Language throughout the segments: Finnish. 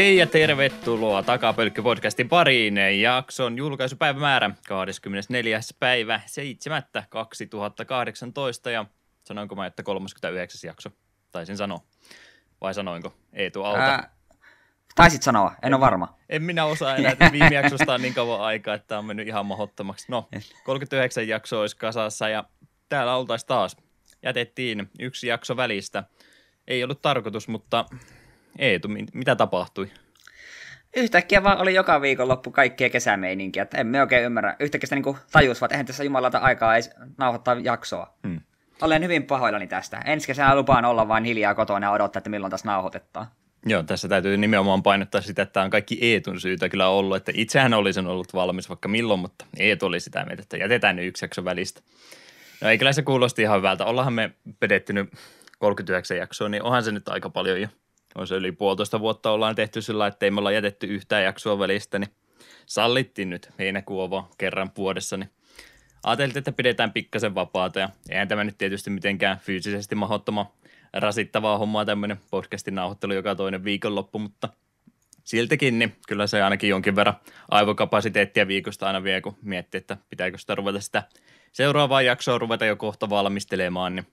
Hei ja tervetuloa Takapölkky-podcastin pariin. Jakson julkaisupäivämäärä 24. päivä 7. 2018 ja sanoinko mä, että 39. jakso? Taisin sanoa. Vai sanoinko? Eetu Alta. Ää, taisit sanoa, en, en ole varma. En minä osaa enää, että viime jaksosta on niin kauan aikaa, että on mennyt ihan mahottomaksi. No, 39 jakso olisi kasassa ja täällä oltaisiin taas. Jätettiin yksi jakso välistä. Ei ollut tarkoitus, mutta Eetu, mitä tapahtui? Yhtäkkiä vaan oli joka loppu kaikkea kesämeininkiä. Että emme oikein ymmärrä. Yhtäkkiä sitä niin tajus, että eihän tässä jumalata aikaa ei nauhoittaa jaksoa. Hmm. Olen hyvin pahoillani tästä. Ensi kesänä lupaan olla vain hiljaa kotona ja odottaa, että milloin tässä nauhoitetaan. Joo, tässä täytyy nimenomaan painottaa sitä, että tämä on kaikki Eetun syytä kyllä ollut. Että itsehän olisin ollut valmis vaikka milloin, mutta Eetu oli sitä mieltä, että jätetään nyt yksi jakso välistä. No ei kyllä se kuulosti ihan hyvältä. Ollaanhan me pedetty nyt 39 jaksoa, niin onhan se nyt aika paljon jo on se yli puolitoista vuotta ollaan tehty sillä, että ei me olla jätetty yhtään jaksoa välistä, niin sallittiin nyt heinäkuun kerran vuodessa, niin ajateltiin, että pidetään pikkasen vapaata ja eihän tämä nyt tietysti mitenkään fyysisesti mahdottoman rasittavaa hommaa tämmöinen podcastin nauhoittelu joka toinen viikonloppu, mutta siltikin niin kyllä se ainakin jonkin verran aivokapasiteettia viikosta aina vie, kun miettii, että pitääkö sitä ruveta sitä seuraavaa jaksoa ruveta jo kohta valmistelemaan, niin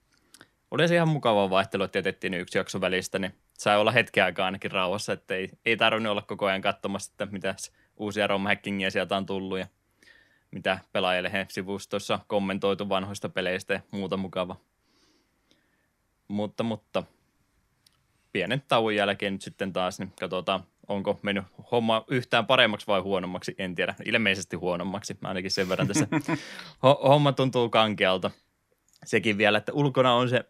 oli se ihan mukava vaihtelu, että jätettiin yksi jakso välistä, niin sai olla hetken aikaa ainakin rauhassa, että ei, ei tarvinnut olla koko ajan katsomassa, että mitä uusia romhackingia sieltä on tullut ja mitä pelaajille sivustossa kommentoitu vanhoista peleistä ja muuta mukava. Mutta, mutta pienen tauon jälkeen nyt sitten taas, niin katsotaan, onko mennyt homma yhtään paremmaksi vai huonommaksi, en tiedä. Ilmeisesti huonommaksi, ainakin sen verran tässä homma tuntuu kankealta sekin vielä, että ulkona on se 27-28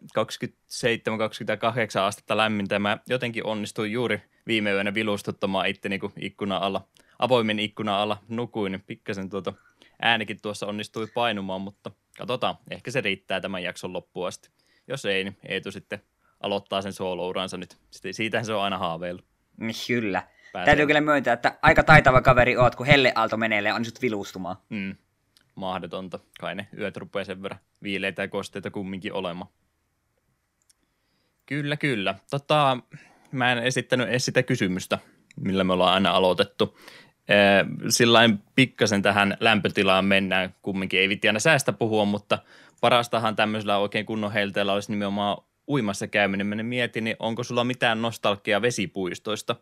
astetta lämmintä. Mä jotenkin onnistuin juuri viime yönä vilustuttamaan itteni, kun ikkuna alla, avoimen ikkuna alla nukuin. Niin pikkasen tuota äänikin tuossa onnistui painumaan, mutta katsotaan. Ehkä se riittää tämän jakson loppuun asti. Jos ei, niin Eetu sitten aloittaa sen soolouransa nyt. Siitähän se on aina haaveillut. Niin, kyllä. Pääsee. Täytyy kyllä myöntää, että aika taitava kaveri oot, kun Helle Aalto menelee, on sut vilustumaan. Mm mahdotonta. Kai ne yöt rupeaa sen verran viileitä ja kosteita kumminkin olemaan. Kyllä, kyllä. Tota, mä en esittänyt edes sitä kysymystä, millä me ollaan aina aloitettu. Sillain pikkasen tähän lämpötilaan mennään, kumminkin ei aina säästä puhua, mutta parastahan tämmöisellä oikein kunnon heilteellä olisi nimenomaan uimassa käyminen. Mä mietin, niin onko sulla mitään nostalgiaa vesipuistoista?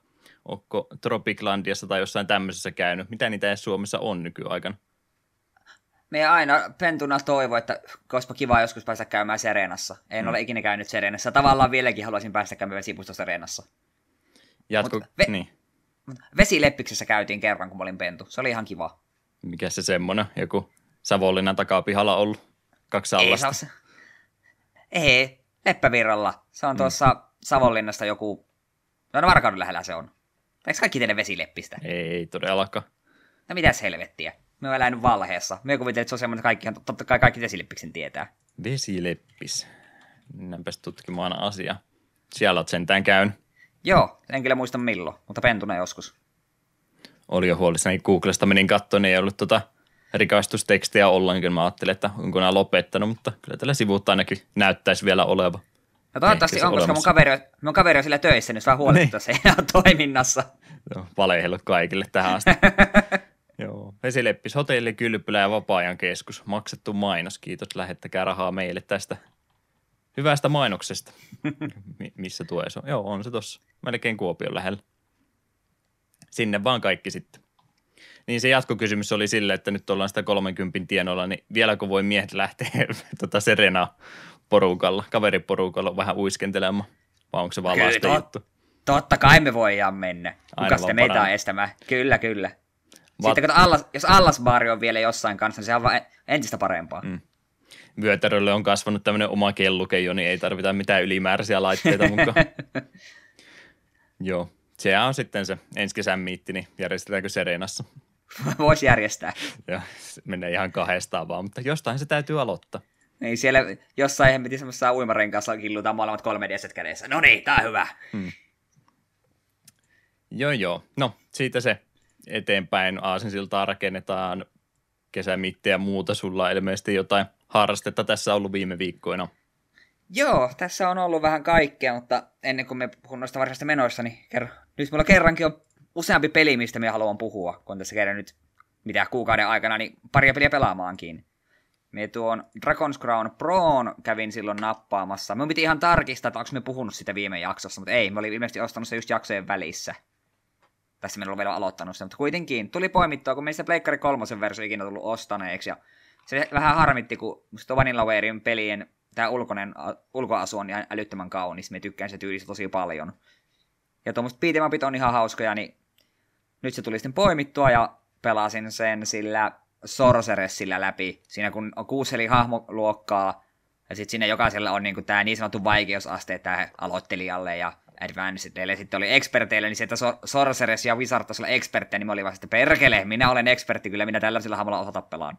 Onko Tropiclandiassa tai jossain tämmöisessä käynyt? Mitä niitä Suomessa on nykyaikana? Me aina pentuna toivo, että koska kiva joskus päästä käymään Serenassa. En mm. ole ikinä käynyt Serenassa. Tavallaan vieläkin haluaisin päästä käymään vesipuisto Serenassa. Jatko, ve- niin. Vesileppiksessä käytiin kerran, kun mä olin pentu. Se oli ihan kiva. Mikä se semmonen? Joku Savonlinnan takapihalla ollut? Kaksi allasta? Ei, se Ei, Leppävirralla. Se on mm. tuossa Savonlinnasta joku... No, no Varkauden lähellä se on. Eikö kaikki teille vesileppistä? Ei todellakaan. No mitäs helvettiä? Me on elänyt valheessa. Me kuvittelin, että se on semmoinen, että kaikki, totta kai kaikki vesilippiksen tietää. Vesileppis. Mennäänpäs tutkimaan asia. Siellä olet sentään käynyt. Joo, en kyllä muista milloin, mutta pentuna joskus. Oli jo huolissani Googlesta, menin katsoin, niin ei ollut tota rikastustekstejä ollenkin. Mä ajattelin, että onko nämä lopettanut, mutta kyllä tällä sivuutta ainakin näyttäisi vielä oleva. No toivottavasti on, koska mun kaveri, mun kaveri on sillä töissä, niin saa huolehtia niin. se toiminnassa. Joo, valehellut kaikille tähän asti. Vesileppis, hotelli, kylpylä ja vapaa-ajan keskus. Maksettu mainos. Kiitos, lähettäkää rahaa meille tästä hyvästä mainoksesta. Missä tuo on? Joo, on se tossa. Melkein Kuopion lähellä. Sinne vaan kaikki sitten. Niin se jatkokysymys oli sille, että nyt ollaan sitä 30 tienoilla, niin vieläkö voi miehet lähteä tuota Serena porukalla, kaveriporukalla vähän uiskentelemaan? Vai onko se vaan lasten juttu? Totta kai me voidaan mennä. Kuka sitten meitä on estämään? Kyllä, kyllä. Sitten kun allas, jos allasbaari on vielä jossain kanssa, niin se on vaan entistä parempaa. Mm. Vyötärölle on kasvanut tämmöinen oma kelluke jo, niin ei tarvita mitään ylimääräisiä laitteita mukaan. Joo, se on sitten se ensi kesän miitti, niin järjestetäänkö Serenassa? Voisi järjestää. Joo, menee ihan kahdestaan vaan, mutta jostain se täytyy aloittaa. Niin, siellä jossain hemmetin semmoisessa uimarenkaassa killutaan molemmat kolme d kädessä. No niin, tää on hyvä. Hmm. Joo, joo. No, siitä se eteenpäin aasinsiltaa rakennetaan kesämittejä ja muuta. Sulla on ilmeisesti jotain harrastetta tässä ollut viime viikkoina. Joo, tässä on ollut vähän kaikkea, mutta ennen kuin me puhun noista varsinaisista menoista, niin kerro nyt mulla kerrankin on useampi peli, mistä me haluan puhua, kun tässä kerran nyt mitä kuukauden aikana, niin paria peliä pelaamaankin. Me tuon Dragon's Crown Proon kävin silloin nappaamassa. Me piti ihan tarkistaa, että onko me puhunut sitä viime jaksossa, mutta ei, me olin ilmeisesti ostanut se just jaksojen välissä. Tässä me ollaan vielä aloittanut se, mutta kuitenkin tuli poimittua, kun meistä Pleikkari kolmosen versio ikinä tullut ostaneeksi. Ja se vähän harmitti, kun musta Vanillawarein pelien tämä ulkoinen, ulkoasu on ihan älyttömän kaunis. Me tykkään se tyylistä tosi paljon. Ja tuommoista beat'em on ihan hauskoja, niin nyt se tuli sitten poimittua ja pelasin sen sillä Sorceressillä läpi. Siinä kun on kuusi eli hahmoluokkaa, ja sitten siinä jokaisella on niinku tämä niin sanottu vaikeusaste tämä aloittelijalle ja advancedille. Sitten oli experteille, niin sieltä Sorceress ja Wizard taisi olla niin mä olin vasta, että perkele, minä olen expertti, kyllä minä tällaisella hahmolla osata pelaan.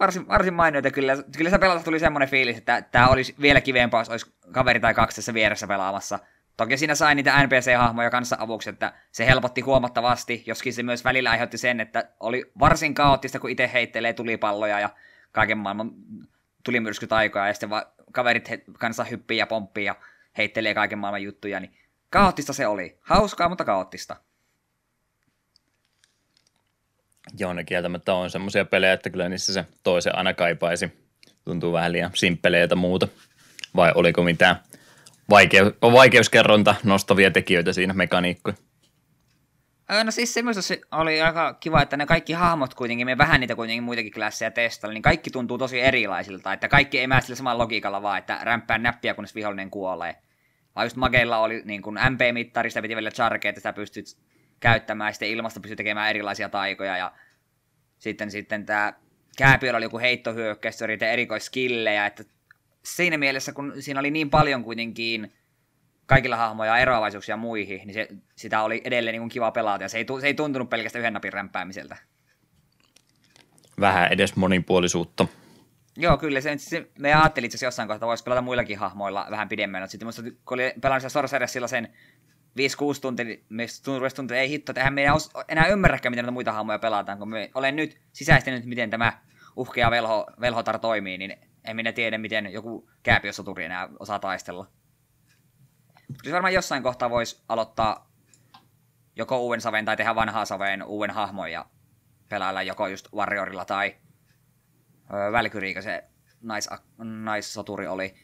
Varsin, varsin mainioita kyllä. Kyllä se pelata tuli semmoinen fiilis, että tämä olisi vielä kivempaa, jos olisi kaveri tai kaksi tässä vieressä pelaamassa. Toki siinä sai niitä NPC-hahmoja kanssa avuksi, että se helpotti huomattavasti, joskin se myös välillä aiheutti sen, että oli varsin kaoottista, kun itse heittelee tulipalloja ja kaiken maailman tulimyrskytaikoja, ja sitten kaverit he- kanssa hyppii ja pomppii ja heittelee kaiken maailman juttuja, niin kaoottista se oli. Hauskaa, mutta kaoottista. Joo, ne kieltämättä on semmoisia pelejä, että kyllä niissä se toisen aina kaipaisi. Tuntuu vähän liian simppeleitä muuta. Vai oliko mitään vaikeu- vaikeuskerronta nostavia tekijöitä siinä mekaniikkoja? No siis semmoista oli aika kiva, että ne kaikki hahmot kuitenkin, me vähän niitä kuitenkin muitakin klasseja testailla, niin kaikki tuntuu tosi erilaisilta, että kaikki ei mene sillä samalla logiikalla vaan, että rämpää näppiä, kunnes vihollinen kuolee. Vaan just Mageilla oli niin kuin MP-mittari, sitä piti vielä charkea, että sitä pystyt käyttämään, ja sitten ilmasta pystyy tekemään erilaisia taikoja, ja sitten, sitten tämä kääpiöllä oli joku heittohyökkäys, se oli erikoiskillejä, että siinä mielessä, kun siinä oli niin paljon kuitenkin kaikilla hahmoja eroavaisuuksia muihin, niin se, sitä oli edelleen niin kuin kiva pelata, ja se ei, se ei tuntunut pelkästään yhden napin rämpäämiseltä. Vähän edes monipuolisuutta. Joo, kyllä. Se, se, me ajattelin itse jossain kohtaa, että voisi pelata muillakin hahmoilla vähän pidemmän. Sitten musta, kun oli pelannut Sorceressilla sen 5-6 tuntia, niin tuntuu, että ei hitto, että eihän me ei enää ymmärräkään, miten näitä muita hahmoja pelataan, kun me olen nyt sisäistänyt, miten tämä uhkea velho, velhotar toimii, niin en minä tiedä, miten joku kääpiösoturi enää osaa taistella. Kyllä varmaan jossain kohtaa voisi aloittaa joko uuden saveen tai tehdä vanhaa saveen uuden hahmon ja pelailla joko just Warriorilla tai Välkyriikä se nais, naissoturi oli.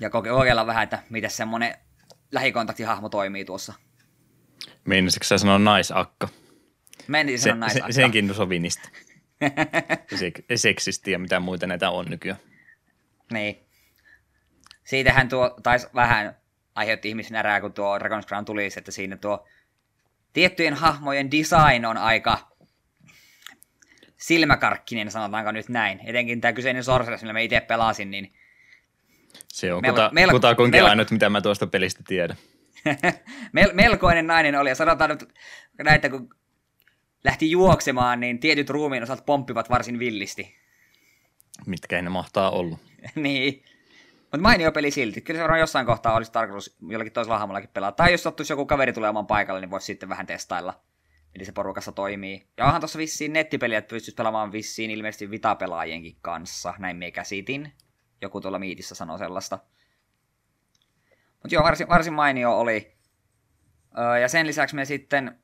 Ja kokeilla vähän, että miten semmonen lähikontaktihahmo toimii tuossa. Meinaisitko sä sanoa naisakka? Menisin sanoa naisakka. Se, senkin sovinista. Se, seksisti ja mitä muita näitä on nykyään. Niin. Siitähän tuo taisi vähän aiheutti ihmisen erää, kun tuo Dragon's Crown tuli, että siinä tuo tiettyjen hahmojen design on aika silmäkarkkinen, sanotaanko nyt näin. Etenkin tämä kyseinen Sorceress, millä me itse pelasin, niin se on melko, kuta, melko, kutakuinkin melko, ainut, mitä mä tuosta pelistä tiedän. Mel, melkoinen nainen oli, ja sanotaan nyt näitä, kun lähti juoksemaan, niin tietyt ruumiin osat pomppivat varsin villisti. Mitkä ne mahtaa olla. niin. Mutta mainio peli silti. Kyllä se varmaan jossain kohtaa olisi tarkoitus jollakin toisella hahmollakin pelata. Tai jos sattuisi joku kaveri tulemaan paikalle, niin voisi sitten vähän testailla. Eli se porukassa toimii. Ja onhan tuossa vissiin nettipeliä, että pystyisi pelaamaan vissiin ilmeisesti Vita-pelaajienkin kanssa. Näin me käsitin. Joku tuolla miitissä sanoi sellaista. Mutta joo, varsin, varsin mainio oli. Öö, ja sen lisäksi me sitten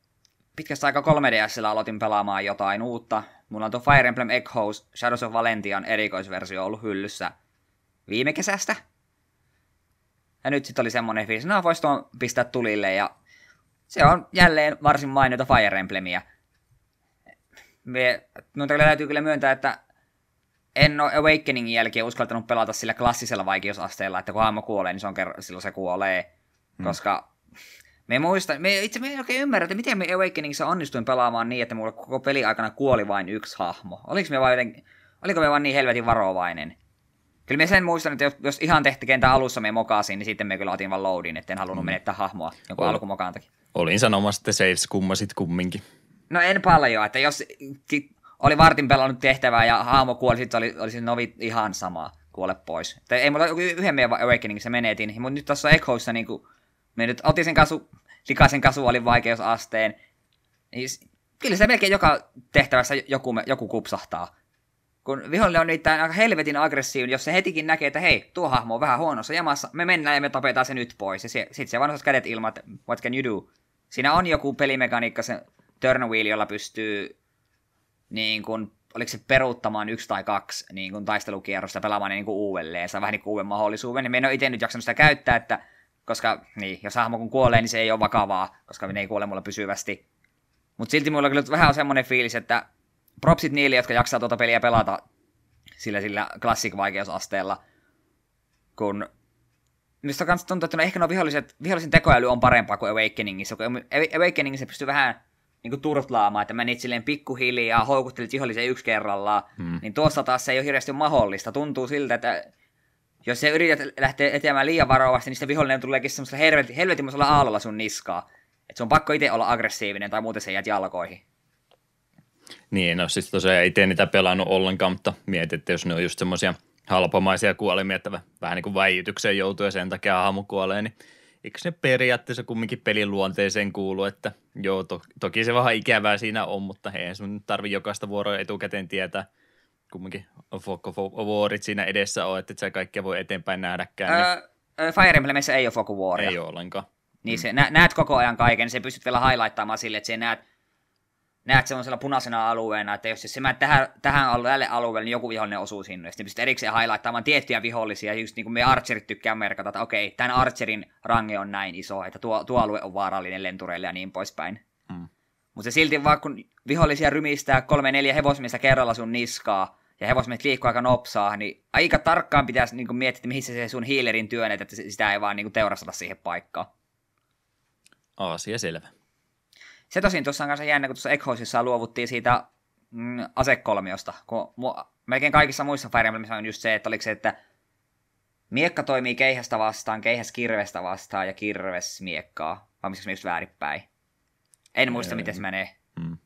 pitkästä aika 3DSllä aloitin pelaamaan jotain uutta. Mulla on tuo Fire Emblem Echoes Shadows of Valentian erikoisversio ollut hyllyssä viime kesästä. Ja nyt sitten oli semmonen fiilis, no vois tuon pistää tulille ja se on jälleen varsin mainiota Fire Emblemia. Me, täytyy kyllä myöntää, että en ole Awakeningin jälkeen uskaltanut pelata sillä klassisella vaikeusasteella, että kun hahmo kuolee, niin se on kerran, silloin se kuolee. Hmm. Koska me muista, me itse me ei oikein ymmärrä, että miten me Awakeningissa onnistuin pelaamaan niin, että mulla koko peli aikana kuoli vain yksi hahmo. Oliko me vain joten, oliko me vain niin helvetin varovainen? Kyllä me sen muistan, että jos, jos ihan tehti kentän alussa me mokasin, niin sitten me kyllä otin vaan loadin, etten halunnut mm. menettää hahmoa jonkun Ol, alkumokaan takia. Olin sanomassa, että saves kummasit kumminkin. No en paljon, että jos oli vartin pelannut tehtävää ja hahmo kuoli, sitten oli, oli novi ihan sama, kuole pois. Että ei mulla yhden meidän Awakeningissa menetin, mutta nyt tuossa Echoissa niin kuin, me nyt otin sen kasu, likaisen kasuaalin vaikeusasteen, niin kyllä se melkein joka tehtävässä joku, joku kupsahtaa kun vihollinen on niitä aika helvetin aggressiivinen, jos se hetikin näkee, että hei, tuo hahmo on vähän huonossa jamassa, me mennään ja me tapetaan se nyt pois. Ja sitten se vaan kädet ilman, että what can you do? Siinä on joku pelimekaniikka, se turn wheel, jolla pystyy niin kuin, oliko se peruuttamaan yksi tai kaksi niin kuin taistelukierrosta pelaamaan niin kuin uudelleen, saa vähän niin kuin uuden mahdollisuuden, niin me en ole itse nyt jaksanut sitä käyttää, että koska niin, jos hahmo kun kuolee, niin se ei ole vakavaa, koska ne ei kuole mulla pysyvästi. Mutta silti mulla on kyllä vähän semmoinen fiilis, että propsit niille, jotka jaksaa tuota peliä pelata sillä, sillä classic-vaikeusasteella, kun Mistä kans tuntuu, että no ehkä no viholliset, vihollisen tekoäly on parempaa kuin Awakeningissa, kun Awakeningissa pystyy vähän niin kuin turtlaamaan, että menit silleen pikkuhiljaa, houkuttelit vihollisen yksi kerrallaan, hmm. niin tuossa taas se ei ole hirveästi mahdollista. Tuntuu siltä, että jos se yrität lähteä etenemään liian varovasti, niin sitten vihollinen tuleekin semmoisella helvetin, helvetin aallolla sun niskaa. Että se on pakko itse olla aggressiivinen tai muuten se jäät jalkoihin. Niin, no siis tosiaan itse niitä pelannut ollenkaan, mutta mietit, että jos ne on just semmoisia halpamaisia kuolemia, että vähän niin kuin väijytykseen joutuu ja sen takia hahmo kuolee, niin eikö ne periaatteessa kumminkin pelin luonteeseen kuulu, että joo, to, toki se vähän ikävää siinä on, mutta ei sun tarvi jokaista vuoroa etukäteen tietää, kumminkin Warit siinä edessä on, että se kaikkea voi eteenpäin nähdäkään. Niin... Öö, Fire Emblemissä ei ole Waria. Ei ole ollenkaan. Niin mm. se, nä, näet koko ajan kaiken, se pystyt vielä highlighttaamaan sille, että se näet näet semmoisella punaisena alueena, että jos se mä tähän, tähän tälle alueelle, niin joku vihollinen osuu sinne. Sitten pystyt erikseen highlighttaamaan tiettyjä vihollisia, just niin kuin me Archerit tykkää merkata, että okei, tämän Archerin range on näin iso, että tuo, tuo alue on vaarallinen lentureille ja niin poispäin. Hmm. Mutta se silti vaan, kun vihollisia rymistää kolme neljä hevosmiestä kerralla sun niskaa, ja hevosmiehet liikkuu aika nopsaa, niin aika tarkkaan pitäisi niin miettiä, että mihin se sun healerin työnet, että sitä ei vaan niin teurasteta siihen paikkaan. Aasia selvä. Se tosin tuossa on kanssa jännä, kun tuossa Echoisissa luovuttiin siitä mm, asekolmiosta, kun mu- melkein kaikissa muissa Fire Emblemissa on just se, että oliko se, että miekka toimii keihästä vastaan, keihäs kirvestä vastaan ja kirves miekkaa, vai missä just väärinpäin. En muista, miten se menee. Hmm.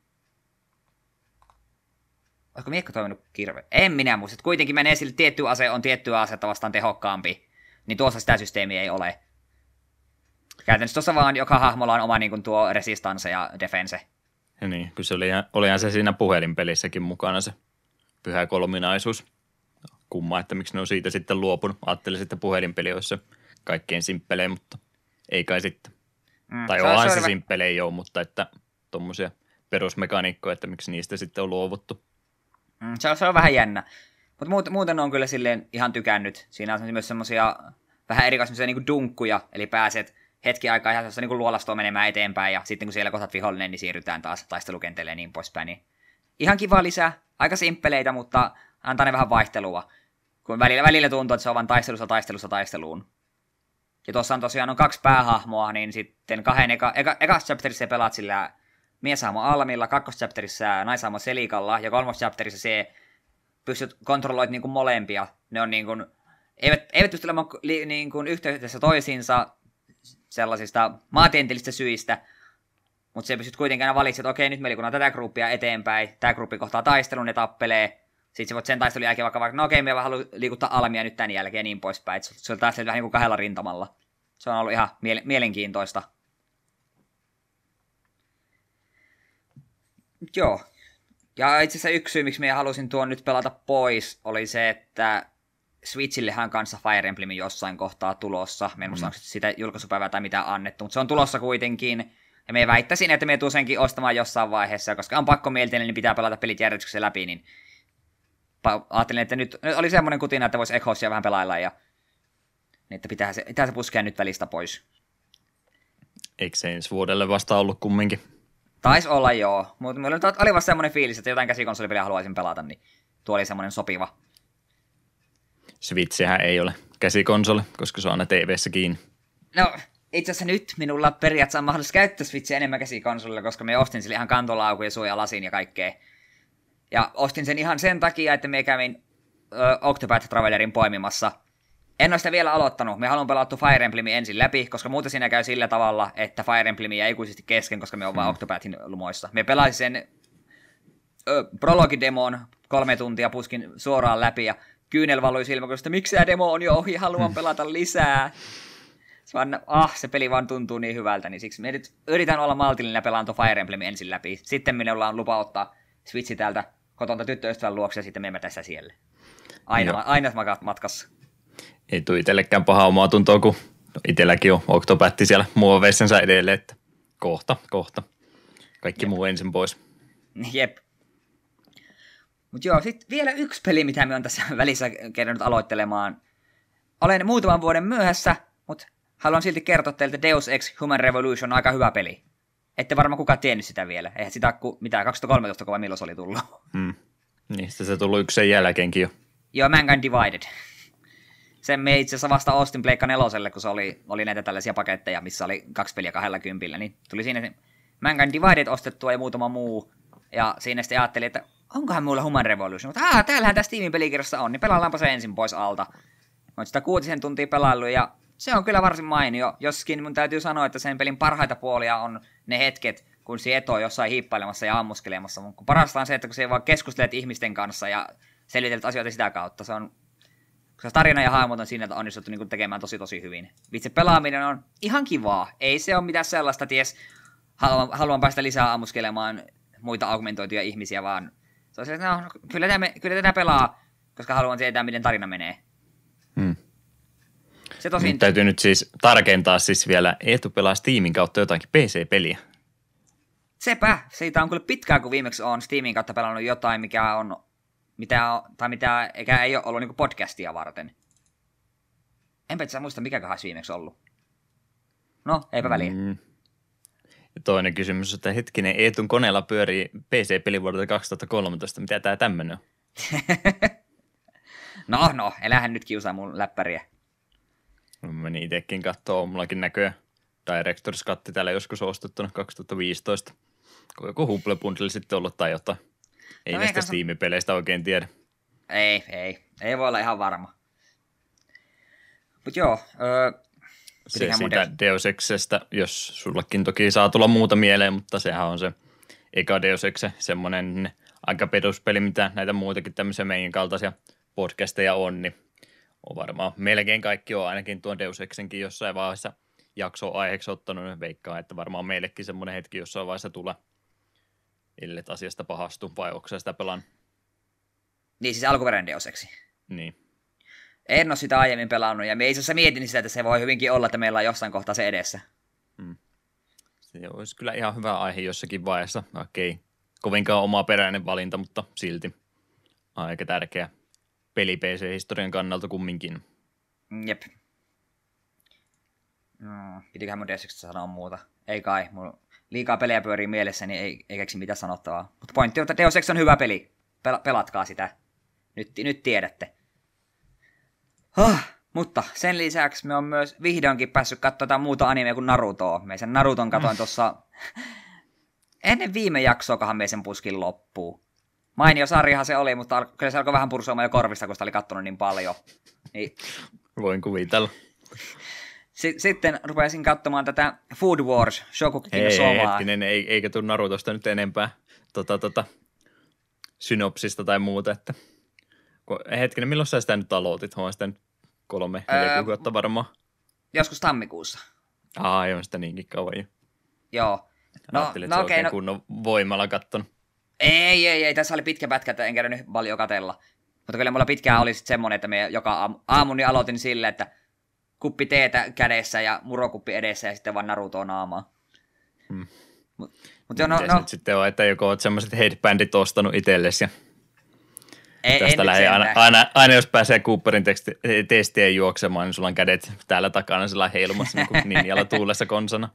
Olisiko miekka toiminut kirve? En minä muista. Kuitenkin menee sille tietty ase on tiettyä asetta vastaan tehokkaampi. Niin tuossa sitä systeemiä ei ole. Käytännössä tuossa vaan joka hahmolla on oma niin kuin tuo resistance ja defense. Ja niin, kun se oli, olihan se siinä puhelinpelissäkin mukana se pyhä kolminaisuus. Kumma, että miksi ne on siitä sitten luopunut. Ajattelin, että puhelinpeli olisi se kaikkein simppelein, mutta ei kai sitten. Mm, tai onhan se, se simppelein joo, mutta että tuommoisia perusmekaniikkoja, että miksi niistä sitten on luovuttu. Mm, se, on, se on vähän jännä. Mutta muuten, muuten on kyllä silleen ihan tykännyt. Siinä on myös semmoisia vähän erikoisia niin dunkkuja, eli pääset hetki aikaa ihan niin kuin luolastoa menemään eteenpäin, ja sitten kun siellä kohtat vihollinen, niin siirrytään taas taistelukenteelle ja niin poispäin. Niin ihan kiva lisää, aika simppeleitä, mutta antaa ne vähän vaihtelua. Kun välillä, välillä tuntuu, että se on vain taistelussa, taistelussa, taisteluun. Ja tuossa on tosiaan on kaksi päähahmoa, niin sitten kahden eka, eka, ekassa chapterissa pelaat sillä mieshahmo Almilla, kakkoschapterissa naishahmo Selikalla, ja kolmoschapterissa se pystyt kontrolloit niin kuin molempia. Ne on niin kuin, eivät, eivät pysty olemaan niin kuin yhteydessä toisiinsa, sellaisista maantieteellisistä syistä, mutta se pystyt kuitenkin aina valitsemaan, että okei, nyt meillä kun on tätä gruppia eteenpäin, tämä gruppi kohtaa taistelun ja tappelee, sitten sä voit sen taistelun jälkeen vaikka, vaikka no okei, me haluan liikuttaa almia nyt tämän jälkeen ja niin poispäin. Et se on taas vähän niin kuin kahdella rintamalla. Se on ollut ihan miele- mielenkiintoista. Joo. Ja itse asiassa yksi syy, miksi minä halusin tuon nyt pelata pois, oli se, että Switchillehän kanssa Fire Emblemin jossain kohtaa tulossa. Me en muista, mm. sitä julkaisupäivää tai mitä annettu, mutta se on tulossa kuitenkin. Ja me väittäisin, että me tuu senkin ostamaan jossain vaiheessa, koska on pakko mielteinen, niin pitää pelata pelit järjestyksessä läpi, niin ajattelin, että nyt, nyt oli semmoinen kutina, että voisi Echosia vähän pelailla ja niin että pitää se, pitää se puskea nyt välistä pois. Eikö se ensi vuodelle vasta ollut kumminkin? Taisi olla joo, mutta oli vasta semmoinen fiilis, että jotain käsikonsolipeliä haluaisin pelata, niin tuo oli semmoinen sopiva Switchihän ei ole käsikonsoli, koska se on aina TV-ssä kiinni. No, itse asiassa nyt minulla periaatteessa on mahdollisuus käyttää Switchiä enemmän käsikonsolilla, koska me ostin sille ihan kantolauku ja suojalasin ja kaikkea. Ja ostin sen ihan sen takia, että me kävin ö, Octopath Travelerin poimimassa. En ole sitä vielä aloittanut. Me haluan pelata Fire Emblemin ensin läpi, koska muuten siinä käy sillä tavalla, että Fire Emblem jää ikuisesti kesken, koska me on hmm. Octopathin lumoissa. Me pelaisin sen ö, prologidemon kolme tuntia puskin suoraan läpi ja kyynel valui silmäkulmasta, miksi tämä demo on jo ohi, haluan hmm. pelata lisää. Se, vaan, ah, se peli vaan tuntuu niin hyvältä, niin siksi nyt yritän olla maltillinen ja pelaan tuon Fire Emblem ensin läpi. Sitten minulla on lupa ottaa Switchi täältä kotonta tyttöystävän luokse ja sitten menemme tässä siellä. Aina, Joo. aina matkassa. Ei tule itsellekään paha omaa tuntoa, kun itselläkin on Octopatti siellä muoveissensa edelleen, että kohta, kohta. Kaikki Jep. muu ensin pois. Jep. Mutta joo, sitten vielä yksi peli, mitä me on tässä välissä kerännyt aloittelemaan. Olen muutaman vuoden myöhässä, mutta haluan silti kertoa teille, että Deus Ex Human Revolution on aika hyvä peli. Ette varmaan kukaan tiennyt sitä vielä. Eihän sitä ku, mitä 2013 kova milloin se oli tullut. Hmm. Niin, se tullut yksi sen jälkeenkin jo. Joo, Mankind Divided. Sen me itse asiassa vasta ostin Pleikka neloselle, kun se oli, oli näitä tällaisia paketteja, missä oli kaksi peliä kahdella kympillä, niin tuli siinä Mankind Divided ostettua ja muutama muu. Ja siinä sitten ajattelin, että onkohan mulla Human Revolution, mutta aah, täällähän tässä Steamin pelikirjassa on, niin pelaillaanpa se ensin pois alta. Mä sitä kuutisen tuntia pelaillut ja se on kyllä varsin mainio, joskin mun täytyy sanoa, että sen pelin parhaita puolia on ne hetket, kun Sieto on jossain hiippailemassa ja ammuskelemassa, mutta parasta on se, että kun se vaan keskustelet ihmisten kanssa ja selittelet asioita sitä kautta, se on koska tarina ja hahmot on siinä, että onnistuttu niin tekemään tosi tosi hyvin. Vitsi, pelaaminen on ihan kivaa. Ei se ole mitään sellaista, ties haluan, haluan päästä lisää ammuskelemaan muita augmentoituja ihmisiä, vaan se on se, että no, kyllä, tämä, kyllä tätä pelaa, koska haluan tietää, miten tarina menee. Hmm. Se tosin... Nyt täytyy nyt siis tarkentaa siis vielä, Eetu pelaa Steamin kautta jotakin PC-peliä. Sepä, siitä on kyllä pitkään, kun viimeksi on Steamin kautta pelannut jotain, mikä on, mitä, tai mitä eikä ei ole ollut niin podcastia varten. Enpä itse muista, mikä olisi viimeksi ollut. No, eipä väliä. Mm. Ja toinen kysymys, että hetkinen, Eetun koneella pyörii PC-peli vuodelta 2013. Mitä tämä tämmöinen on? no, no, elähän nyt kiusaa mun läppäriä. Mä menin itsekin katsoa, mullakin näköjään Directors Cut täällä joskus ostettuna 2015. Kun joku Humble Bundle sitten ollut tai jotain. Ei no näistä Steam-peleistä oikein tiedä. Ei, ei. Ei voi olla ihan varma. Mutta joo, öö, se siitä Deus Exestä, jos sullakin toki saa tulla muuta mieleen, mutta sehän on se eka Deus Exe, semmoinen aika peruspeli, mitä näitä muitakin tämmöisiä meidän kaltaisia podcasteja on, niin on varmaan melkein kaikki on ainakin tuon Deus Exenkin jossain vaiheessa jakso aiheeksi ottanut, niin veikkaa, että varmaan meillekin semmoinen hetki jossain vaiheessa tulee, illet asiasta pahastu, vai onko sitä pelan? Niin, siis alkuperäinen Deus Exi. Niin. En ole sitä aiemmin pelannut, ja me itse mietin sitä, että se voi hyvinkin olla, että meillä on jossain kohtaa se edessä. Hmm. Se olisi kyllä ihan hyvä aihe jossakin vaiheessa. Okei, kovinkaan oma peräinen valinta, mutta silti aika tärkeä peli PC-historian kannalta kumminkin. Jep. No, pitiköhän mun sanoa muuta. Ei kai, mulla liikaa pelejä pyörii mielessä, niin ei, ei keksi mitään sanottavaa. Mutta pointti on, että Deus Ex on hyvä peli. Pel- pelatkaa sitä. Nyt, nyt tiedätte. Oh, mutta sen lisäksi me on myös vihdoinkin päässyt katsomaan muuta animea kuin Narutoa. Me sen Naruton katoin tuossa ennen viime jaksoakohan me sen puskin loppuu. Mainio sarjahan se oli, mutta kyllä se alkoi vähän pursuamaan jo korvista, kun sitä oli kattonut niin paljon. Niin... Voin kuvitella. S- sitten rupesin katsomaan tätä Food Wars, Shokukin Somaa. hetkinen, ei, eikä tule Narutosta nyt enempää tota, tota, synopsista tai muuta, että hetkinen, milloin sä sitä nyt aloitit? Olen sitä nyt kolme, neljä öö, kuukautta varmaan. Joskus tammikuussa. Aa, ei on sitä niinkin kauan jo. Joo. No, Ajattelin, no, okei, okay, no... kunnon voimalla kattonut. Ei, ei, ei. Tässä oli pitkä pätkä, että en nyt paljon katella. Mutta kyllä mulla pitkään oli sitten semmoinen, että me joka aamu, aamu niin aloitin sille, että kuppi teetä kädessä ja murokuppi edessä ja sitten vaan Naruto naamaa. Hmm. Mut, mut jo, no, no. Nyt sitten on, että joko oot semmoiset headbandit ostanut itsellesi ja ei, tästä lähe, aina, aina, aina, jos pääsee Cooperin teksti, testien juoksemaan, niin sulla on kädet täällä takana sillä heilumassa niin kuin ninjalla tuulessa konsana.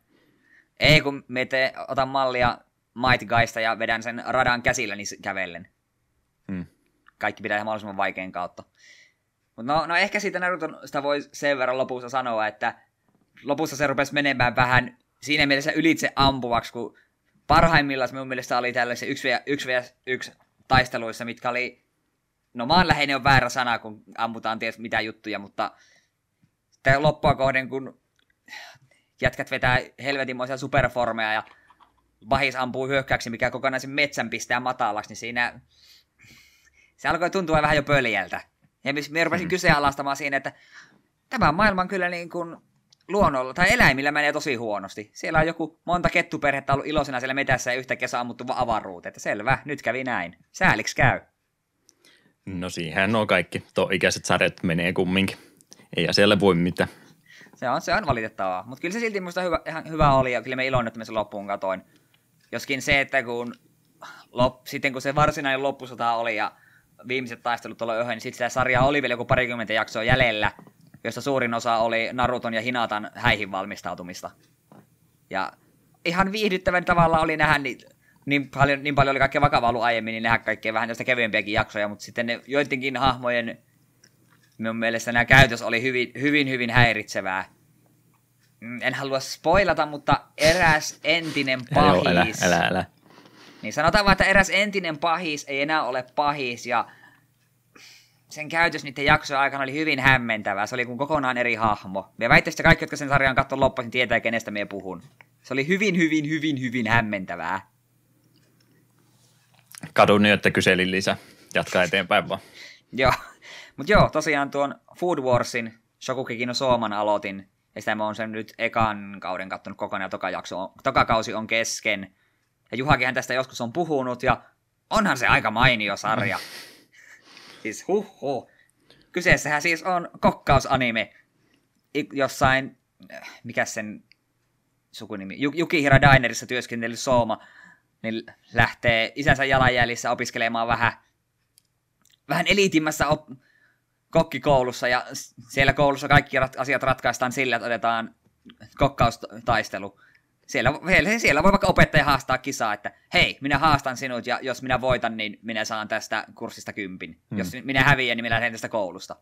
Ei, kun me te, otan mallia Might Guysta ja vedän sen radan käsillä niin kävellen. Hmm. Kaikki pitää ihan mahdollisimman vaikean kautta. Mutta no, no, ehkä siitä Naruton sitä voi sen verran lopussa sanoa, että lopussa se rupesi menemään vähän siinä mielessä ylitse ampuvaksi, kun parhaimmillaan minun mielestä oli tällaisia 1 vs 1 taisteluissa, mitkä oli, no maanläheinen on väärä sana, kun ammutaan ties mitä juttuja, mutta sitä loppua kohden, kun jätkät vetää helvetinmoisia superformeja ja Bahis ampuu hyökkäyksi, mikä kokonaisen metsän pistää matalaksi, niin siinä se alkoi tuntua vähän jo pöljältä. Ja me rupesin mm. kyseenalaistamaan siinä, että tämä maailma on kyllä niin kuin luonnolla tai eläimillä menee tosi huonosti. Siellä on joku monta kettuperhettä ollut iloisena siellä metässä ja yhtäkkiä sammuttu vaan avaruuteen. Että selvä, nyt kävi näin. Sääliksi käy. No siihen on kaikki. Tuo ikäiset sarjat menee kumminkin. Ei siellä voi mitään. Se on, se on valitettavaa. Mutta kyllä se silti minusta hyvä, ihan hyvä oli ja kyllä me iloinen, että me sen loppuun katoin. Joskin se, että kun lop, sitten kun se varsinainen loppusota oli ja viimeiset taistelut tuolla yhden, niin sitten sitä sarjaa oli vielä joku parikymmentä jaksoa jäljellä, josta suurin osa oli Naruton ja Hinatan häihin valmistautumista. Ja ihan viihdyttävän tavalla oli nähdä niin, niin, paljon, niin paljon oli kaikkea vakavaa ollut aiemmin, niin nähdä kaikkea vähän tästä kevyempiäkin jaksoja, mutta sitten ne joidenkin hahmojen minun mielestä nämä käytös oli hyvin, hyvin, hyvin häiritsevää. Mm, en halua spoilata, mutta eräs entinen pahis... Joo, älä, älä, älä. Niin sanotaan vaan, että eräs entinen pahis ei enää ole pahis ja sen käytös niiden jaksojen aikana oli hyvin hämmentävää. Se oli kuin kokonaan eri hahmo. Me väittäisiin, että kaikki, jotka sen sarjan katsovat loppuisin, tietää, kenestä me puhun. Se oli hyvin, hyvin, hyvin, hyvin hämmentävää. Kadun nyt, että kyselin lisää. Jatkaa eteenpäin vaan. joo. Mutta joo, tosiaan tuon Food Warsin Shokugeki no Sooman aloitin. Ja sitä mä oon sen nyt ekan kauden kattonut kokonaan ja toka, jakso on, toka kausi on kesken. Ja Juhakinhan tästä joskus on puhunut ja onhan se aika mainio sarja. siis huh. Kyseessähän siis on kokkausanime. Jossain, mikä sen sukunimi, Yukihira Dinerissa työskentely Sooma, niin lähtee isänsä jalanjäljissä opiskelemaan vähän, vähän eliitimmässä op- kokkikoulussa, ja siellä koulussa kaikki asiat ratkaistaan sillä, että otetaan kokkaustaistelu siellä, siellä voi vaikka opettaja haastaa kisaa, että hei, minä haastan sinut ja jos minä voitan, niin minä saan tästä kurssista kympin. Hmm. Jos minä häviän, niin minä lähden tästä koulusta.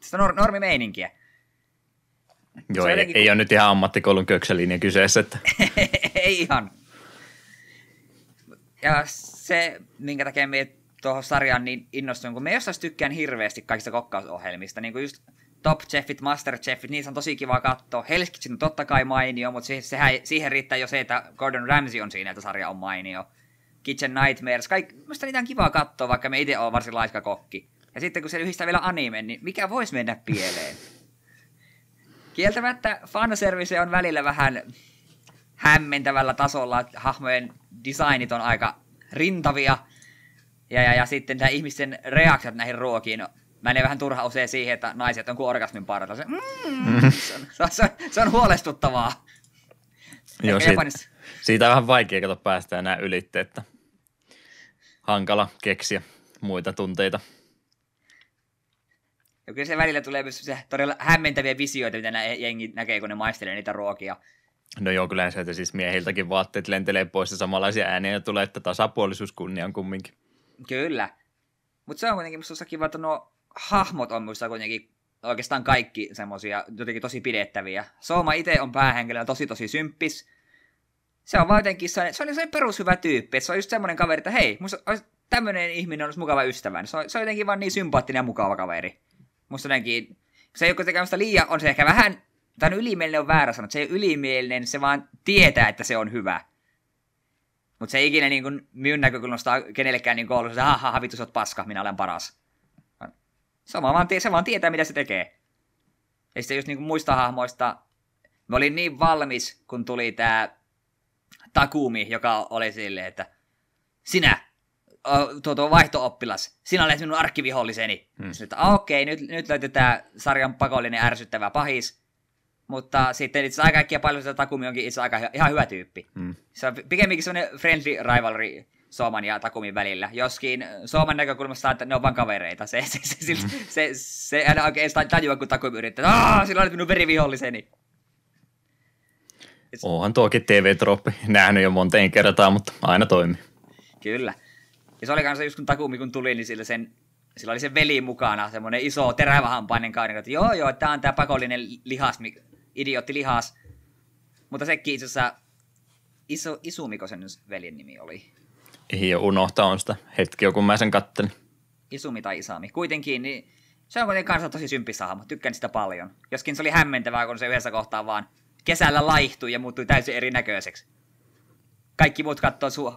Sitä on normi meininkiä. Joo, ei, jotenkin, ei ole nyt ihan ammattikoulun köksälinja kyseessä. Että... ei ihan. Ja se, minkä takia me tuohon sarjaan niin innostuin, kun me jossain tykkään hirveästi kaikista kokkausohjelmista, niin kuin just Top Chefit, Master Chefit, niissä on tosi kiva katsoa. Hell's on totta kai mainio, mutta siihen, sehän, siihen riittää jo se, että Gordon Ramsay on siinä, että sarja on mainio. Kitchen Nightmares, kaikki, minusta niitä on kiva katsoa, vaikka me itse olen varsin laiska kokki. Ja sitten kun se yhdistää vielä anime, niin mikä voisi mennä pieleen? Kieltämättä fanservice on välillä vähän hämmentävällä tasolla, että hahmojen designit on aika rintavia. Ja, ja, ja sitten tämä ihmisten reaktiot näihin ruokiin menee vähän turha usein siihen, että naiset on kuin orgasmin parata. Se, mm, mm. se, on, se, on, se on huolestuttavaa. Joo, siitä, siitä on vähän vaikea kato päästä enää ylitte, että hankala keksiä muita tunteita. Ja kyllä se välillä tulee myös se todella hämmentäviä visioita, mitä nämä jengi näkee, kun ne maistelee niitä ruokia. No joo, kyllä se, että siis miehiltäkin vaatteet lentelee pois ja samanlaisia ääniä tulee, että tasapuolisuus kunnian kumminkin. Kyllä. Mutta se on kuitenkin minusta kiva, että nuo hahmot on muista kuitenkin oikeastaan kaikki semmosia jotenkin tosi pidettäviä. Sooma itse on päähenkilönä tosi tosi symppis. Se on vaan jotenkin se on, se on se perushyvä tyyppi, että se on just semmoinen kaveri, että hei, musta tämmöinen ihminen olisi mukava ystävä. Se on, se on jotenkin vaan niin sympaattinen ja mukava kaveri. Musta jotenkin, se ei ole kuitenkaan liian, on se ehkä vähän, tai ylimielinen on väärä sanoa, se ei ole ylimielinen, se vaan tietää, että se on hyvä. Mutta se ei ikinä niin kuin, minun näkökulmasta kenellekään niin koulussa, että ha, ha, vitus, oot paska, minä olen paras. Se vaan, se vaan tietää, mitä se tekee. Ja sitten just niin kuin muista hahmoista, mä olin niin valmis, kun tuli tämä Takumi, joka oli silleen, että sinä, tuo, tuo vaihto-oppilas, sinä olet minun arkkiviholliseni. Hmm. Sitten, että okei, nyt, nyt löytyy tämä sarjan pakollinen ärsyttävä pahis. Mutta sitten itse asiassa kaikkia paljon sitä Takumi onkin itse aika ihan hyvä tyyppi. Hmm. Se on pikemminkin semmoinen friendly rivalry Sooman ja Takumin välillä. Joskin Sooman näkökulmasta että ne on vain kavereita. Se, se, se, se, se, se aina oikein tajua, kun Takumi yrittää, että sillä on minun veriviholliseni. Onhan tuokin TV-troppi. Nähnyt jo monteen kertaa, mutta aina toimii. Kyllä. Ja se oli kanssa just kun Takumi kun tuli, niin sillä, sen, sillä oli se veli mukana, semmoinen iso terävähampainen kainen, että joo joo, tämä on tämä pakollinen lihas, idiootti lihas. Mutta sekin itse asiassa Iso, Isumiko sen veljen nimi oli? Ei ole unohtaa sitä hetki, kun mä sen kattelin. Isumi tai Isami. Kuitenkin, niin se on kuitenkin kanssa tosi symppissä hahmo. Tykkään sitä paljon. Joskin se oli hämmentävää, kun se yhdessä kohtaa vaan kesällä laihtui ja muuttui täysin erinäköiseksi. Kaikki muut katsoo suu,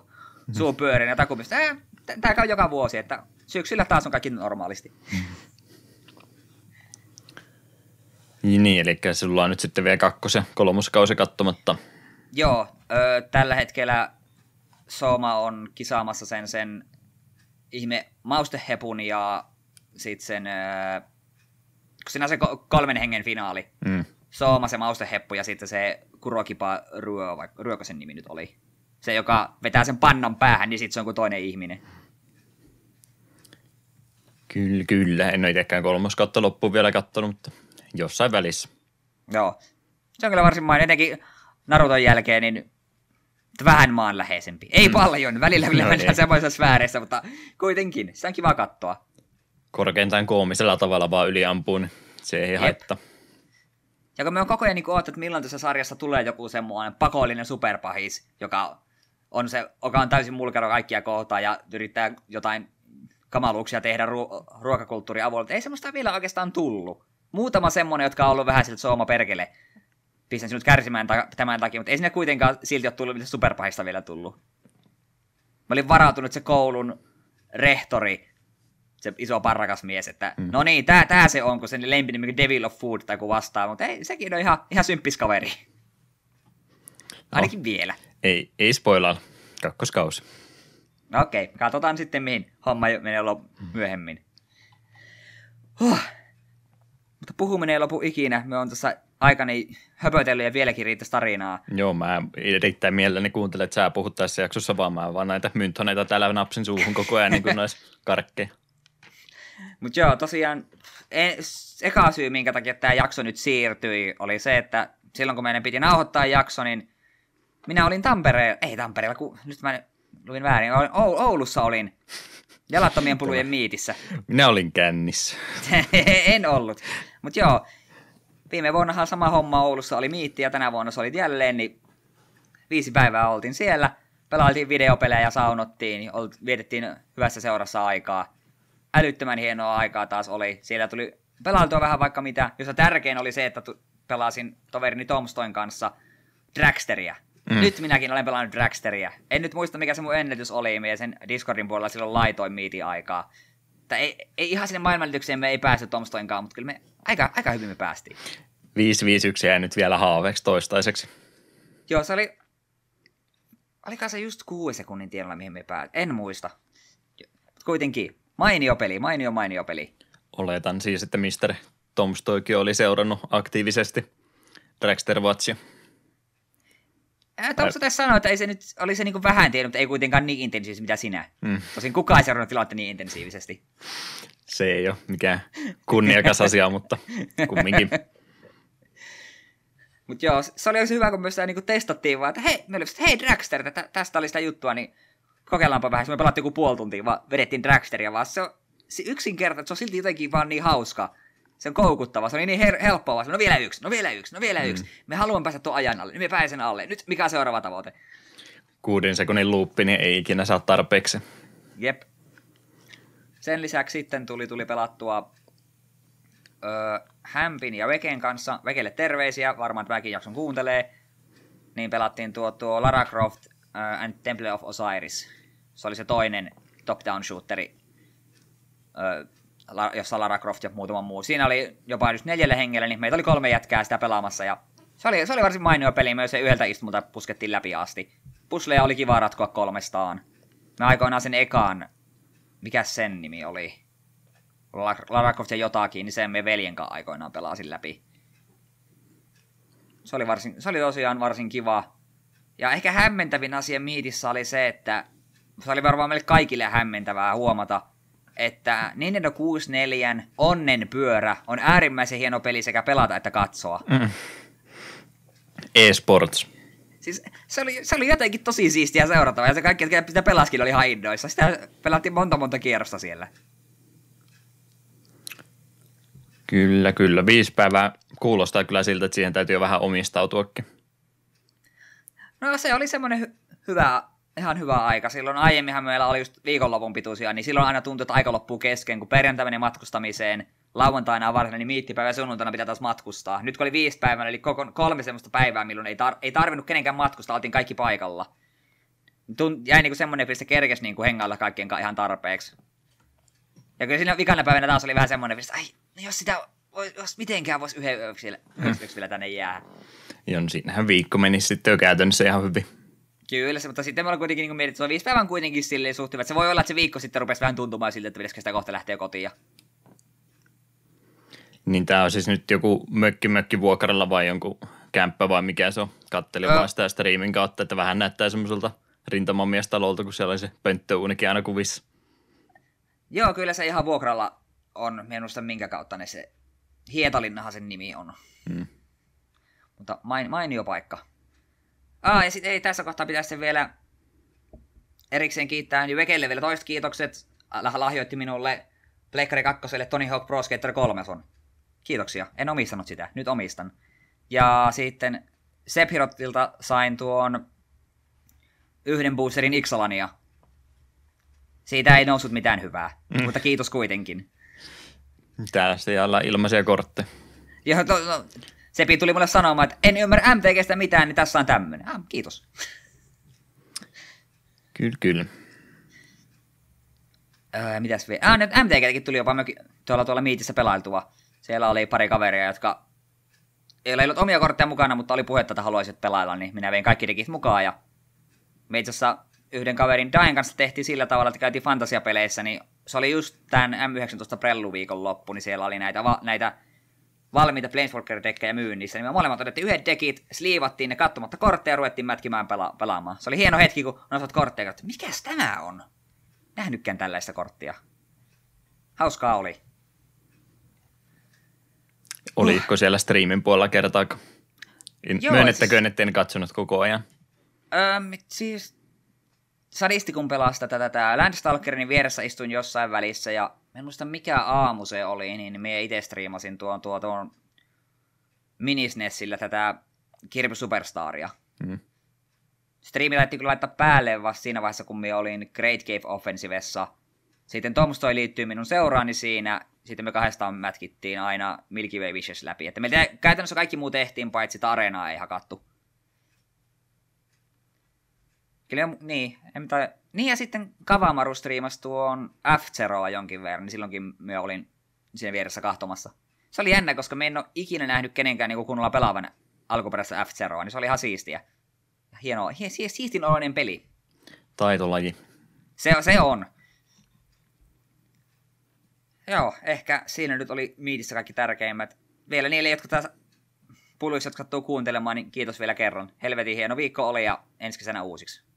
suu pyörin ja takumista. Tämä käy joka vuosi, että syksyllä taas on kaikki normaalisti. Niin, eli sulla on nyt sitten vielä kakkos- ja kolmoskausi katsomatta. Joo, ö, tällä hetkellä Sooma on kisaamassa sen, sen ihme maustehepun ja sitten sen, ö, siinä on se kolmen hengen finaali. Mm. Sooma, se mausteheppu ja sitten se Kurokipa Ruo, vai Ruoko sen nimi nyt oli. Se, joka vetää sen pannan päähän, niin sitten se on kuin toinen ihminen. Kyllä, kyllä. En ole itsekään kolmas kautta loppuun vielä kattonut, mutta jossain välissä. Joo. Se on kyllä varsin main. Etenkin Naruton jälkeen, niin vähän maanläheisempi. Ei mm. paljon, välillä no, mennään niin. semmoisessa sfääreissä, mutta kuitenkin. Se on kiva katsoa. Korkeintaan koomisella tavalla vaan yliampuu, niin se ei Jep. haittaa. Ja kun me on koko ajan niin että milloin tässä sarjassa tulee joku semmoinen pakollinen superpahis, joka on, se, joka on täysin mulkero kaikkia kohtaa ja yrittää jotain kamaluuksia tehdä ruo- ruokakulttuurin avulla. Ei semmoista vielä oikeastaan tullut. Muutama semmoinen, jotka on ollut vähän siltä sooma perkele. Pistän sinut kärsimään ta- tämän takia, mutta ei sinne kuitenkaan silti ole tullut mitään superpahista vielä tullut. Mä olin varautunut se koulun rehtori, se iso parrakas mies, että mm. no niin, tää, tää se on, kun sen lempinimi Devil of Food tai kun vastaa, mutta ei, sekin on ihan, ihan symppis kaveri. Ainakin no. vielä. Ei, ei spoilaa. Kakkoskausi. No okei, okay. katsotaan sitten mihin homma menee lop- myöhemmin. Huh. Mutta puhuminen ei lopu ikinä. Me on tässä aikani höpötellyt ja vieläkin riittäisi tarinaa. Joo, mä erittäin mielelläni kuuntelen, että sä puhut tässä jaksossa vaan. Mä vaan näitä myntoneita täällä napsin suuhun koko ajan niin kuin noissa karkkeja. Mutta joo, tosiaan e- eka syy, minkä takia tämä jakso nyt siirtyi, oli se, että silloin kun meidän piti nauhoittaa jakso, niin minä olin Tampereella, ei Tampereella, kun nyt mä luin väärin, Oulussa olin jalattomien pulujen miitissä. Minä olin kännissä. en ollut. Mutta joo, viime vuonnahan sama homma Oulussa oli miitti ja tänä vuonna se oli jälleen, niin viisi päivää oltiin siellä. Pelailtiin videopelejä ja saunottiin, niin vietettiin hyvässä seurassa aikaa. Älyttömän hienoa aikaa taas oli. Siellä tuli pelailtua vähän vaikka mitä, jossa tärkein oli se, että pelasin toverini Tomstoin kanssa Dragsteria. Mm. Nyt minäkin olen pelannut Dragsteria. En nyt muista, mikä se mun ennätys oli, ja sen Discordin puolella silloin laitoin miitin aikaa. Että ei, ei ihan sinne maailmanlitykseen me ei päästy Tomstoinkaan, mutta kyllä me aika, aika hyvin me päästiin. 5-5-1 jäi nyt vielä haaveeksi toistaiseksi. Joo, se oli... Oliko se just kuusi sekunnin tienoilla, mihin me päät? En muista. Kuitenkin. Mainio peli, mainio mainio peli. Oletan siis, että Mr. Tomstoikin oli seurannut aktiivisesti Dragster Watchia. Tuossa tässä sanoa, että ei se nyt, oli se niin vähän tiennyt, mutta ei kuitenkaan niin intensiivisesti mitä sinä. Mm. Tosin kukaan ei seurannut tilannetta niin intensiivisesti. Se ei ole mikään kunniakas asia, mutta kumminkin. Mutta joo, se oli hyvä, kun me sitä niinku testattiin vaan, että hei, me oli, että hei Dragster, että tästä oli sitä juttua, niin kokeillaanpa vähän. me pelattiin joku puoli tuntia, vaan vedettiin Dragsteria, vaan se on se yksinkertainen, se on silti jotenkin vaan niin hauska se on koukuttava, se oli niin her- helppoa, no vielä yksi, no vielä yksi, no vielä mm. yksi. Me haluamme päästä tuon ajan alle, niin me pääsen alle. Nyt mikä on seuraava tavoite? Kuuden sekunnin luuppi, niin ei ikinä saa tarpeeksi. Jep. Sen lisäksi sitten tuli, tuli pelattua öö, Hämpin ja Veken kanssa. Vekelle terveisiä, varmaan tämäkin jakson kuuntelee. Niin pelattiin tuo, tuo Lara Croft uh, and Temple of Osiris. Se oli se toinen top-down shooteri. Öö, jossa Lara Croft ja muutama muu. Siinä oli jopa just neljälle hengelle, niin meitä oli kolme jätkää sitä pelaamassa ja se oli, se oli varsin mainio peli, myös se yhdeltä istulta puskettiin läpi asti. Pusleja oli kiva ratkoa kolmestaan. Me aikoinaan sen ekaan, mikä sen nimi oli? Lara Croft ja jotakin, niin sen me veljen kanssa aikoinaan pelasin läpi. Se oli, varsin, se oli tosiaan varsin kiva. Ja ehkä hämmentävin asia Miitissä oli se, että se oli varmaan meille kaikille hämmentävää huomata, että Nintendo 64 Onnen pyörä on äärimmäisen hieno peli sekä pelata että katsoa. Mm. E-sports. Siis se oli, se oli jotenkin tosi siistiä seurattava ja se kaikki, jotka sitä pelaskin, oli ihan innoissa. Sitä pelattiin monta monta kierrosta siellä. Kyllä, kyllä. Viisi päivää kuulostaa kyllä siltä, että siihen täytyy vähän omistautuakin. No se oli semmoinen hy- hyvä ihan hyvä aika. Silloin aiemminhan meillä oli just viikonlopun pituisia, niin silloin aina tuntui, että aika loppuu kesken, kun perjantai meni matkustamiseen, lauantaina on varsinainen miittipäivä ja sunnuntaina pitää taas matkustaa. Nyt kun oli viisi päivää, eli koko, kolme semmoista päivää, milloin ei, tar- ei tarvinnut kenenkään matkustaa, oltiin kaikki paikalla. Tunt- jäi niinku semmoinen fiilis, että kerkesi niinku hengailla kaikkien ihan tarpeeksi. Ja kyllä siinä vikana päivänä taas oli vähän semmoinen fiilis, ai, no jos sitä jos mitenkään voisi yhden yöksi vielä, yöksi vielä tänne jää. Joo, no siinähän viikko meni sitten jo käytännössä ihan hyvin. Kyllä, se, mutta sitten me ollaan kuitenkin niin mietitty, että se on viisi päivän kuitenkin silleen suht hyvä. Se voi olla, että se viikko sitten rupesi vähän tuntumaan siltä, että pitäisikö sitä kohta lähteä kotiin. Niin tämä on siis nyt joku mökki mökki vuokralla vai jonkun kämppä vai mikä se on. Kattelin vaan sitä striimin kautta, että vähän näyttää semmoiselta rintamamiestalolta, kun siellä oli se pönttöuunikin aina kuvissa. Joo, kyllä se ihan vuokralla on. Minusta minkä kautta ne se Hietalinnahan sen nimi on. Mm. Mutta main, mainio paikka. Ah, ja sitten ei tässä kohtaa pitäisi vielä erikseen kiittää Vekelle vielä toiset kiitokset. Lahjoitti minulle Pleikkari 2. Tony Hawk Pro Skater 3 on. Kiitoksia. En omistanut sitä. Nyt omistan. Ja sitten Sephirotilta sain tuon yhden boosterin Ixalania. Siitä ei noussut mitään hyvää, mm. mutta kiitos kuitenkin. Täällä sitten ilmaisia kortteja. Ja to, to, Sepi tuli mulle sanomaan, että en ymmärrä MTGstä mitään, niin tässä on tämmöinen. Ah, kiitos. Kyllä, kyllä. Öö, mitäs vielä? Ah, nyt MTGtäkin tuli jopa tuolla, tuolla Miitissä pelailtua. Siellä oli pari kaveria, jotka ei ollut omia kortteja mukana, mutta oli puhetta, että haluaisit pelailla, niin minä vein kaikki digit mukaan. Ja me itse asiassa yhden kaverin Dain kanssa tehtiin sillä tavalla, että käytiin fantasiapeleissä, niin se oli just tämän M19 Prellu-viikon loppu, niin siellä oli näitä, va- näitä valmiita Planeswalker-dekkejä myynnissä, niin me molemmat otettiin yhdet dekit, sliivattiin ne katsomatta kortteja ja ruvettiin mätkimään pela- pelaamaan. Se oli hieno hetki, kun nostat kortteja, että mikäs tämä on? Nähnytkään tällaista korttia. Hauskaa oli. Oliko siellä streamin puolella kertaakaan? Myönnettäköön, siis... etten katsonut koko ajan. Öö, siis sadisti kun pelasi tätä, tätä Landstalkerin vieressä istuin jossain välissä ja en muista mikä aamu se oli, niin me itse striimasin tuon, tuon, tuon Minisnessillä tätä Kirby Superstaria. Mm. Striimi laitti kyllä laittaa päälle vasta siinä vaiheessa, kun me olin Great Cave Offensivessa. Sitten Tomstoi liittyy minun seuraani siinä. Sitten me kahdestaan mätkittiin aina Milky Way Wishes läpi. Että me käytännössä kaikki muu tehtiin, paitsi sitä areenaa ei hakattu. Kyllä, niin. En tai... Niin ja sitten Kavamaru striimasi tuon f jonkin verran, niin silloinkin me olin siinä vieressä kahtomassa. Se oli jännä, koska me en ole ikinä nähnyt kenenkään niin kunnolla pelaavan alkuperäistä f niin se oli ihan siistiä. Hienoa, hie, siistin oloinen peli. Taitolaji. Se, se on. Joo, ehkä siinä nyt oli miitissä kaikki tärkeimmät. Vielä niille, jotka taas puluiksi, jotka sattuu kuuntelemaan, niin kiitos vielä kerran. Helvetin hieno viikko oli ja ensi kesänä uusiksi.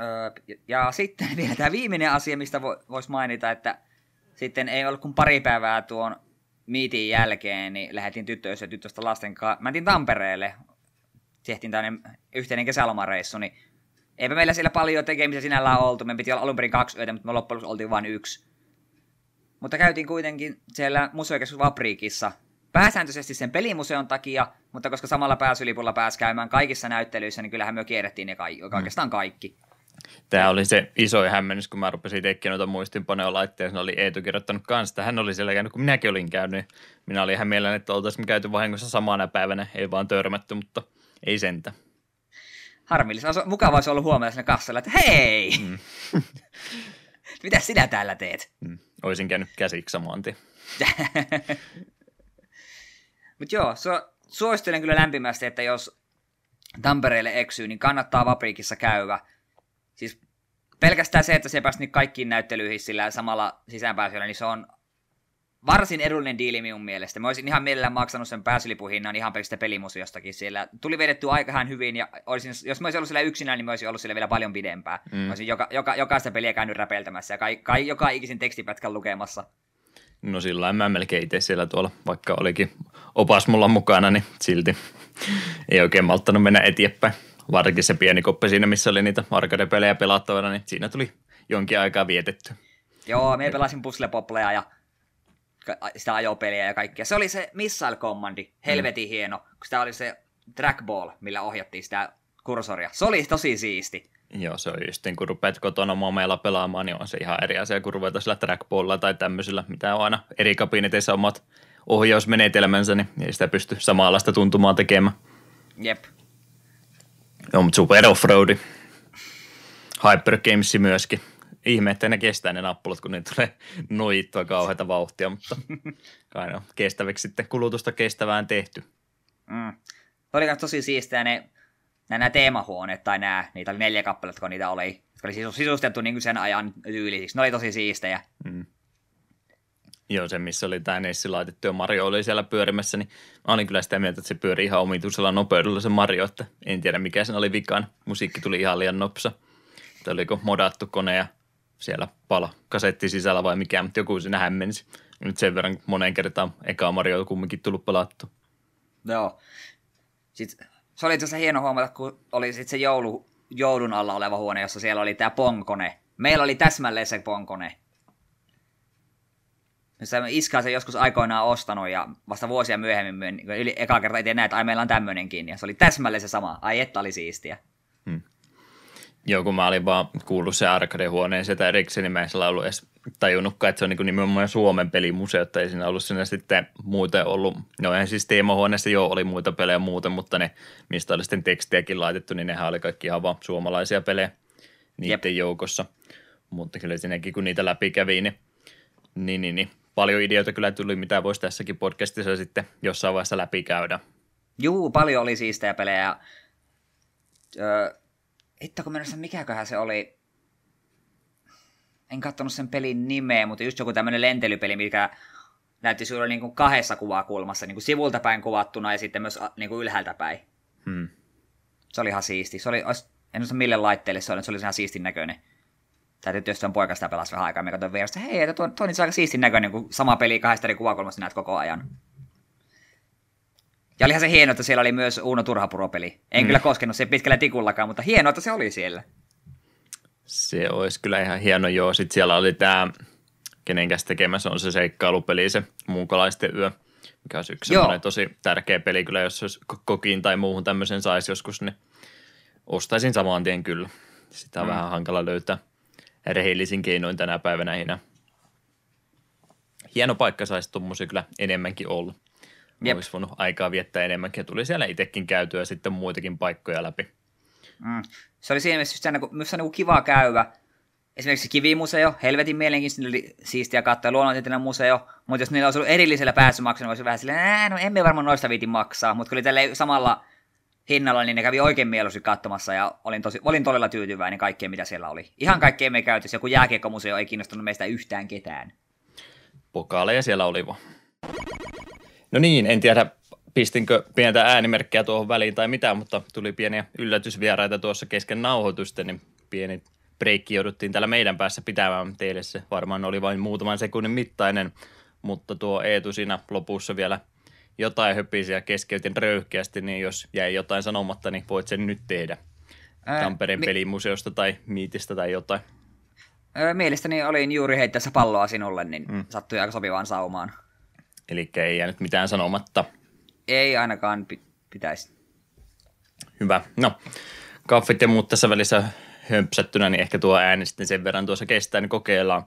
Öö, ja sitten vielä tämä viimeinen asia, mistä voisi mainita, että sitten ei ollut kuin pari päivää tuon miitin jälkeen, niin lähetin tyttöissä tyttöstä lasten kanssa. Mä Tampereelle, tehtiin tämmöinen yhteinen kesälomareissu, niin eipä meillä siellä paljon tekemistä sinällään oltu. Me piti olla alun perin kaksi yötä, mutta me loppujen lopuksi oltiin vain yksi. Mutta käytiin kuitenkin siellä museokeskus Vapriikissa pääsääntöisesti sen pelimuseon takia, mutta koska samalla pääsylipulla pääsi käymään kaikissa näyttelyissä, niin kyllähän me kierrettiin ne kaikki, oikeastaan kaikki. Tämä oli se iso hämmennys, kun mä rupesin tekemään noita muistinpanoja laitteessa. oli Eetu kirjoittanut kanssa. Hän oli siellä käynyt, kun minäkin olin käynyt. Minä olin ihan mielelläni, että oltaisiin käyty vahingossa samana päivänä. Ei vaan törmätty, mutta ei sentä. Harmillista. Olisi mukava olisi ollut huomata siinä kassalla, että hei! Mm. Mitä sinä täällä teet? Mm. Olisin käynyt käsiksi samaan Mutta joo, su- suosittelen kyllä lämpimästi, että jos Tampereelle eksyy, niin kannattaa Vapriikissa käydä – siis pelkästään se, että se pääsi nyt kaikkiin näyttelyihin sillä samalla sisäänpääsyllä, niin se on varsin edullinen diili minun mielestä. Mä olisin ihan mielellään maksanut sen pääsylipuhinnan ihan pelkästään pelimuseostakin siellä. Tuli vedetty aika hyvin ja olisin, jos mä olisin ollut siellä yksinään, niin mä olisin ollut siellä vielä paljon pidempään. Mm. Mä olisin joka, joka, jokaista peliä käynyt räpeltämässä ja kai, kai, joka ikisen tekstipätkän lukemassa. No sillä mä melkein itse siellä tuolla, vaikka olikin opas mulla mukana, niin silti ei oikein malttanut mennä eteenpäin varsinkin se pieni koppi siinä, missä oli niitä arcade-pelejä pelattavana, niin siinä tuli jonkin aikaa vietetty. Joo, me pelasin Puzzle Popleja ja sitä ajopeliä ja kaikkea. Se oli se Missile Commandi, helvetin mm. hieno, kun sitä oli se trackball, millä ohjattiin sitä kursoria. Se oli tosi siisti. Joo, se on just niin, kun rupeat kotona momeilla pelaamaan, niin on se ihan eri asia, kun ruveta sillä trackballilla tai tämmöisillä, mitä on aina eri kabineteissa omat ohjausmenetelmänsä, niin ei sitä pysty samanlaista tuntumaan tekemään. Jep. Joo, mutta Super Offroadi. Hyper Games myöskin. ihme, että ne kestää ne nappulat, kun ne tulee noittua kauheita vauhtia, mutta kai on kestäväksi sitten kulutusta kestävään tehty. Mm. Oli tosi siistejä ne, nämä teemahuoneet tai nämä, niitä oli neljä kappaletta, kun niitä oli, jotka oli sisustettu niin kuin sen ajan tyylisiksi. Ne oli tosi siistejä. Mm. Joo, se missä oli tämä Nessi laitettu ja Mario oli siellä pyörimässä, niin mä olin kyllä sitä mieltä, että se pyöri ihan omituisella nopeudella se Mario, että en tiedä mikä sen oli vikaan. Musiikki tuli ihan liian nopsa. Että oliko modattu kone ja siellä pala kasetti sisällä vai mikä, mutta joku siinä hämmensi. Nyt sen verran moneen kertaan eka Mario kumminkin tullut pelattu. Joo. Sitten se oli tässä hieno huomata, kun oli sitten se joulu, joulun alla oleva huone, jossa siellä oli tämä pongkone. Meillä oli täsmälleen se pongkone. Se iskä se joskus aikoinaan ostanut ja vasta vuosia myöhemmin, niin yli, eka kerta ei tiedä, että ai meillä on tämmöinenkin. Ja se oli täsmälleen se sama. Ai että oli siistiä. Hmm. Joo, kun mä olin vaan kuullut se arcade-huoneen sieltä erikseen, niin mä en ollut edes tajunnutkaan, että se on niin nimenomaan Suomen pelimuseo, että ei siinä ollut siinä sitten muuten ollut. No eihän siis teemahuoneessa jo oli muita pelejä muuten, mutta ne, mistä oli sitten tekstiäkin laitettu, niin nehän oli kaikki ihan vaan suomalaisia pelejä niiden Jep. joukossa. Mutta kyllä siinäkin, kun niitä läpi kävi, niin, niin, niin, niin paljon ideoita kyllä tuli, mitä voisi tässäkin podcastissa sitten jossain vaiheessa läpikäydä. Juu, paljon oli siistejä pelejä. Öö, Hitto, kun mennessä mikäköhän se oli, en katsonut sen pelin nimeä, mutta just joku tämmöinen lentelypeli, mikä näytti sulle niin kuin kahdessa kuvakulmassa, niin kuin sivulta päin kuvattuna ja sitten myös niin kuin ylhäältä päin. Hmm. Se oli ihan siisti. Se oli, en muista mille laitteelle se oli, se oli ihan siistin näköinen. Täytyy työstön poika sitä pelasi vähän aikaa, mikä katsoin vierestä, hei, että tuo, tuo on aika siistin näköinen, kun sama peli kahdesta eri kuvakulmasta näet koko ajan. Ja olihan se hieno, että siellä oli myös Uno Turhapuro-peli. En mm. kyllä koskenut se pitkällä tikullakaan, mutta hienoa, että se oli siellä. Se olisi kyllä ihan hieno, joo. Sitten siellä oli tämä, kenenkäs tekemässä on se seikkailupeli, se muukalaisten yö, mikä on yksi tosi tärkeä peli kyllä, jos olisi kokiin tai muuhun tämmöisen saisi joskus, niin ostaisin saman tien kyllä. Sitä on mm. vähän hankala löytää rehellisin keinoin tänä päivänä enää. Hieno paikka saisi tuommoisia kyllä enemmänkin olla. Jep. Olisi voinut aikaa viettää enemmänkin ja tuli siellä itsekin käytyä sitten muitakin paikkoja läpi. Mm. Se oli siinä mielessä just myös niin kiva käydä. Esimerkiksi Kivimuseo, helvetin mielenkiintoinen, oli siistiä katsoa, luonnontieteellinen museo, mutta jos niillä olisi ollut erillisellä pääsymaksulla, niin olisi vähän silleen, no emme varmaan noista viitin maksaa, mutta kun oli tälle samalla hinnalla, niin ne kävi oikein mieluusti katsomassa ja olin, tosi, olin todella tyytyväinen kaikkeen, mitä siellä oli. Ihan kaikkea me käytössä, joku jääkiekkomuseo ei kiinnostunut meistä yhtään ketään. Pokaaleja siellä oli vaan. No niin, en tiedä pistinkö pientä äänimerkkiä tuohon väliin tai mitä, mutta tuli pieniä yllätysvieraita tuossa kesken nauhoitusten, niin pieni breikki jouduttiin täällä meidän päässä pitämään. Teille se varmaan oli vain muutaman sekunnin mittainen, mutta tuo Eetu siinä lopussa vielä jotain höpisiä keskeytin röyhkeästi, niin jos jäi jotain sanomatta, niin voit sen nyt tehdä. Ää, Tampereen mi- pelimuseosta tai Miitistä tai jotain. mielestäni olin juuri heittäessä palloa sinulle, niin mm. sattui aika sopivaan saumaan. Eli ei jäänyt mitään sanomatta. Ei ainakaan pi- pitäisi. Hyvä. No, kaffit ja muut tässä välissä hömpsättynä, niin ehkä tuo ääni sitten sen verran tuossa kestää, niin kokeillaan.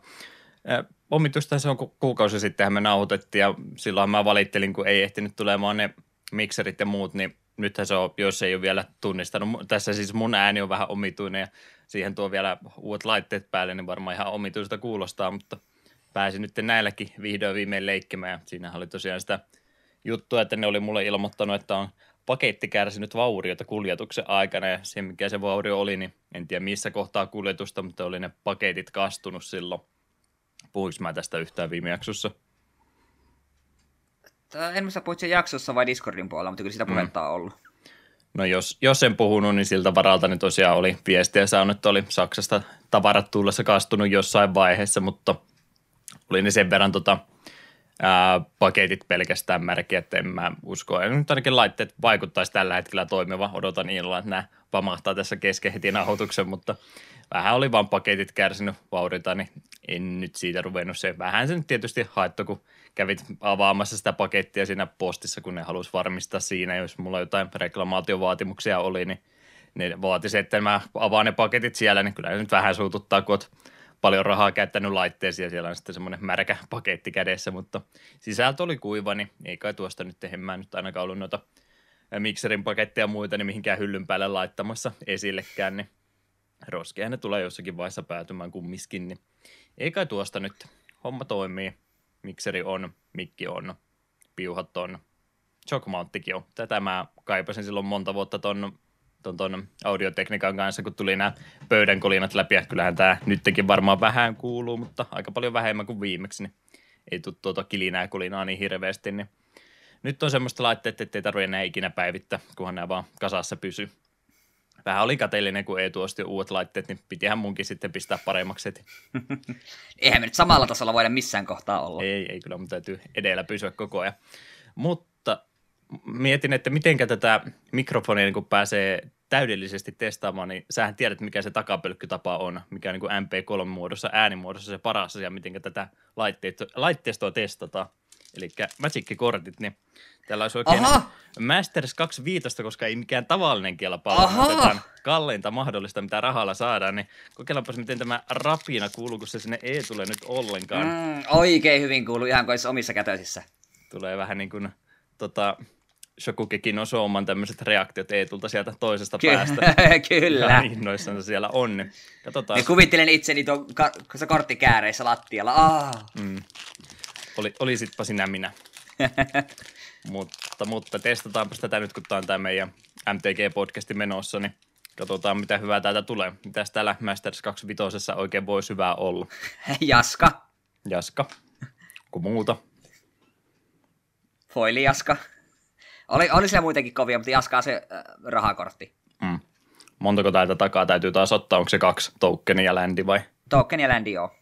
Omitusta se on kuukausi sitten me nauhoitettiin ja silloin mä valittelin, kun ei ehtinyt tulemaan ne mikserit ja muut, niin nythän se on, jos ei ole vielä tunnistanut. Tässä siis mun ääni on vähän omituinen ja siihen tuo vielä uudet laitteet päälle, niin varmaan ihan omituista kuulostaa, mutta pääsin nyt näilläkin vihdoin viimein leikkimään. Ja siinä oli tosiaan sitä juttua, että ne oli mulle ilmoittanut, että on paketti kärsinyt vauriota kuljetuksen aikana ja se mikä se vaurio oli, niin en tiedä missä kohtaa kuljetusta, mutta oli ne paketit kastunut silloin. Puhuinko mä tästä yhtään viime jaksossa? En puhuit sen jaksossa vai Discordin puolella, mutta kyllä sitä mm. puhetta mm. on ollut. No jos, jos en puhunut, niin siltä varalta niin tosiaan oli viestiä saanut, että oli Saksasta tavarat tullessa kastunut jossain vaiheessa, mutta oli ne sen verran tota, ää, paketit pelkästään märkiä, että en mä usko. Ja nyt ainakin laitteet vaikuttaisi tällä hetkellä toimiva. Odotan illalla, että nämä pamahtaa tässä kesken heti nauhoituksen, mutta vähän oli vaan paketit kärsinyt vaurita, niin en nyt siitä ruvennut se. Vähän se nyt tietysti haettu, kun kävit avaamassa sitä pakettia siinä postissa, kun ne halusi varmistaa siinä, jos mulla jotain reklamaatiovaatimuksia oli, niin ne vaati se, että mä avaan ne paketit siellä, niin kyllä nyt vähän suututtaa, kun oot paljon rahaa käyttänyt laitteisiin ja siellä on sitten semmoinen märkä paketti kädessä, mutta sisältö oli kuiva, niin ei kai tuosta nyt mä nyt ainakaan ollut noita mikserin paketteja ja muita, niin mihinkään hyllyn päälle laittamassa esillekään, niin Roskeja ne tulee jossakin vaiheessa päätymään kummiskin, niin ei kai tuosta nyt. Homma toimii, mikseri on, mikki on, piuhat on, Shockmounttikin on. Tätä mä kaipasin silloin monta vuotta ton, ton, ton audiotekniikan kanssa, kun tuli nämä pöydän kolinat läpi. Ja kyllähän tämä nytkin varmaan vähän kuuluu, mutta aika paljon vähemmän kuin viimeksi, niin ei tule tuota kilinää ja kulinaa niin hirveästi. Niin nyt on semmoista laitteet, että ei tarvitse enää ikinä päivittää, kunhan nämä vaan kasassa pysyy. Vähän oli kateellinen, kun ei tuosti uudet laitteet, niin pitihän munkin sitten pistää paremmaksi heti. Eihän me nyt samalla tasolla voida missään kohtaa olla. Ei, ei kyllä, mutta täytyy edellä pysyä koko ajan. Mutta mietin, että miten tätä mikrofonia niin kun pääsee täydellisesti testaamaan, niin sähän tiedät, mikä se takapölkkytapa on, mikä on niin kuin MP3-muodossa, äänimuodossa se paras asia, miten tätä laitteistoa testataan. Eli Magic-kortit, niin täällä olisi oikein Aha! Masters 25, koska ei mikään tavallinen kelpaa, otetaan kalleinta mahdollista, mitä rahalla saadaan, niin kokeillaanpa miten tämä rapina kuuluu, kun se sinne ei tule nyt ollenkaan. Mm, oikein hyvin kuuluu, ihan kuin omissa kätöisissä. Tulee vähän niin kuin tota, Shokukekin Osoman tämmöiset reaktiot Eetulta sieltä toisesta Ky- päästä. Kyllä. Innoissaan siellä on. Niin katsotaan. Ja kuvittelen itseni tuon ka- korttikääreissä lattialla. Ah. Mm. Oli, olisitpa sinä minä. mutta, mutta testataanpa tätä nyt, kun tämä on tämä meidän MTG-podcasti menossa, niin katsotaan, mitä hyvää täältä tulee. Mitäs täällä Masters 25 oikein voisi hyvää olla? Jaska. Jaska. Kun muuta. Foili Jaska. Oli, oli siellä muitakin kovia, mutta Jaskaa se äh, rahakortti. Mm. Montako täältä takaa täytyy taas ottaa? Onko se kaksi tokeni ja ländi vai? Tokeni ja ländi, joo.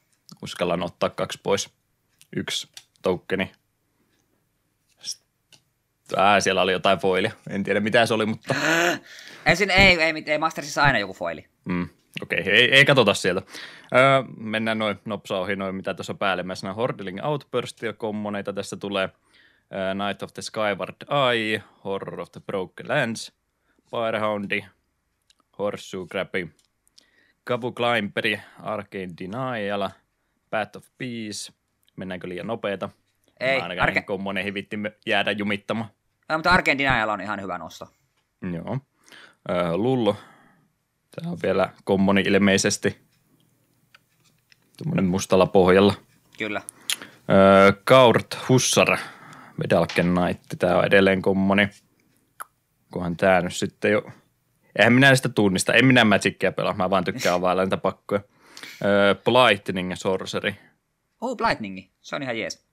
Uskallan ottaa kaksi pois. Yksi tokeni. Ää, siellä oli jotain foilia. En tiedä mitä se oli, mutta... Ensin ei, ei, ei Mastersissa aina joku foili. Mm. Okei, okay, ei, ei katsota sieltä. Öö, mennään noin nopsa ohi noin, mitä tuossa päällimmäisenä. Hordeling Outburst ja kommoneita tässä tulee. Night of the Skyward Eye, Horror of the Broken Lands, Firehound, Horseshoe Crabby, Kabu Climberi, Arcane Denial, Path of Peace. Mennäänkö liian nopeeta? Ei. Ainakaan Arke... niin monen hivitti jäädä jumittamaan. Ja, mutta Arcane Denial on ihan hyvä nosto. Joo. Äh, Lullo. Tämä on vielä kommoni ilmeisesti. Tuommoinen mustalla pohjalla. Kyllä. Äh, Kaurt Hussar Medalken Knight, tämä on edelleen kommoni. Kunhan tää nyt sitten jo... Eihän minä sitä tunnista, en minä Magicia pelaa, mä vaan tykkään availla niitä pakkoja. Öö, Blightning ja Sorcery. Oh, Blightning, se on ihan jees.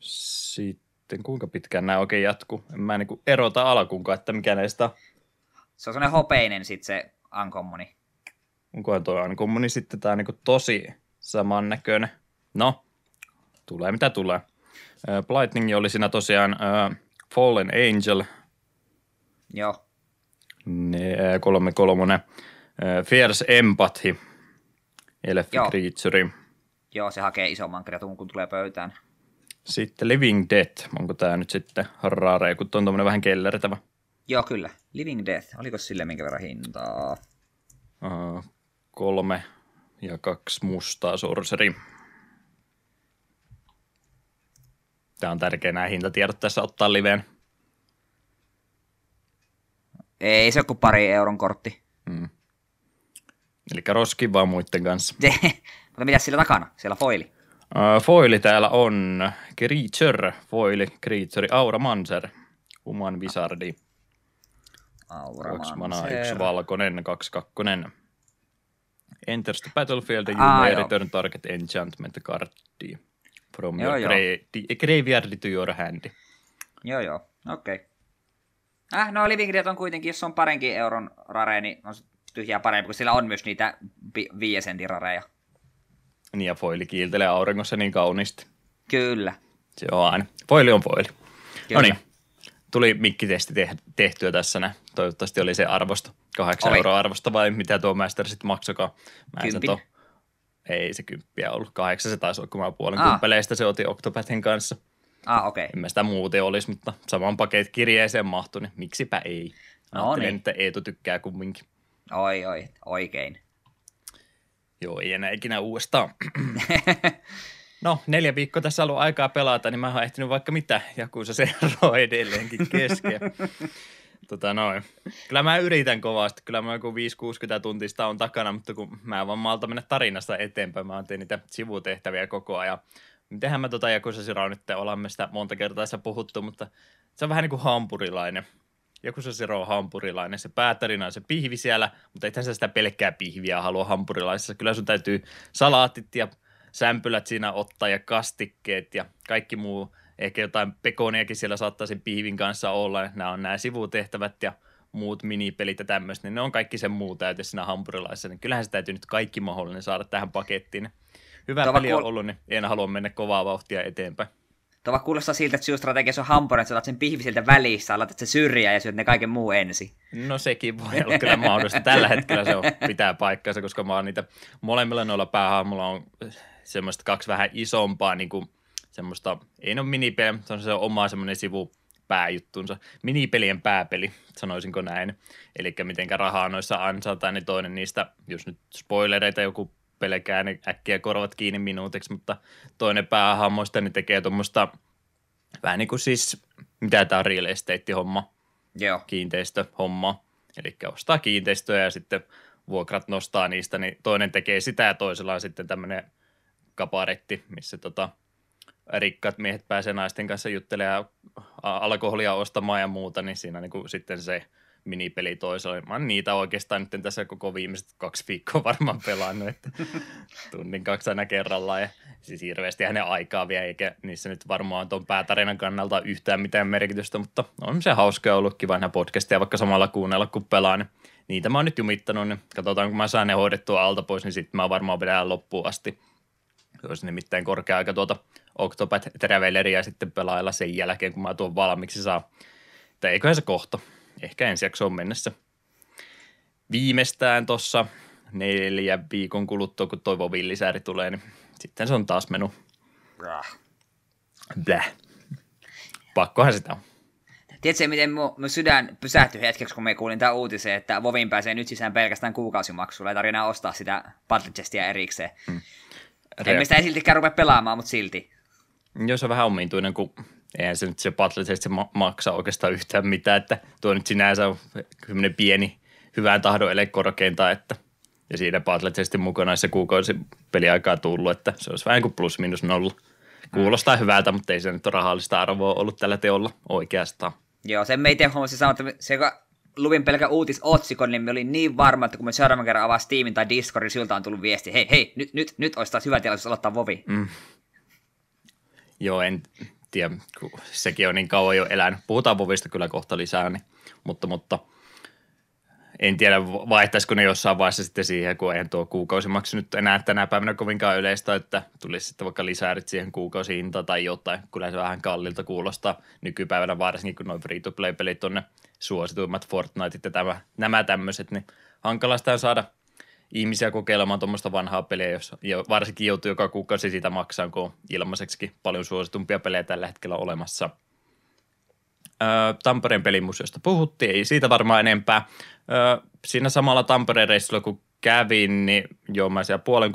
Sitten kuinka pitkään nämä oikein jatkuu? En mä niinku erota alkuunkaan, että mikä näistä Se on sellainen hopeinen sitten se Uncommoni. Onkohan tuo Uncommoni sitten tää niinku tosi samannäköinen? No, tulee mitä tulee. Blightning oli siinä tosiaan uh, Fallen Angel. Joo. Ne, kolme kolmonen. Uh, Fierce Empathy. Elfi Joo. Creature. Joo, se hakee isomman kreatun, kun tulee pöytään. Sitten Living Death. Onko tämä nyt sitten rare, kun on tuommoinen vähän kellertävä? Joo, kyllä. Living Death. Oliko sille minkä verran hintaa? Uh, kolme ja kaksi mustaa sorcery. Tämä on tärkeä nämä hintatiedot tässä ottaa liveen. Ei se ole kuin pari euron kortti. Hmm. Eli roski vaan muiden kanssa. Mutta mitä sillä takana? Siellä foili. Uh, foili täällä on Creature, foili, Creature, Aura Manser, Human Wizardi. Aura. Kaksi manaa, yksi valkoinen, kaksi kakkonen. Enters the battlefield, you may return target enchantment cardi from joo, your joo. Gra- graveyard to your hand. Joo, joo. Okei. Okay. Äh, no Living Dead on kuitenkin, jos on parenkin euron rare, niin on tyhjää parempi, kun sillä on myös niitä vi- viiesentin rareja. Niin ja foili kiiltelee auringossa niin kauniisti. Kyllä. Se on aina. Foili on foili. No niin, tuli mikkitesti tehtyä tässä. Nä. Toivottavasti oli se arvosto. Kahdeksan euroa arvosta vai mitä tuo Master sitten maksokaa. Mä en sen ei se kymppiä ollut. Kahdeksan se taisi olla, kun mä puolen ah. kumpeleista se otin Octopathin kanssa. Ah, okei. Okay. En mä sitä muuten olisi, mutta saman paket kirjeeseen mahtui, niin miksipä ei. No niin. että Eetu tykkää kumminkin. Oi, oi, oikein. Joo, ei enää ikinä uudestaan. no, neljä viikkoa tässä on ollut aikaa pelata, niin mä oon ehtinyt vaikka mitä, ja kun se se edelleenkin kesken. Tota noin. Kyllä mä yritän kovasti. Kyllä mä joku 5-60 tuntista on takana, mutta kun mä vaan malta mennä tarinasta eteenpäin. Mä teen niitä sivutehtäviä koko ajan. Mitenhän mä tota Jakusa Zero nyt olemme sitä monta kertaa tässä puhuttu, mutta se on vähän niin kuin hampurilainen. Jakusa Zero on hampurilainen. Se päätarina on se pihvi siellä, mutta ethän sä sitä pelkkää pihviä halua hampurilaisessa. Kyllä sun täytyy salaatit ja sämpylät siinä ottaa ja kastikkeet ja kaikki muu ehkä jotain pekoniakin siellä saattaa sen pihvin kanssa olla. Nämä on nämä sivutehtävät ja muut minipelit ja tämmöistä, niin ne on kaikki sen muu täyte siinä hampurilaisessa. Niin kyllähän se täytyy nyt kaikki mahdollinen saada tähän pakettiin. Hyvä Tava peli on kuul... ollut, niin en halua mennä kovaa vauhtia eteenpäin. Tuo kuulostaa siltä, että sinun strategiassa on hampuri, että sä sen pihvi sieltä välissä, laitat se syrjään ja syöt ne kaiken muu ensin. No sekin voi olla kyllä mahdollista. Tällä hetkellä se on, pitää paikkansa, koska mä oon niitä molemmilla noilla päähahmolla on semmoista kaksi vähän isompaa niin kuin semmoista, ei ole minipeli, se on se oma semmoinen sivu pääjuttunsa. Minipelien pääpeli, sanoisinko näin. Eli miten rahaa noissa ansataan, niin toinen niistä, jos nyt spoilereita joku pelkää, niin äkkiä korvat kiinni minuutiksi, mutta toinen päähahmoista niin tekee tuommoista vähän niin kuin siis, mitä tämä on real estate-homma, Joo. kiinteistöhomma, eli ostaa kiinteistöjä ja sitten vuokrat nostaa niistä, niin toinen tekee sitä ja toisella on sitten tämmöinen kaparetti, missä tota, rikkaat miehet pääsee naisten kanssa juttelemaan alkoholia ostamaan ja muuta, niin siinä niin kuin sitten se minipeli toisella. Mä oon niitä oikeastaan nyt tässä koko viimeiset kaksi viikkoa varmaan pelannut, että tunnin kaksi aina kerrallaan ja siis hirveästi hänen aikaa vielä, eikä niissä nyt varmaan tuon päätarinan kannalta yhtään mitään merkitystä, mutta on se hauska ollut kiva nähdä podcastia vaikka samalla kuunnella kun pelaan. Niin niitä mä oon nyt jumittanut, niin katsotaan kun mä saan ne hoidettua alta pois, niin sitten mä varmaan vedän loppuun asti. Se olisi nimittäin korkea aika tuota Octopath Traveleria sitten pelailla sen jälkeen, kun mä tuon valmiiksi saa. Tai eiköhän se kohta. Ehkä ensi jaksoon mennessä. Viimeistään tuossa neljä viikon kuluttua, kun toivo villisääri tulee, niin sitten se on taas menu. Bläh. Pakkohan sitä on. Tiedätkö, miten mun, mun sydän pysähtyi hetkeksi, kun me kuulin tämän uutisen, että Vovin pääsee nyt sisään pelkästään kuukausimaksulla. Ei tarvitse ostaa sitä Battle erikseen. Hmm. Re- Emme sitä ei siltikään rupea pelaamaan, mutta silti. Joo, se on vähän omituinen, kun eihän se nyt se Battle.test ma- maksaa oikeastaan yhtään mitään, että tuo nyt sinänsä on semmoinen pieni hyvän tahdon ele korkeinta, että ja siinä Battle.testin mukana se kuukausi peliaikaa tullut, että se olisi vähän kuin plus minus nolla. Kuulostaa hyvältä, mutta ei se nyt ole rahallista arvoa ollut tällä teolla oikeastaan. Joo, sen me ei tee huomasi sanoa, että se, joka luvin pelkä uutisotsikon, niin me olin niin varma, että kun me seuraavan kerran avaa Steamin tai Discordin, siltä on tullut viesti, hei, hei, nyt, nyt, nyt olisi taas hyvä tilaisuus aloittaa Vovi. Mm. Joo, en tiedä, kun sekin on niin kauan jo elänyt. Puhutaan Vovista kyllä kohta lisää, niin, mutta, mutta en tiedä, vaihtaisiko ne jossain vaiheessa sitten siihen, kun eihän tuo kuukausimaksu nyt enää tänä päivänä kovinkaan yleistä, että tulisi sitten vaikka lisäärit siihen kuukausihinta tai jotain. Kyllä se vähän kallilta kuulostaa nykypäivänä varsinkin, kun noin free-to-play-pelit on ne suosituimmat Fortniteit ja tämä, nämä tämmöiset, niin hankalasta saada – ihmisiä kokeilemaan tuommoista vanhaa peliä, jos ja varsinkin joutuu joka kuukausi siitä maksaa, kun on ilmaiseksi paljon suositumpia pelejä tällä hetkellä olemassa. Öö, Tampereen pelimuseosta puhuttiin, ei siitä varmaan enempää. Öö, siinä samalla Tampereen reissulla, kun kävin, niin joo, mä siellä puolen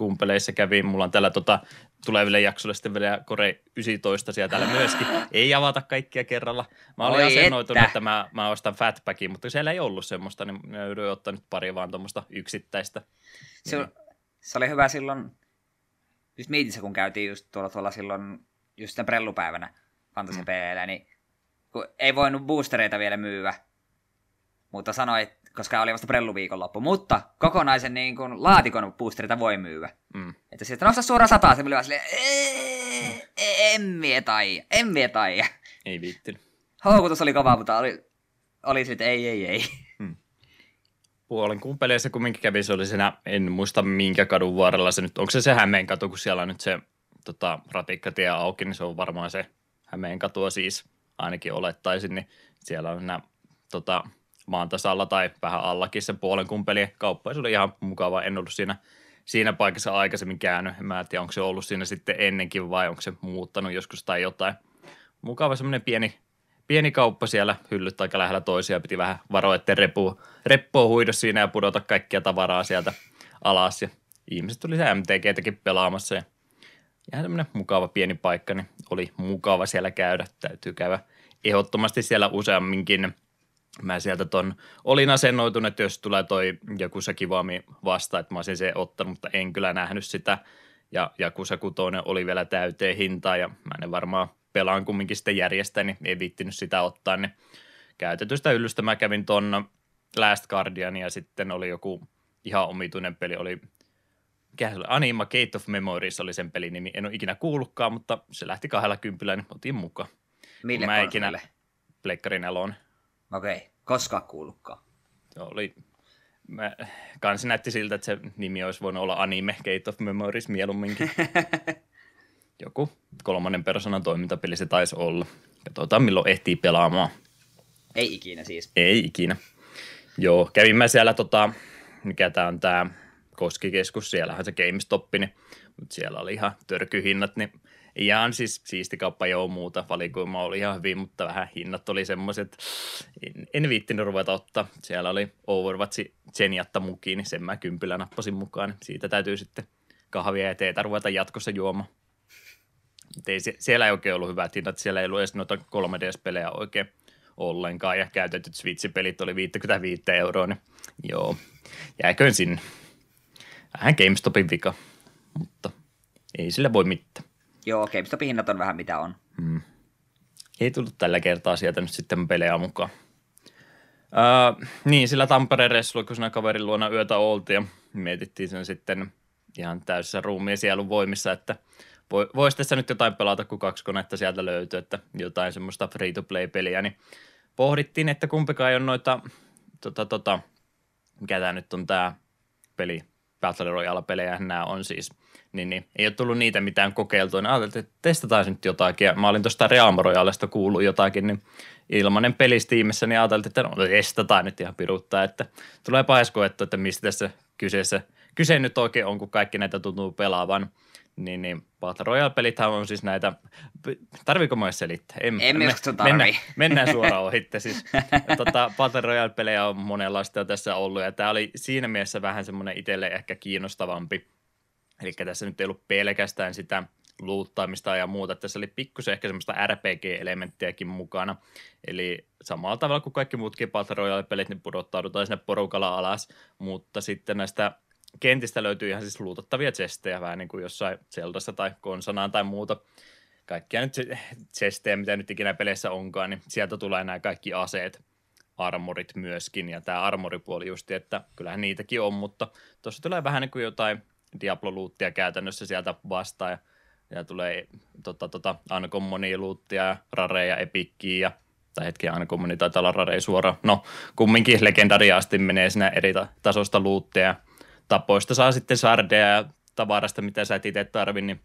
kävin. Mulla on tällä tota, tuleville jaksoille sitten vielä Kore 19 siellä täällä myöskin. Ei avata kaikkia kerralla. Mä olin Oi asennoitunut, että, että mä, mä ostan fatpackin, mutta siellä ei ollut semmoista, niin mä joudun ottaa nyt pari vaan tuommoista yksittäistä. Se, niin. se oli hyvä silloin, just miitissä kun käytiin just tuolla, tuolla silloin, just sen prellupäivänä Fantasy mm. niin kun ei voinut boostereita vielä myyä, mutta sanoi, koska oli vasta prellu viikonloppu, mutta kokonaisen niin kuin, laatikon boosterita voi myyä. Mm. Että sieltä nostaa suoraan sataa, se oli vaan silleen, en mie tai, en mie tai. Ei viittinyt. Houkutus oli kova, mutta oli, oli sitten ei, ei, ei. Hmm. Puolen kumpeleissä kumminkin kävi, se oli siinä, en muista minkä kadun varrella se nyt, onko se se Hämeen katu, kun siellä on nyt se tota, ratikkatie auki, niin se on varmaan se Hämeen katua siis, ainakin olettaisin, niin siellä on nämä tota, maan tasalla tai vähän allakin sen puolen kumpelien kauppa. Se oli ihan mukava. En ollut siinä, siinä paikassa aikaisemmin käynyt. En mä tiedä, onko se ollut siinä sitten ennenkin vai onko se muuttanut joskus tai jotain. Mukava semmoinen pieni, pieni kauppa siellä, hyllyt aika lähellä toisia. Piti vähän varoa, ettei repu, reppoa huido siinä ja pudota kaikkia tavaraa sieltä alas. Ja ihmiset tuli se MTGtäkin pelaamassa ja ihan semmoinen mukava pieni paikka, niin oli mukava siellä käydä. Täytyy käydä ehdottomasti siellä useamminkin – mä sieltä ton olin asennoitunut, että jos tulee toi joku se kivaami vasta, että mä olisin se ottanut, mutta en kyllä nähnyt sitä. Ja Jakusa kutonen oli vielä täyteen hintaa ja mä en varmaan pelaan kumminkin sitten järjestä, niin ei viittinyt sitä ottaa, niin käytetystä yllystä mä kävin ton Last Guardian ja sitten oli joku ihan omituinen peli, oli mikä se oli, Anima Gate of Memories oli sen pelin nimi, en ole ikinä kuullutkaan, mutta se lähti kahdella kympillä, niin otin mukaan. Mille mä ikinä... Pleikkarin eloon. Okei, okay. koska kuullutkaan. Se oli, mä, kansi näytti siltä, että se nimi olisi voinut olla Anime Gate of Memories mieluumminkin. Joku kolmannen persoonan toimintapeli se taisi olla. Katsotaan milloin ehtii pelaamaan. Ei ikinä siis. Ei ikinä. Joo, kävin mä siellä tota, mikä tää on tää Koskikeskus, siellähän se GameStop, niin, mutta siellä oli ihan törkyhinnat, niin ihan siis siisti kauppa joo muuta, valikoima oli ihan hyvin, mutta vähän hinnat oli semmoiset, en, en viittinyt ruveta ottaa. Siellä oli Overwatch Zeniatta mukiin, niin sen mä kympillä nappasin mukaan, siitä täytyy sitten kahvia ja teetä ruveta jatkossa juomaan. Ei, siellä ei oikein ollut hyvät hinnat, siellä ei ollut edes noita 3DS-pelejä oikein ollenkaan, ja käytetyt Switch-pelit oli 55 euroa, niin joo, jääköön sinne. Vähän GameStopin vika, mutta ei sille voi mitään. Joo, GameStopin hinnat on vähän mitä on. Hmm. Ei tullut tällä kertaa sieltä nyt sitten pelejä mukaan. Uh, niin, sillä Tampereen ressulla, kun siinä kaverin luona yötä oltiin ja mietittiin sen sitten ihan täysissä ruumiin sielun voimissa, että voisi tässä nyt jotain pelata, kun kaksi konetta sieltä löytyy, että jotain semmoista free-to-play-peliä, niin pohdittiin, että kumpikaan ei ole noita, tota, tota, mikä tämä nyt on tämä peli, Battle Royale-pelejä nämä on siis, niin, niin ei ole tullut niitä mitään kokeiltua, niin ajattelin, että testataan nyt jotakin, ja mä olin tuosta Real Royalesta kuullut jotakin, niin ilmanen peli niin ajattelin, että no testataan nyt ihan piruttaa, että tulee paiskoettu, että mistä tässä kyseessä, kyse nyt oikein on, kun kaikki näitä tuntuu pelaavan, niin, niin Battle Royale-pelithän on siis näitä, tarviiko mä selittää? En, Emme me, mennään, mennään suoraan ohitte. Siis, tota, Battle Royale-pelejä on monenlaista jo tässä ollut, ja tämä oli siinä mielessä vähän semmoinen itselle ehkä kiinnostavampi. Eli tässä nyt ei ollut pelkästään sitä luuttaamista ja muuta. Tässä oli pikkusen ehkä semmoista RPG-elementtiäkin mukana. Eli samalla tavalla kuin kaikki muutkin Battle Royale-pelit, niin pudottaudutaan sinne porukalla alas, mutta sitten näistä kentistä löytyy ihan siis luutattavia chestejä, vähän niin kuin jossain Zeldassa tai Konsanaan tai muuta. Kaikkia nyt chestejä, mitä nyt ikinä peleissä onkaan, niin sieltä tulee nämä kaikki aseet, armorit myöskin, ja tämä armoripuoli just, että kyllähän niitäkin on, mutta tuossa tulee vähän niin kuin jotain Diablo-luuttia käytännössä sieltä vastaan, ja, ja tulee tota, tota, uncommoni luuttia, ja rareja, epikkiä, ja tai hetki uncommoni taitaa olla rarei suora. No, kumminkin legendariaasti menee siinä eri tasosta luuttia, tapoista saa sitten sardeja ja tavarasta, mitä sä et itse tarvi, niin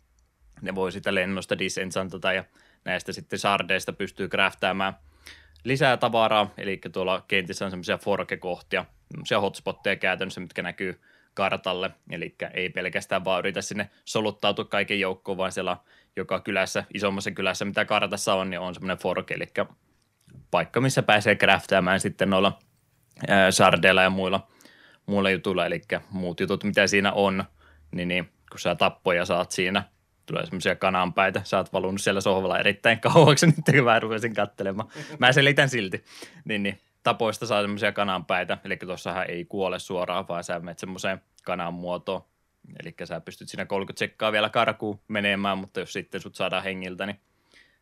ne voi sitä lennosta disenchantata ja näistä sitten sardeista pystyy craftamaan lisää tavaraa, eli tuolla kentissä on semmoisia forke-kohtia, semmoisia hotspotteja käytännössä, mitkä näkyy kartalle, eli ei pelkästään vaan yritä sinne soluttautua kaiken joukkoon, vaan siellä joka kylässä, isommassa kylässä, mitä kartassa on, niin on semmoinen forke, eli paikka, missä pääsee craftamaan sitten noilla sardeilla ja muilla muilla jutuilla, eli muut jutut, mitä siinä on, niin, niin kun sä tappoja saat siinä, tulee semmoisia kananpäitä, sä oot valunut siellä sohvalla erittäin kauaksi, nyt kun mä rupesin katselemaan. Mä selitän silti, niin, niin tapoista saa semmoisia kananpäitä, eli tuossahan ei kuole suoraan, vaan sä menet semmoiseen kanan muotoon, eli sä pystyt siinä 30 sekkaa vielä karkuun menemään, mutta jos sitten sut saadaan hengiltä, niin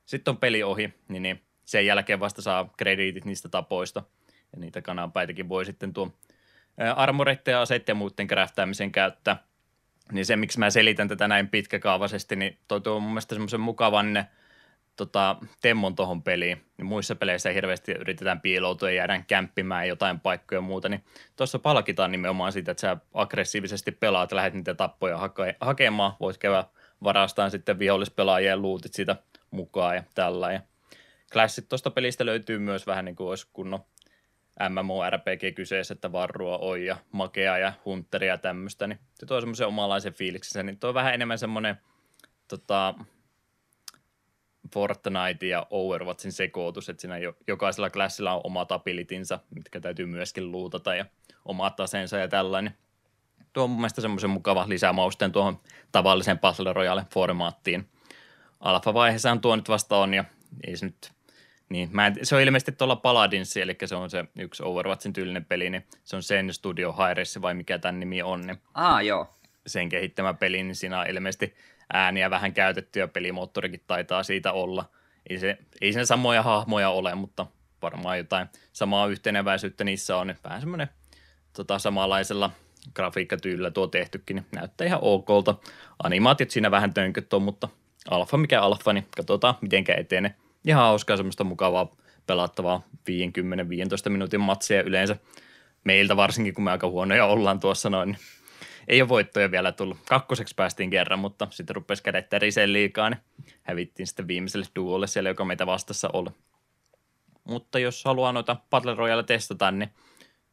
sitten on peli ohi, niin, niin sen jälkeen vasta saa krediitit niistä tapoista, ja niitä kananpäitäkin voi sitten tuo armoreiden ja aseiden ja muiden kräftäämisen käyttää. Niin se, miksi mä selitän tätä näin pitkäkaavaisesti, niin toi tuo mun mielestä semmoisen mukavan tota, temmon tuohon peliin. Niin muissa peleissä hirveästi yritetään piiloutua ja jäädään kämppimään jotain paikkoja ja muuta, niin tuossa palkitaan nimenomaan siitä, että sä aggressiivisesti pelaat ja lähdet niitä tappoja hake- hakemaan. Voit käydä varastaan sitten vihollispelaajien luutit siitä mukaan ja tällä. Ja Classit tuosta pelistä löytyy myös vähän niin kuin olisi kunnon MMORPG kyseessä, että varrua on ja makea ja hunteria ja tämmöistä, niin se tuo semmoisen omanlaisen fiiliksen, niin on vähän enemmän semmoinen tota, Fortnite ja Overwatchin sekoitus, että siinä jokaisella klassilla on oma abilitinsa, mitkä täytyy myöskin luutata ja omat aseensa ja tällainen. Tuo on mun mielestä semmoisen mukava lisämausteen tuohon tavalliseen Battle Royale-formaattiin. Alfa-vaiheessaan tuo nyt vasta on ja ei se nyt Niin, mä en, se on ilmeisesti tuolla Paladins, eli se on se yksi Overwatchin tyylinen peli, niin se on sen Studio Hi vai mikä tämän nimi on. Niin Aa, joo. Sen kehittämä peli, niin siinä on ilmeisesti ääniä vähän käytetty ja pelimoottorikin taitaa siitä olla. Ei, se, ei sen samoja hahmoja ole, mutta varmaan jotain samaa yhteneväisyyttä niissä on. Niin vähän semmoinen tota, samanlaisella grafiikkatyylillä tuo tehtykin, niin näyttää ihan okolta. Animaatiot siinä vähän tönköt on, mutta alfa mikä alfa, niin katsotaan mitenkä etenee. Ihan hauskaa semmoista mukavaa pelattavaa 50-15 minuutin matsia yleensä. Meiltä varsinkin, kun me aika huonoja ollaan tuossa noin, niin ei ole voittoja vielä tullut. Kakkoseksi päästiin kerran, mutta sitten rupesi kädet täriseen liikaa, niin hävittiin sitten viimeiselle duolle siellä, joka meitä vastassa oli. Mutta jos haluaa noita Battle Royale testata, niin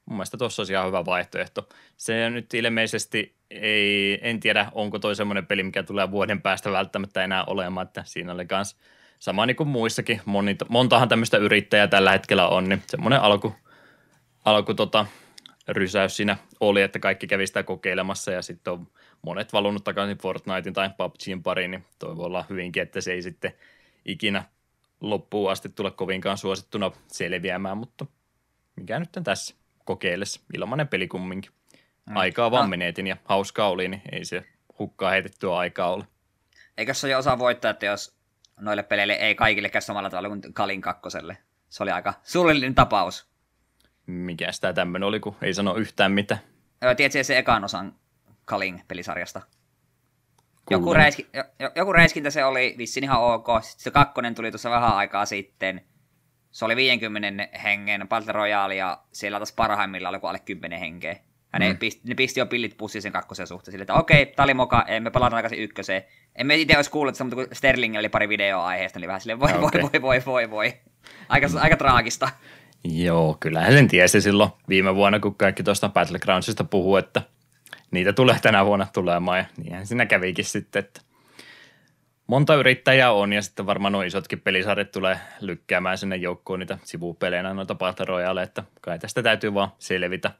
mun mielestä tuossa olisi ihan hyvä vaihtoehto. Se nyt ilmeisesti ei, en tiedä, onko toi semmoinen peli, mikä tulee vuoden päästä välttämättä enää olemaan, että siinä oli kans sama niin kuin muissakin, moni, montahan tämmöistä yrittäjää tällä hetkellä on, niin semmoinen alku, alku tota, rysäys siinä oli, että kaikki kävi sitä kokeilemassa ja sitten on monet valunut takaisin Fortnitein tai PUBGin pariin, niin toi voi olla hyvinkin, että se ei sitten ikinä loppuun asti tule kovinkaan suosittuna selviämään, mutta mikä nyt on tässä kokeillessa. Ilmainen peli kumminkin. Mm. Aikaa vaan no. menetin ja hauskaa oli, niin ei se hukkaa heitettyä aikaa ole. Eikö se ole osa voittaa, että jos noille peleille ei kaikille käy samalla tavalla kuin Kalin kakkoselle? Se oli aika suullinen tapaus. Mikä sitä tämmöinen oli, kun ei sano yhtään mitä. Tiedätkö se ekan osan Kalin pelisarjasta? Joku, räiski, joku räiskintä se oli vissiin ihan ok. Sitten se kakkonen tuli tuossa vähän aikaa sitten. Se oli 50 hengen Battle Royale ja siellä taas parhaimmilla oli alle 10 henkeä. Ja ne, mm. pisti, ne pisti jo pillit pussiin sen kakkosen suhteen. Sille, että okei, tää oli moka, emme palata takaisin ykköseen. Emme itse olisi kuullut sitä, mutta kun Sterling oli pari videoa aiheesta, niin vähän silleen voi, okay. voi, voi, voi, voi, voi. Aika, aika traagista. Joo, kyllähän sen tiesi silloin viime vuonna, kun kaikki tuosta Battlegroundsista puhuu, että niitä tulee tänä vuonna tulemaan ja niinhän siinä kävikin sitten, että monta yrittäjää on ja sitten varmaan nuo isotkin pelisarjat tulee lykkäämään sinne joukkoon niitä sivupeleinä noita Battle Royale, että kai tästä täytyy vaan selvitä.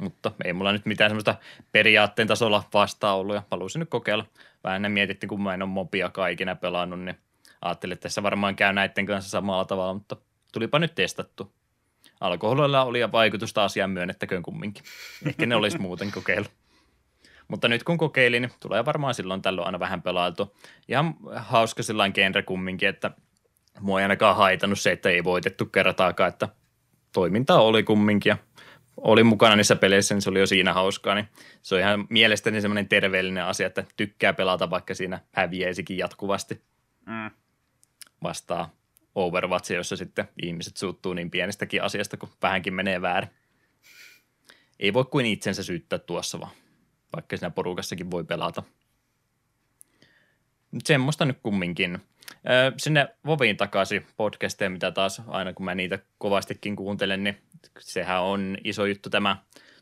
Mutta ei mulla nyt mitään semmoista periaatteen tasolla vastaa ollut ja haluaisin nyt kokeilla. Vähän mietittiin, kun mä en ole mobia kaikina pelannut, niin ajattelin, että tässä varmaan käy näiden kanssa samalla tavalla, mutta tulipa nyt testattu. Alkoholilla oli vaikutusta asiaan myönnettäköön kumminkin. Ehkä ne olisi muuten kokeillut. Mutta nyt kun kokeilin, niin tulee varmaan silloin tällöin aina vähän pelailtu. Ihan hauska sellainen genre kumminkin, että mua ei ainakaan haitannut se, että ei voitettu kertaakaan, että toiminta oli kumminkin ja oli mukana niissä peleissä, niin se oli jo siinä hauskaa, niin se on ihan mielestäni semmoinen terveellinen asia, että tykkää pelata, vaikka siinä häviäisikin jatkuvasti. Mm. Vastaa Overwatch, jossa sitten ihmiset suuttuu niin pienestäkin asiasta, kun vähänkin menee väärin. Ei voi kuin itsensä syyttää tuossa vaan vaikka siinä porukassakin voi pelata. Mutta semmoista nyt kumminkin. Sinne Voviin takaisin podcasteja, mitä taas aina kun mä niitä kovastikin kuuntelen, niin sehän on iso juttu tämä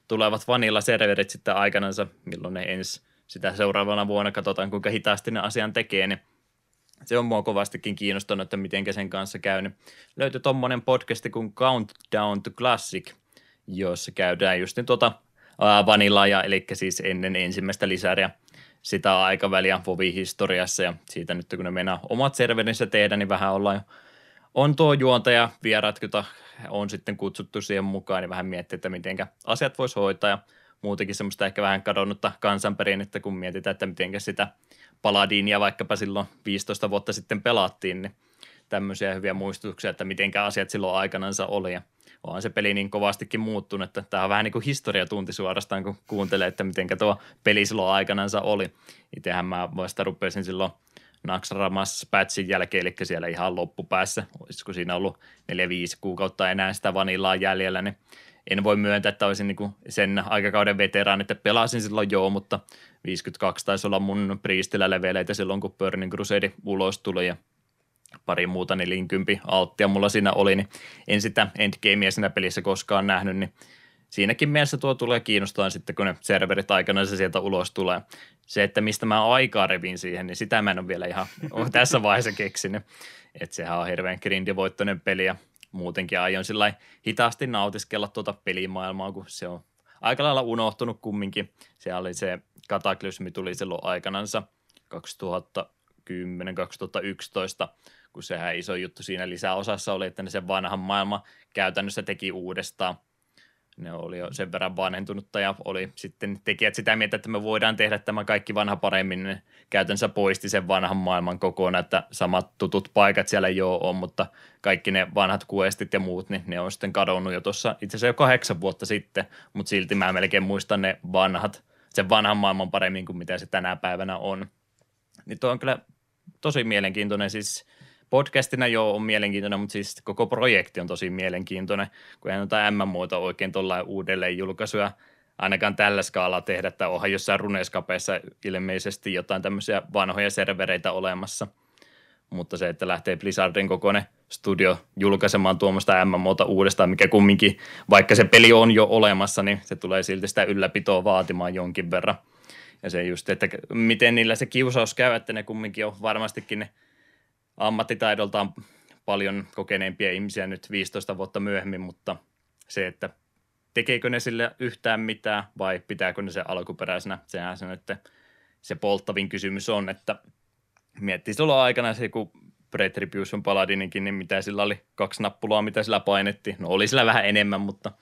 tulevat vanilla-serverit sitten aikanansa, milloin ne ensi sitä seuraavana vuonna katsotaan, kuinka hitaasti ne asian tekee, niin se on mua kovastikin kiinnostunut, että miten sen kanssa käy. Niin löytyi tuommoinen podcasti kuin Countdown to Classic, jossa käydään just niin tuota ja eli siis ennen ensimmäistä lisäriä sitä aikaväliä Vovi-historiassa ja siitä nyt kun ne mennään omat serverinsä tehdä, niin vähän ollaan on tuo juontaja vieraat, jota on sitten kutsuttu siihen mukaan, niin vähän miettiä, että miten asiat voisi hoitaa ja muutenkin semmoista ehkä vähän kadonnutta kansanperinnettä, kun mietitään, että miten sitä Paladinia vaikkapa silloin 15 vuotta sitten pelattiin, niin tämmöisiä hyviä muistutuksia, että miten asiat silloin aikanansa oli ja onhan se peli niin kovastikin muuttunut, että tämä on vähän niin kuin historiatunti suorastaan, kun kuuntelee, että miten tuo peli silloin aikanansa oli. Itsehän mä vasta rupesin silloin Naxxramas patchin jälkeen, eli siellä ihan loppupäässä, olisiko siinä ollut 4-5 kuukautta enää sitä vanillaa jäljellä, niin en voi myöntää, että olisin niin sen aikakauden veteraan, että pelasin silloin joo, mutta 52 taisi olla mun priistillä leveleitä silloin, kun Burning Crusade ulos tuli ja pari muuta nelinkympi alttia mulla siinä oli, niin en sitä endgamea siinä pelissä koskaan nähnyt, niin siinäkin mielessä tuo tulee kiinnostaa sitten, kun ne serverit aikana se sieltä ulos tulee. Se, että mistä mä aikaa revin siihen, niin sitä mä en ole vielä ihan tässä vaiheessa keksinyt. Että sehän on hirveän grindivoittoinen peli ja muutenkin aion sillä hitaasti nautiskella tuota pelimaailmaa, kun se on aika lailla unohtunut kumminkin. Se oli se kataklysmi tuli silloin aikanansa 2000 2010-2011, kun sehän iso juttu siinä lisäosassa oli, että ne sen vanhan maailman käytännössä teki uudestaan ne oli jo sen verran vanhentunutta ja oli sitten tekijät sitä mieltä, että me voidaan tehdä tämä kaikki vanha paremmin. Ne käytännössä poisti sen vanhan maailman kokonaan, että samat tutut paikat siellä jo on, mutta kaikki ne vanhat questit ja muut, niin ne on sitten kadonnut jo tuossa itse asiassa jo kahdeksan vuotta sitten, mutta silti mä melkein muistan ne vanhat, sen vanhan maailman paremmin kuin mitä se tänä päivänä on. Niin tuo on kyllä tosi mielenkiintoinen siis – podcastina jo on mielenkiintoinen, mutta siis koko projekti on tosi mielenkiintoinen, kun ei noita M-muuta oikein tuolla uudelleen julkaisuja ainakaan tällä skaalalla tehdä, että onhan jossain runeskapeissa ilmeisesti jotain tämmöisiä vanhoja servereitä olemassa. Mutta se, että lähtee Blizzardin kokoinen studio julkaisemaan tuommoista MMOta uudestaan, mikä kumminkin, vaikka se peli on jo olemassa, niin se tulee silti sitä ylläpitoa vaatimaan jonkin verran. Ja se just, että miten niillä se kiusaus käy, että ne kumminkin on varmastikin ne – ammattitaidoltaan paljon kokeneempia ihmisiä nyt 15 vuotta myöhemmin, mutta se, että tekeekö ne sille yhtään mitään vai pitääkö ne se alkuperäisenä, sehän se nyt se polttavin kysymys on, että miettii silloin aikana se kun Retribution Paladininkin, niin mitä sillä oli, kaksi nappulaa, mitä sillä painettiin. No oli sillä vähän enemmän, mutta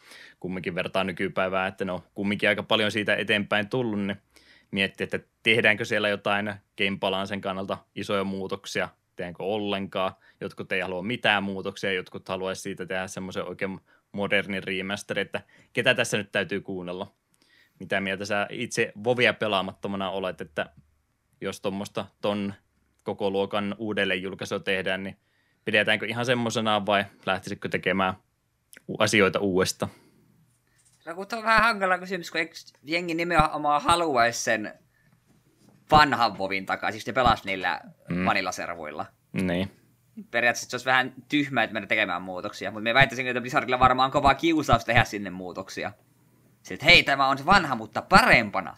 kumminkin vertaa nykypäivää, että no kumminkin aika paljon siitä eteenpäin tullut, niin miettii, että tehdäänkö siellä jotain Game sen kannalta isoja muutoksia tehdäänkö ollenkaan. Jotkut ei halua mitään muutoksia, jotkut haluaisi siitä tehdä semmoisen oikein modernin remaster, että ketä tässä nyt täytyy kuunnella. Mitä mieltä sä itse Vovia pelaamattomana olet, että jos tuommoista ton koko luokan uudelleen julkaisua tehdään, niin pidetäänkö ihan semmoisena vai lähtisikö tekemään asioita uudesta? No on vähän hankala kysymys, kun jengi nimenomaan haluaisi sen vanhan Vovin takaisin, siis ne pelas niillä mm. vanilaservuilla. Niin. Periaatteessa se olisi vähän tyhmää, että mennä tekemään muutoksia, mutta me väittäisin, että Blizzardilla varmaan on kovaa kiusaus tehdä sinne muutoksia. Sitten, hei, tämä on se vanha, mutta parempana.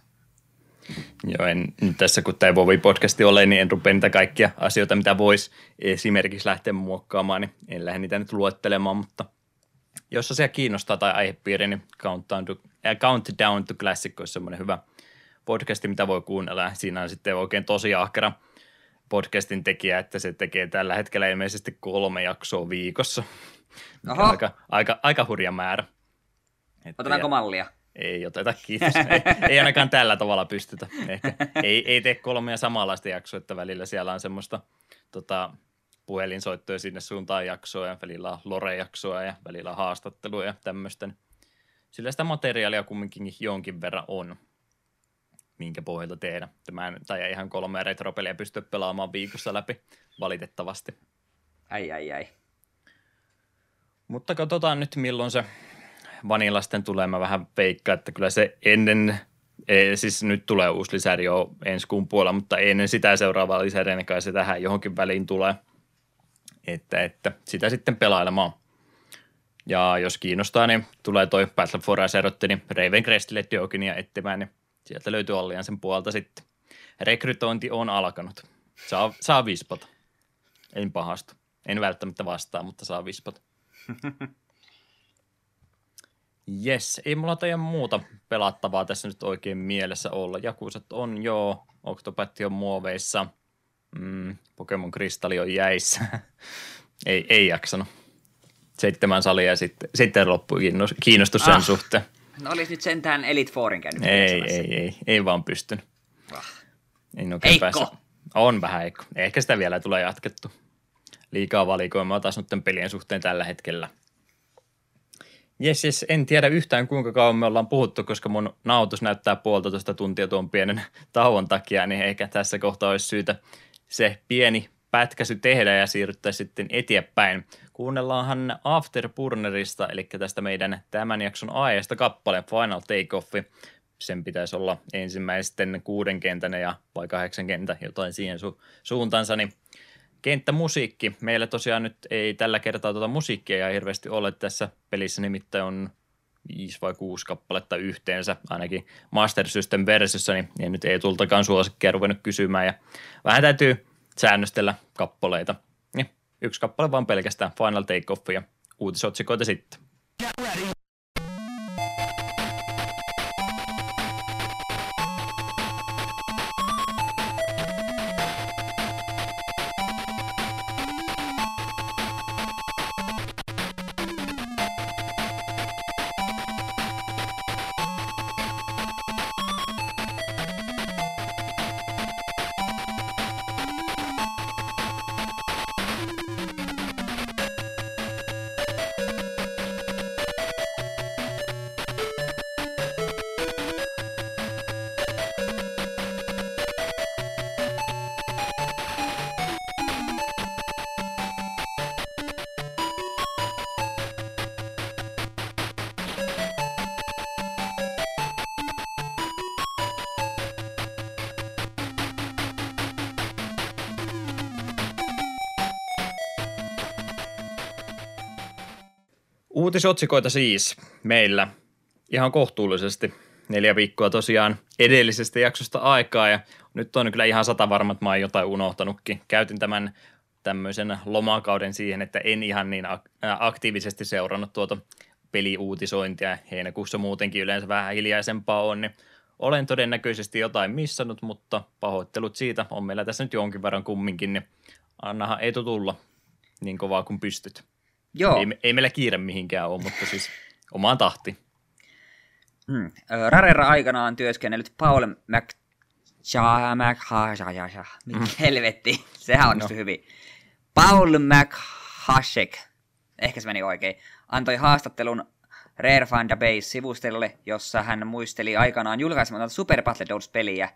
Joo, en, tässä kun tämä Vovi-podcasti ole, niin en rupea niitä kaikkia asioita, mitä voisi esimerkiksi lähteä muokkaamaan, niin en lähde niitä nyt luettelemaan, mutta jos asia kiinnostaa tai aihepiiri, niin Countdown to, äh, Countdown to Classic olisi semmoinen hyvä – podcasti, mitä voi kuunnella. Siinä on sitten oikein tosi ahkera podcastin tekijä, että se tekee tällä hetkellä ilmeisesti kolme jaksoa viikossa. Aika, aika, aika hurja määrä. Että Otetaanko mallia? Ei oteta, kiitos. ei, ei ainakaan tällä tavalla pystytä. Ehkä. Ei, ei tee kolmea samanlaista jaksoa, että välillä siellä on semmoista tota, puhelinsoittoja sinne suuntaan jaksoa ja välillä on lore-jaksoa ja välillä on haastatteluja ja tämmöistä. Sillä sitä materiaalia kumminkin jonkin verran on minkä pohjalta tehdä. Tämä tai ihan kolme retropeliä pysty pelaamaan viikossa läpi, valitettavasti. Ai, ai, ai. Mutta katsotaan nyt, milloin se vanilasten tulee. Mä vähän veikkaan, että kyllä se ennen, e, siis nyt tulee uusi lisäri jo ensi kuun puolella, mutta ennen sitä seuraavaa lisäriä, niin kai se tähän johonkin väliin tulee. Että, että sitä sitten pelailemaan. Ja jos kiinnostaa, niin tulee toi Battle for Azeroth, niin Raven Crestille Dioginia etsimään, niin Sieltä löytyy sen puolta sitten. Rekrytointi on alkanut. Saa, saa vispata. En pahastu. En välttämättä vastaa, mutta saa vispata. Yes, ei mulla teidän muuta pelattavaa tässä nyt oikein mielessä olla. Jakusat on joo, Octopath on muoveissa, mm, Pokemon Kristalli on jäissä. ei, ei jaksanut. Seitsemän salia ja sitten, sitten loppui kiinnostus sen ah. suhteen. No olisi nyt sentään Elite Fourin käynyt. Ei, ei, ei, ei vaan pystynyt. Ah. En oikein. Päässä. On vähän eikko. Ehkä sitä vielä tulee jatkettu. Liikaa valikoimaa taas nyt pelien suhteen tällä hetkellä. Jes, jes, en tiedä yhtään kuinka kauan me ollaan puhuttu, koska mun nautus näyttää puolitoista tuntia tuon pienen tauon takia, niin ehkä tässä kohtaa olisi syytä se pieni pätkäsy tehdä ja siirryttää sitten eteenpäin. Kuunnellaanhan Afterburnerista, eli tästä meidän tämän jakson aiheesta kappaleen Final Takeoffi. Sen pitäisi olla ensimmäisten kuuden kentän ja vai kahdeksan kentän, jotain siihen su- suuntansa, niin kenttämusiikki. Meillä tosiaan nyt ei tällä kertaa tuota musiikkia ja hirveästi ole tässä pelissä, nimittäin on viisi vai kuusi kappaletta yhteensä, ainakin Master System versiossa, niin nyt ei tultakaan suosikkia ruvennut kysymään ja vähän täytyy säännöstellä kappaleita. Niin, yksi kappale vaan pelkästään Final Takeoff ja uutisotsikoita sitten. Uutisotsikoita siis meillä ihan kohtuullisesti. Neljä viikkoa tosiaan edellisestä jaksosta aikaa ja nyt on kyllä ihan sata varma, että mä oon jotain unohtanutkin. Käytin tämän tämmöisen lomakauden siihen, että en ihan niin aktiivisesti seurannut tuota peliuutisointia. Heinäkuussa muutenkin yleensä vähän hiljaisempaa on, niin olen todennäköisesti jotain missannut, mutta pahoittelut siitä. On meillä tässä nyt jonkin verran kumminkin, niin annahan ei tulla niin kovaa kuin pystyt. Joo. Ei, ei meillä kiire mihinkään ole, mutta siis omaan tahti. Hmm. Rarera aikanaan työskennellyt Paul. Mac... Mikä helvetti, sehän onnistui no. hyvin. Paul McHashek, ehkä se meni oikein, antoi haastattelun Rare Fan Base-sivustolle, jossa hän muisteli aikanaan julkaisematta Super Battletoads-peliä.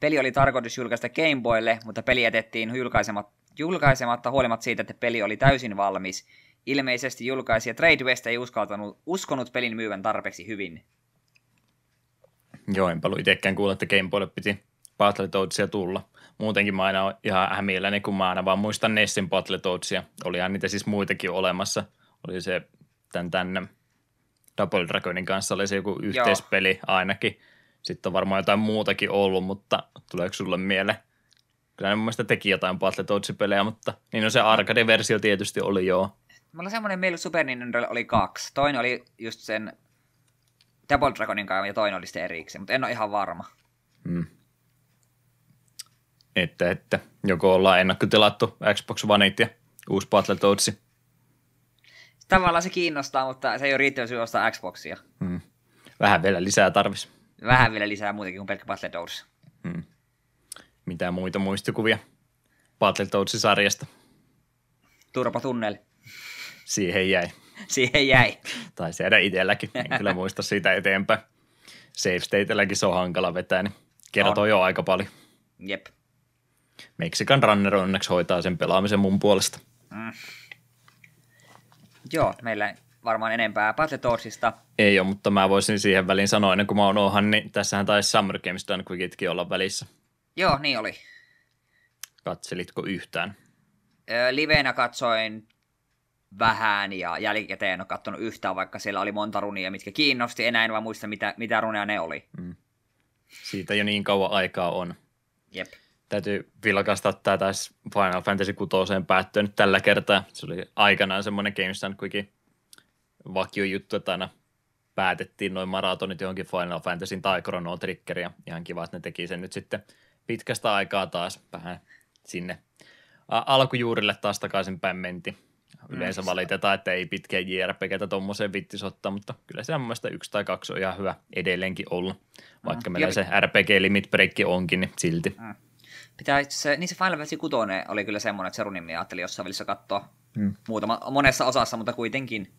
Peli oli tarkoitus julkaista Game Boylle, mutta peli jätettiin julkaisematta, julkaisematta huolimatta siitä, että peli oli täysin valmis. Ilmeisesti julkaisija Trade West ei uskaltanut, uskonut pelin myyvän tarpeeksi hyvin. Joo, enpä ollut itsekään kuulla, että Game Boylle piti Battletoadsia tulla. Muutenkin mä aina ihan hämilläni, kun mä aina vaan muistan Nessin Battletoadsia. Olihan niitä siis muitakin olemassa. Oli se tämän tänne Double Dragonin kanssa oli se joku yhteispeli Joo. ainakin. Sitten on varmaan jotain muutakin ollut, mutta tuleeko sulle mieleen? Kyllä ne mun mielestä teki jotain Battletoads-pelejä, mutta niin no se arcade-versio tietysti oli joo. Mulla semmoinen mielessä Super Nintendo oli kaksi. Toinen oli just sen Double Dragonin kanssa ja toinen oli sitten erikseen, mutta en ole ihan varma. Hmm. Että, että joko ollaan ennakkotilattu Xbox One ja uusi Battletoadsi tavallaan se kiinnostaa, mutta se ei ole riittävä syy ostaa Xboxia. Hmm. Vähän vielä lisää tarvis. Vähän vielä lisää muutenkin kuin pelkkä Battletoads. Hmm. Mitä muita muistikuvia Battletoads-sarjasta? Tunnel. Siihen jäi. Siihen jäi. Tai jäädä itselläkin. En kyllä muista siitä eteenpäin. Save stateläkin se on hankala vetää, niin kertoo on. jo aika paljon. Jep. Meksikan Runner onneksi hoitaa sen pelaamisen mun puolesta. Mm. Joo, meillä varmaan enempää Battletoadsista. Ei ole, mutta mä voisin siihen väliin sanoa, ennen kuin mä oon ohan, niin tässähän taisi Summer Games Done Quickitkin olla välissä. Joo, niin oli. Katselitko yhtään? Öö, livenä katsoin vähän ja jälkikäteen en ole katsonut yhtään, vaikka siellä oli monta runia, mitkä kiinnosti. Enää en vaan muista, mitä, mitä runia ne oli. Mm. Siitä jo niin kauan aikaa on. Jep täytyy vilkastaa tämä taisi Final Fantasy 6 päättyä nyt tällä kertaa. Se oli aikanaan semmoinen Games kuitenkin vakio juttu, että aina päätettiin noin maratonit johonkin Final Fantasyn tai Chrono Trigger, ja ihan kiva, että ne teki sen nyt sitten pitkästä aikaa taas vähän sinne alkujuurille taas takaisinpäin menti. Yleensä mm. valitetaan, että ei pitkiä JRPGtä tuommoiseen vittis ottaa, mutta kyllä se mun mielestä yksi tai kaksi on ihan hyvä edelleenkin olla. Vaikka mm. meillä ja... se RPG Limit Break onkin, niin silti. Mm. Pitää se, niin se Final Fantasy 6 oli kyllä semmoinen, että se runimi ajattelin jossain välissä katsoa hmm. muutama, monessa osassa, mutta kuitenkin.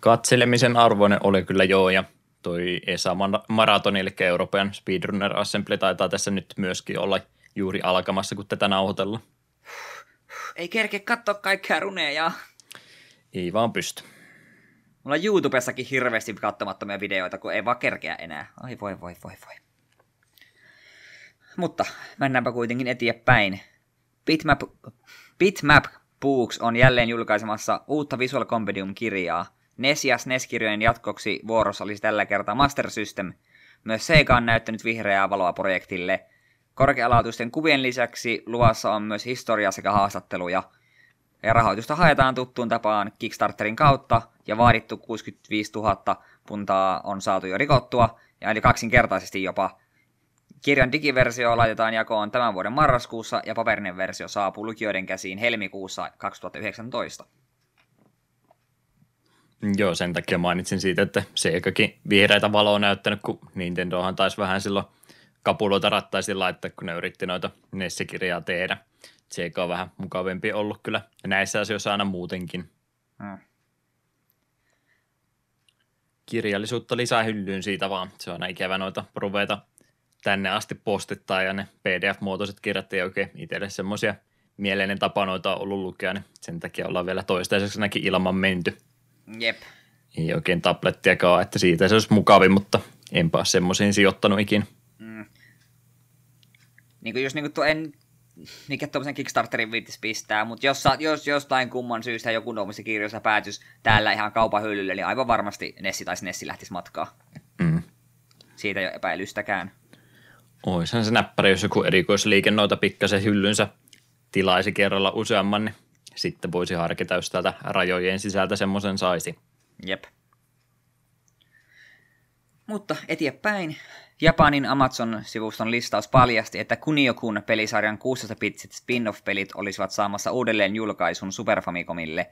Katselemisen arvoinen oli kyllä joo, ja toi ESA Marathon, eli Euroopan Speedrunner Assembly taitaa tässä nyt myöskin olla juuri alkamassa, kun tätä nauhoitellaan. Ei kerke katsoa kaikkea runeja. Ei vaan pysty. Mulla on YouTubessakin hirveästi katsomattomia videoita, kun ei vaan kerkeä enää. Ai voi voi voi voi. Mutta mennäänpä kuitenkin eteenpäin. Bitmap, Bitmap Books on jälleen julkaisemassa uutta Visual Compendium-kirjaa. NES ja SNES-kirjojen jatkoksi vuorossa olisi tällä kertaa Master System. Myös Sega on näyttänyt vihreää valoa projektille. Korkealaatuisten kuvien lisäksi luvassa on myös historia sekä haastatteluja. Ja rahoitusta haetaan tuttuun tapaan Kickstarterin kautta, ja vaadittu 65 000 puntaa on saatu jo rikottua, ja eli kaksinkertaisesti jopa Kirjan digiversio laitetaan jakoon tämän vuoden marraskuussa ja paperinen versio saapuu lukijoiden käsiin helmikuussa 2019. Joo, sen takia mainitsin siitä, että Segakin vihreitä valoa näyttänyt, kun Nintendohan taisi vähän silloin kapuloita rattaisiin laittaa, kun ne yritti noita Nessikirjaa tehdä. Sega on vähän mukavempi ollut kyllä näissä asioissa aina muutenkin. Hmm. Kirjallisuutta lisää hyllyyn siitä vaan. Se on aina ikävä noita proveita tänne asti postittaa ja ne PDF-muotoiset kirjat ei oikein itselle semmoisia mieleinen tapa noita ollut lukea, niin sen takia ollaan vielä toistaiseksi ainakin ilman menty. Jep. Ei oikein tablettiakaan, että siitä se olisi mukavin, mutta enpä ole semmoisiin sijoittanut ikinä. Mm. Niin kuin just niin kuin tuo, en mikä tuommoisen Kickstarterin viittis pistää, mutta jos, jos jostain kumman syystä joku tuommoisen kirjoissa päätys täällä ihan kaupan hyllylle, niin aivan varmasti Nessi tai Nessi lähtisi matkaa. Mm. Siitä ei ole epäilystäkään. Oishan se näppäri, jos joku erikoisliike noita pikkasen hyllynsä tilaisi kerralla useamman, niin sitten voisi harkita, jos täältä rajojen sisältä semmoisen saisi. Jep. Mutta eteenpäin. Japanin Amazon-sivuston listaus paljasti, että Kunio-kun pelisarjan 16-bitsit spin-off-pelit olisivat saamassa uudelleen julkaisun Super Famicomille.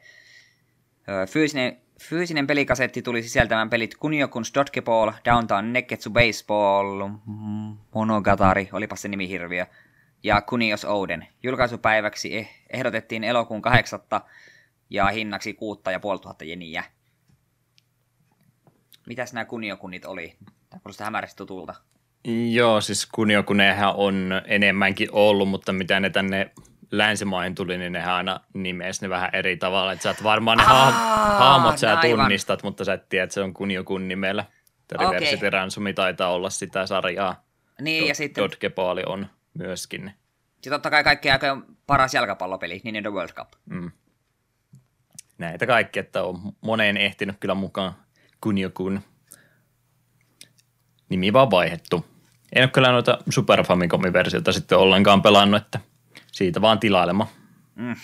Fyysinen, fyysinen pelikasetti tuli sisältämään pelit Kunio-kun Dodgeball, Downtown Neketsu Baseball, Monogatari, olipa se nimi hirviö, ja Kunios Ouden. Julkaisupäiväksi eh, ehdotettiin elokuun 8. ja hinnaksi 6500 jeniä. Mitäs nämä kuniokunnit oli? Tämä kuulostaa hämärästi tutulta. Joo, siis kuniokunehan on enemmänkin ollut, mutta mitä ne tänne länsimaihin tuli, niin nehän aina nimes ne vähän eri tavalla. Että sä et varmaan ne Aa, hahmot sä aivan. tunnistat, mutta sä et tiedä, että se on kuniokun nimellä. Reversity okay. Ransumi taitaa olla sitä sarjaa. Niin, Dot, ja sitten... Dodgeball on myöskin. Ja totta kai kaikki aikojen paras jalkapallopeli, niin The World Cup. Mm. Näitä kaikki, että on moneen ehtinyt kyllä mukaan Kunio-kun. Nimi vaan vaihettu. En ole kyllä noita Super Famicomin versiota sitten ollenkaan pelannut, että siitä vaan tilailema. Mm.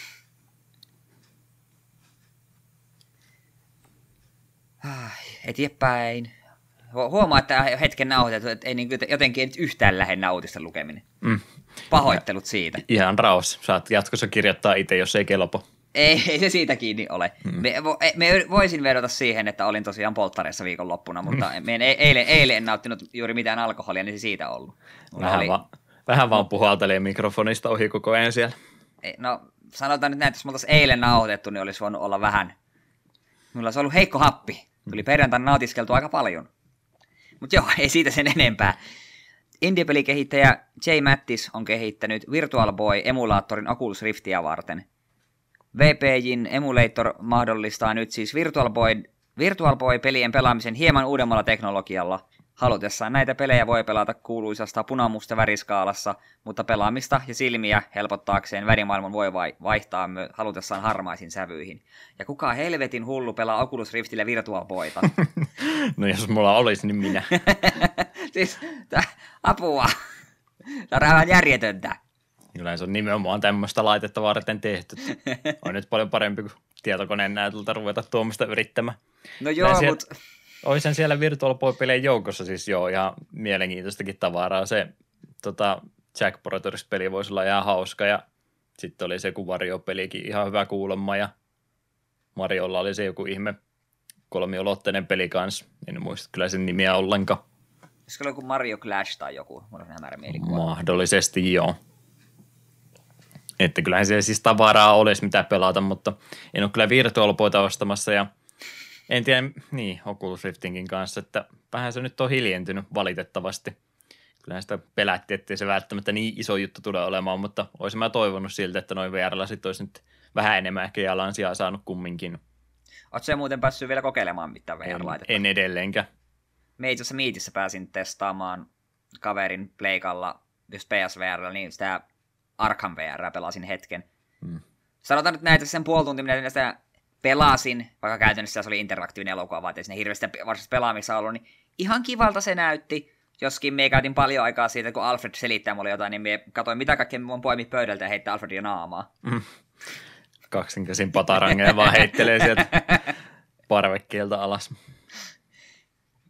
Eteenpäin. Huomaa, että hetken nauhoitettu, että ei niin jotenkin yhtään lähde nautista lukeminen. Mm. Pahoittelut siitä. Ihan raos. Saat jatkossa kirjoittaa itse, jos ei kelpo. Ei, ei se siitä kiinni ole. Hmm. Me, me, voisin vedota siihen, että olin tosiaan polttareissa viikonloppuna, mutta hmm. en, eilen, eilen en nauttinut juuri mitään alkoholia, niin se siitä ollut. vähän, oli... va, vähän vaan puhaltelee mikrofonista ohi koko ajan siellä. No sanotaan nyt näin, että jos me oltaisiin eilen nauhoitettu, niin olisi voinut olla vähän. Mulla olisi ollut heikko happi. Tuli perjantaina nautiskeltu aika paljon. Mutta joo, ei siitä sen enempää. Indie-pelikehittäjä Jay Mattis on kehittänyt Virtual Boy-emulaattorin Oculus Riftia varten – VPJin Emulator mahdollistaa nyt siis Virtual Boy, Virtual Boy-pelien pelaamisen hieman uudemmalla teknologialla. Halutessaan näitä pelejä voi pelata kuuluisasta punamusta väriskaalassa, mutta pelaamista ja silmiä helpottaakseen värimaailman voi vaihtaa myös halutessaan harmaisiin sävyihin. Ja kuka helvetin hullu pelaa Oculus Riftille Virtual Boyta? no jos mulla olisi, niin minä. siis, tää, apua. Tämä on järjetöntä. Yleensä on nimenomaan tämmöistä laitetta varten tehty. On nyt paljon parempi kuin tietokoneen näytöltä ruveta tuomista yrittämään. No joo, mutta... Oisin siellä Virtual boy joukossa siis joo ihan mielenkiintoistakin tavaraa. Se tota, Jack peli voisi olla ihan hauska ja sitten oli se kun Mario-pelikin ihan hyvä kuulemma ja Mariolla oli se joku ihme kolmiolotteinen peli kanssa. En muista kyllä sen nimiä ollenkaan. Olisiko joku Mario Clash tai joku? Mulla on Mahdollisesti joo. Että kyllähän siellä siis tavaraa olisi mitä pelata, mutta en ole kyllä virtuaalipoita ostamassa ja en tiedä, niin, Oculus Riftingin kanssa, että vähän se nyt on hiljentynyt valitettavasti. Kyllähän sitä pelätti, ettei se välttämättä niin iso juttu tule olemaan, mutta olisin mä toivonut siltä, että noin VR-lasit olisi nyt vähän enemmän ehkä jalansijaa saanut kumminkin. Oletko se muuten päässyt vielä kokeilemaan mitään VR-laitetta? En, en edelleenkään. Me itse asiassa Miitissä pääsin testaamaan kaverin pleikalla, jos PSVR, niin sitä Arkham VR pelasin hetken. Hmm. Sanotaan nyt näitä sen puoli tuntia, mitä sitä pelasin, vaikka käytännössä se oli interaktiivinen elokuva, vaan ei sinne hirveästi varsinaisessa pelaamissa ollut, niin ihan kivalta se näytti. Joskin me käytin paljon aikaa siitä, kun Alfred selittää mulle jotain, niin me katsoin, mitä kaikkea mun poimi pöydältä ja heittää Alfredia naamaa. Mm. Kaksinkäsin patarangeja vaan heittelee sieltä parvekkeelta alas.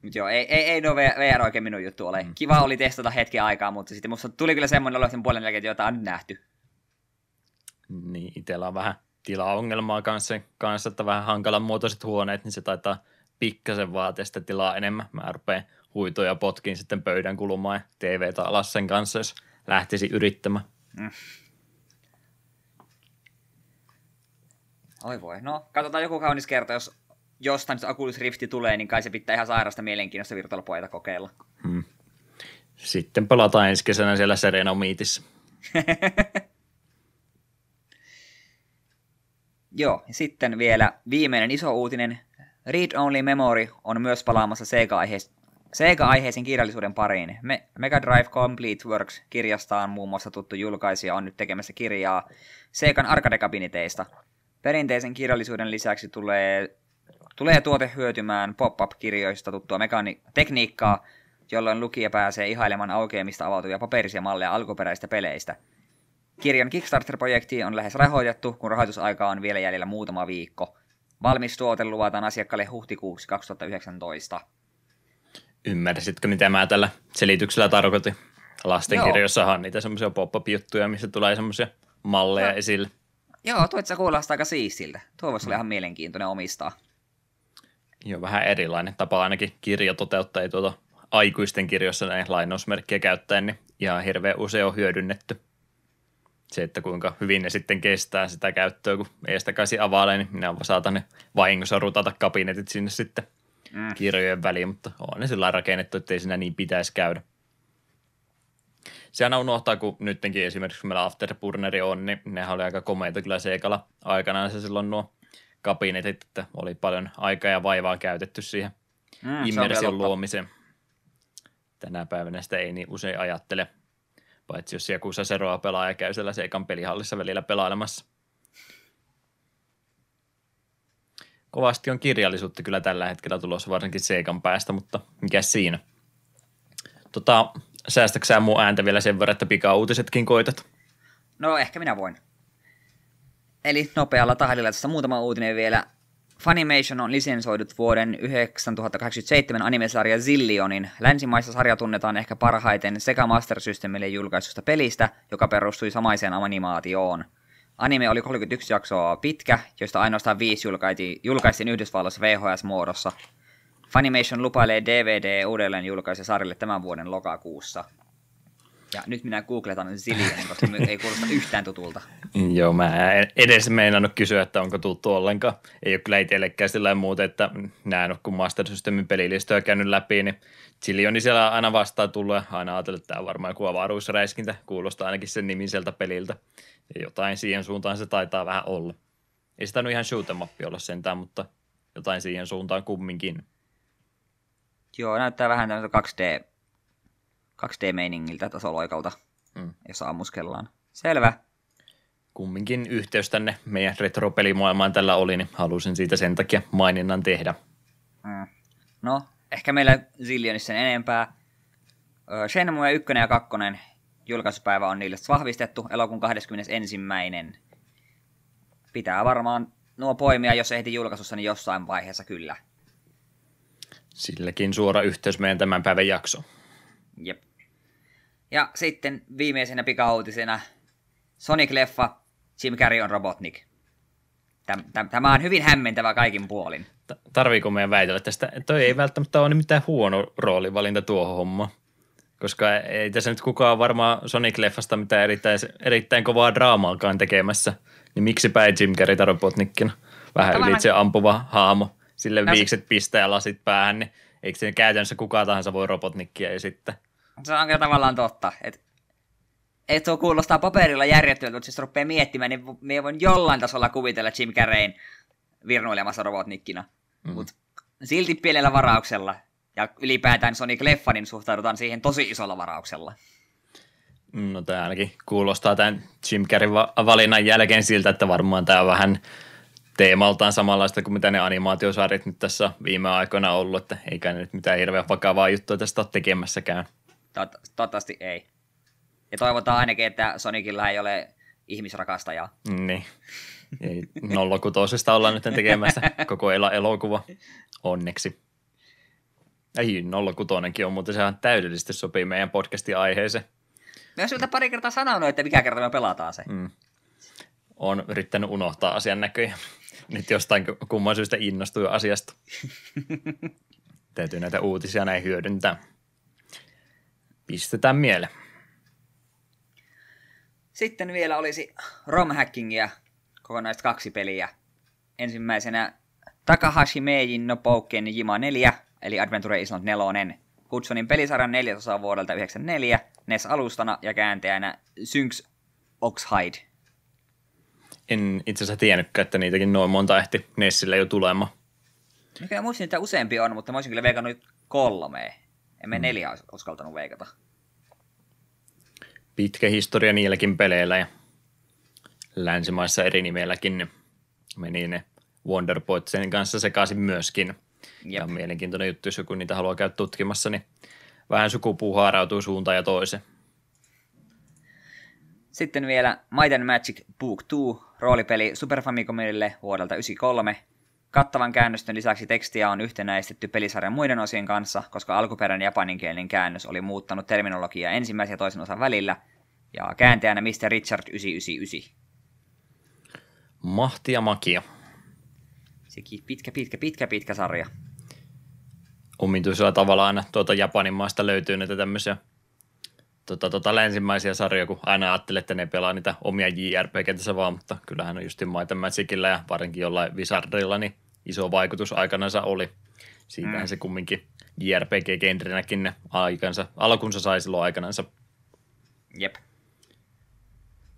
Mutta joo, ei, ei, ei no VR oikein minun juttu ole. Mm. Kiva oli testata hetki aikaa, mutta sitten musta tuli kyllä semmoinen olo sen puolen jälkeen, että jotain on nyt nähty. Niin, itsellä on vähän tilaongelmaa kanssa, kanssa, että vähän hankalan muotoiset huoneet, niin se taitaa pikkasen vaatia sitä tilaa enemmän. Mä rupean huitoja potkin sitten pöydän kulumaan ja TVtä alas sen kanssa, jos lähtisi yrittämään. Mm. Oi voi. No, katsotaan joku kaunis kerta, jos jostain se Oculus Rifti tulee, niin kai se pitää ihan sairasta mielenkiinnosta Virtual kokeilla. Hmm. Sitten palataan ensi kesänä siellä Serenomiitissa. Joo, ja sitten vielä viimeinen iso uutinen. Read Only Memory on myös palaamassa Sega-aiheisen kirjallisuuden pariin. Me- Mega Drive Complete Works kirjastaan muun muassa tuttu julkaisija on nyt tekemässä kirjaa Segan arcade-kabiniteista. Perinteisen kirjallisuuden lisäksi tulee, tulee tuote hyötymään pop-up-kirjoista tuttua mekani- tekniikkaa, jolloin lukija pääsee ihailemaan aukeamista avautuvia paperisia malleja alkuperäistä peleistä. Kirjan Kickstarter-projekti on lähes rahoitettu, kun rahoitusaika on vielä jäljellä muutama viikko. Valmis tuote luvataan asiakkaalle huhtikuuksi 2019. Ymmärsitkö, mitä mä tällä selityksellä tarkoitin? Lastenkirjoissahan on niitä semmoisia pop-up-juttuja, missä tulee semmoisia malleja No. esille. Joo, tuo se kuulostaa aika siistiltä. Tuo voisi olla ihan mielenkiintoinen omistaa. Joo, vähän erilainen tapa ainakin kirja toteuttaa, ei tuota aikuisten kirjoissa näin lainausmerkkiä käyttäen, niin ihan hirveän usein on hyödynnetty. Se, että kuinka hyvin ne sitten kestää sitä käyttöä, kun eestakaisin availee, niin minä saatan ne vahingossa rutata kabinetit sinne sitten Mm. kirjojen väliin, mutta on ne sillä rakennettu, että ei siinä niin pitäisi käydä. Se aina unohtaa, kun nytkin esimerkiksi kun meillä Afterburneri on, niin nehän oli aika komeita kyllä Seikalla aikanaan se silloin nuo kabinetit, että oli paljon aikaa ja vaivaa käytetty siihen Mm, immersion luomiseen. Tänä päivänä sitä ei niin usein ajattele, paitsi jos joku Saseroa pelaa ja käy siellä Seikan pelihallissa välillä pelailemassa. Kovasti on kirjallisuutta kyllä tällä hetkellä tulossa varsinkin Seikan päästä, mutta mikä siinä? Tota, säästätkö sä mun ääntä vielä sen verran, että pika-uutisetkin koitat? No ehkä minä voin. Eli nopealla tahdilla tässä muutama uutinen vielä. Funimation on lisensoidut vuoden 1987 animesarja Zillionin. Länsimaissa sarja tunnetaan ehkä parhaiten Sega Master Systemille julkaisusta pelistä, joka perustui samaiseen animaatioon. Anime oli 31 jaksoa pitkä, joista ainoastaan viisi julkaistiin Yhdysvalloissa VHS-muodossa. Funimation lupailee DVD uudelleen julkaisen sarjalle tämän vuoden lokakuussa. Ja nyt minä googletan Zillionin, koska ei kuulosta yhtään tutulta. Joo, mä en edes meinannut kysyä, että onko tuttu ollenkaan. Ei ole kyllä itsellekään sillä muuta, että näen kun Master Systemin pelilistoja käynyt läpi, niin Chilioni siellä aina vastaan tullut ja aina ajatellut, että tämä on varmaan joku avaruusräiskintä. Kuulostaa ainakin sen nimiseltä peliltä. Ja jotain siihen suuntaan se taitaa vähän olla. Ei sitä nyt ihan shoot 'em up olla sentään, mutta jotain siihen suuntaan kumminkin. Joo, näyttää vähän tämmöistä 2D, 2D-meiningiltä tasoloikalta, Mm. jossa ammuskellaan. Selvä. Kumminkin yhteys tänne meidän retropelimaailmaan tällä oli, niin halusin siitä sen takia maininnan tehdä. Mm. No, ehkä meillä Zillionissa sen enempää. Shenmue 1 ja 2 julkaisupäivä on niille vahvistettu elokuun 21. Pitää varmaan nuo poimia, jos ehti julkaisussa, niin jossain vaiheessa kyllä. Silläkin suora yhteys meidän tämän päivän jakso. Jep. Ja sitten viimeisenä pikauutisena Sonic-leffa Jim Carrey on Robotnik. Täm, täm, tämä on hyvin hämmentävä kaikin puolin. Ta- Tarviiko meidän väitellä tästä? Toi ei välttämättä ole mitään huono roolivalinta tuohon hommaan. Koska ei tässä nyt kukaan varmaan Sonic-leffasta mitään erittäin, erittäin kovaa draamaakaan tekemässä. Niin miksipä ei Jim Carrey Robotnikkina? Vähän Tavallaan- ylitse ampuva haamo. Sille No se- viikset pistää ja lasit päähän, niin eikö se käytännössä kuka tahansa voi Robotnikkia esittää? Se on kyllä tavallaan totta. Et, et tuo kuulostaa paperilla järjettömältä, mutta jos rupeaa miettimään, niin me voin jollain tasolla kuvitella Jim Carreyn virnuilemassa robotnikkina. Mm. Mutta silti pienellä varauksella. Ja ylipäätään Sonic-leffa, niin suhtaudutaan siihen tosi isolla varauksella. No tämä ainakin kuulostaa tämän Jim Carreyn va- valinnan jälkeen siltä, että varmaan tämä on vähän teemaltaan samanlaista kuin mitä ne animaatiosarjat nyt tässä viime aikoina on ollut, että eikä ne nyt mitään hirveän vakavaa juttua tästä ole tekemässäkään. Tot, toivottavasti ei. Ja toivotaan ainakin, että Sonicilla ei ole ihmisrakastajaa. Niin. Ei nollakutosesta ollaan nyt tekemässä koko elo- elokuva. Onneksi. Ei, nollakutonenkin on, mutta sehän täydellisesti sopii meidän podcastin aiheeseen. Mä oon siltä pari kertaa sanonut, että mikä kerta me pelataan se. Mm. Olen yrittänyt unohtaa asian näköjään. Nyt jostain kumman syystä innostui asiasta. Täytyy näitä uutisia näin hyödyntää. Pistetään mieleen. Sitten vielä olisi romhackingia, kokonaiset kaksi peliä. Ensimmäisenä Takahashi Meijin no Pouken Jima 4, eli Adventure Island 4. Hudsonin pelisarjan neljäsosa vuodelta 1994, NES-alustana ja kääntäjänä Synx Oxhide. En itse asiassa tiennytkään, että niitäkin noin monta ehti Nessille jo tulemaan. Mikä muistin, että useampi on, mutta mä olisin kyllä veikannut kolme. Emme mm. neljä olisi uskaltanut veikata. Pitkä historia niilläkin peleillä ja länsimaissa eri nimelläkin meni ne Wonderboytsen kanssa sekaisin myöskin. Jep. Ja mielenkiintoinen juttu, jos joku niitä haluaa käydä tutkimassa, niin vähän sukupuu haarautuu suuntaan ja toiseen. Sitten vielä Might and Magic Book 2, roolipeli Super Famicomille vuodelta 1993. Kattavan käännöstön lisäksi tekstiä on yhtenäistetty pelisarjan muiden osien kanssa, koska alkuperäinen japaninkielinen käännös oli muuttanut terminologiaa ensimmäisen ja toisen osan välillä, ja kääntäjänä Mr. Richard 999. Mahtia makia. Sekin pitkä, pitkä, pitkä, pitkä sarja. Omituisella tavalla aina tuota Japanin maasta löytyy näitä tämmöisiä tota, tota länsimaisia sarjoja, kun aina ajattelee, että ne pelaa niitä omia JRPG tässä vaan, mutta kyllähän on just Might Magicillä ja varsinkin jollain Wizardilla niin iso vaikutus aikanansa oli. Siitähän mm. se kumminkin JRPG-genrenäkin ne aikansa, alkunsa sai silloin aikanansa. Jep.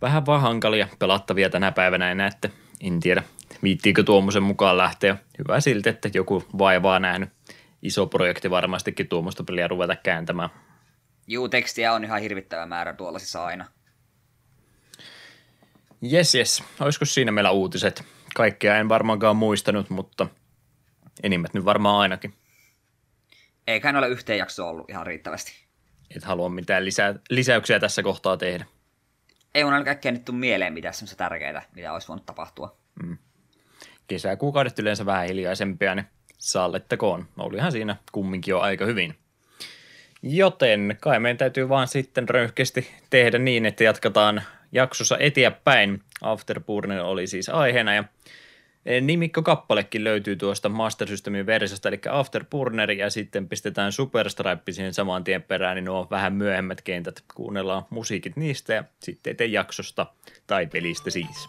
Vähän vaan hankalia pelattavia tänä päivänä enää, että en tiedä, viittiinkö tuommoisen mukaan lähteä. Hyvä silti, että joku vaivaa nähnyt. Iso projekti varmastikin tuommoista peliä ruveta kääntämään. Juu, tekstiä on ihan hirvittävä määrä tuollaisissa aina. Jes, jes. Olisiko siinä meillä uutiset? Kaikkea en varmaankaan muistanut, mutta enimmät nyt varmaan ainakin. Eiköhän ole yhteen jakso ollut ihan riittävästi. Et halua mitään lisää, lisäyksiä tässä kohtaa tehdä. Ei mun kaikkea nyt tule mieleen mitään semmoista tärkeää, mitä olisi voinut tapahtua. Mm. Kesäkuukaudet yleensä vähän hiljaisempia, niin sallettakoon. Olihan siinä kumminkin jo aika hyvin. Joten kai meidän täytyy vaan sitten röyhkeästi tehdä niin, että jatketaan jaksossa eteenpäin. Afterburner oli siis aiheena ja nimikko kappalekin löytyy tuosta Master Systemin versiosta, eli Afterburner, ja sitten pistetään Superstripe siihen saman tien perään, niin nuo vähän myöhemmät kentät. Kuunnellaan musiikit niistä ja sitten eteen jaksosta tai pelistä siis.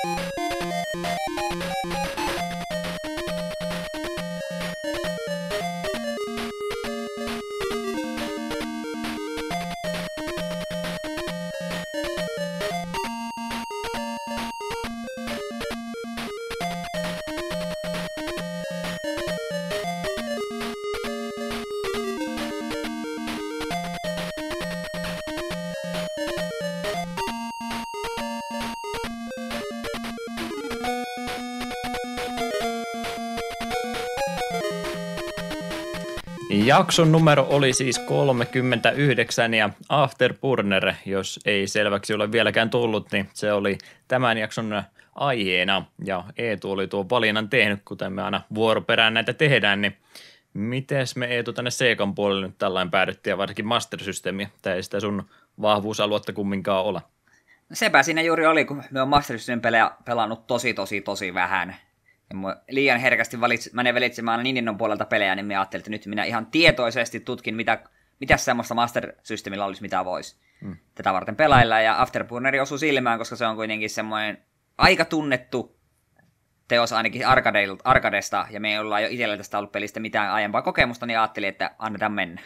Jakson numero oli siis 39 ja Afterburner, jos ei selväksi ole vieläkään tullut, niin se oli tämän jakson aiheena. Ja Eetu oli tuon valinnan tehnyt, kuten me aina vuoroperään näitä tehdään, niin mites me Eetu tänne Seikan puolelle nyt tällainen päädyttiin ja varsinkin Master Systemia, tämä ei sitä sun vahvuusaluetta kumminkaan ole. Sepä siinä juuri oli, kun me on Master System pelejä pelannut tosi tosi tosi vähän liian herkästi valitsi, menen valitsemaan Nintendo'n puolelta pelejä, niin minä ajattelin, että nyt minä ihan tietoisesti tutkin, mitä, mitä semmoista Master Systemillä olisi, mitä voisi mm. tätä varten pelailla. Ja Afterburneri osui silmään, koska se on kuitenkin semmoinen aika tunnettu teos ainakin Arkadesta, ja me ei olla jo itsellä tästä ollut pelistä mitään aiempaa kokemusta, niin ajattelin, että annetaan mennä.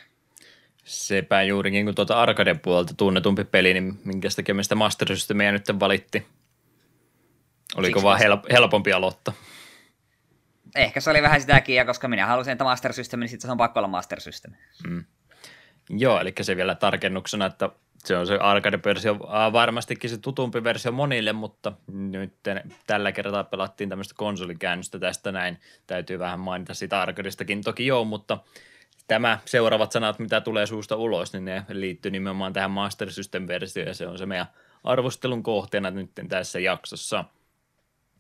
Sepä juurikin, kun tuota Arkaden puolelta tunnetumpi peli, niin minkä takia me sitä Master Systemia nyt valitti? Oliko Siksi vaan help- helpompi aloittaa? Ehkä se oli vähän sitäkin, koska minä halusin, että Master System, niin sitten se on pakko olla Master System. Mm. Joo, eli se vielä tarkennuksena, että se on se arcade-versio varmastikin se tutumpi versio monille, mutta nyt tällä kertaa pelattiin tämmöistä konsolikäännöstä tästä näin. Täytyy vähän mainita sitä arcadestakin toki joo, mutta tämä seuraavat sanat, mitä tulee suusta ulos, niin ne liittyy nimenomaan tähän Master System-versioon ja se on se meidän arvostelun kohteena nyt tässä jaksossa.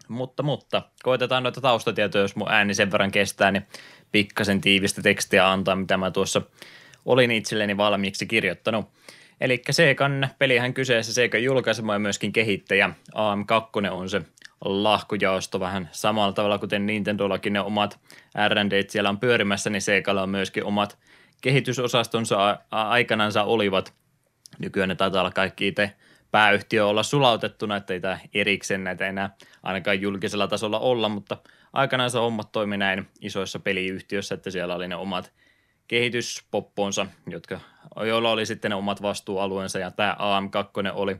Mutta, mutta koitetaan noita taustatietoja, jos mun ääni sen verran kestää, niin pikkasen tiivistä tekstiä antaa, mitä mä tuossa olin itselleni valmiiksi kirjoittanut. Eli Segan pelihän kyseessä, Sega julkaisema ja myöskin kehittäjä. AM2 on se lahkujaosto vähän samalla tavalla, kuten Nintendollakin ne omat R&D siellä on pyörimässä, niin Segalla on myöskin omat kehitysosastonsa aikanansa olivat. Nykyään ne taitaa olla kaikki itse pääyhtiö olla sulautettuna, että ei tämä erikseen näitä enää ainakaan julkisella tasolla olla, mutta aikanaan se hommat toimi näin isoissa peliyhtiöissä, että siellä oli ne omat kehityspopponsa, jotka, joilla oli sitten ne omat vastuualueensa, ja tämä AM2 oli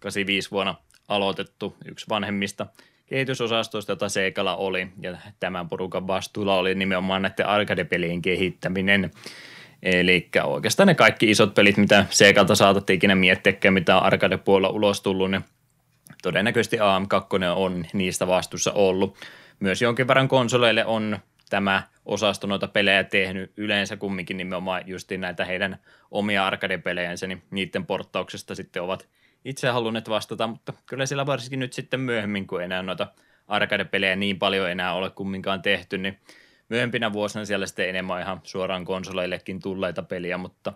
85 vuonna aloitettu yksi vanhemmista kehitysosastoista, jota Seikalla oli, ja tämän porukan vastuulla oli nimenomaan näiden arcade-pelien kehittäminen. Eli oikeastaan ne kaikki isot pelit, mitä Seikalta saatettiin ikinä miettiäkään, mitä on arcade-puolella ulos tullut, niin todennäköisesti AM2 on niistä vastuussa ollut. Myös jonkin verran konsoleille on tämä osasto noita pelejä tehnyt yleensä kumminkin nimenomaan just näitä heidän omia arcade-pelejänsä, niin niiden porttauksesta sitten ovat itse halunneet vastata, mutta kyllä siellä varsinkin nyt sitten myöhemmin, kun enää noita arcade-pelejä niin paljon enää ole kumminkaan tehty, niin myöhempinä vuosina siellä sitten enemmän ihan suoraan konsoleillekin tulleita peliä, mutta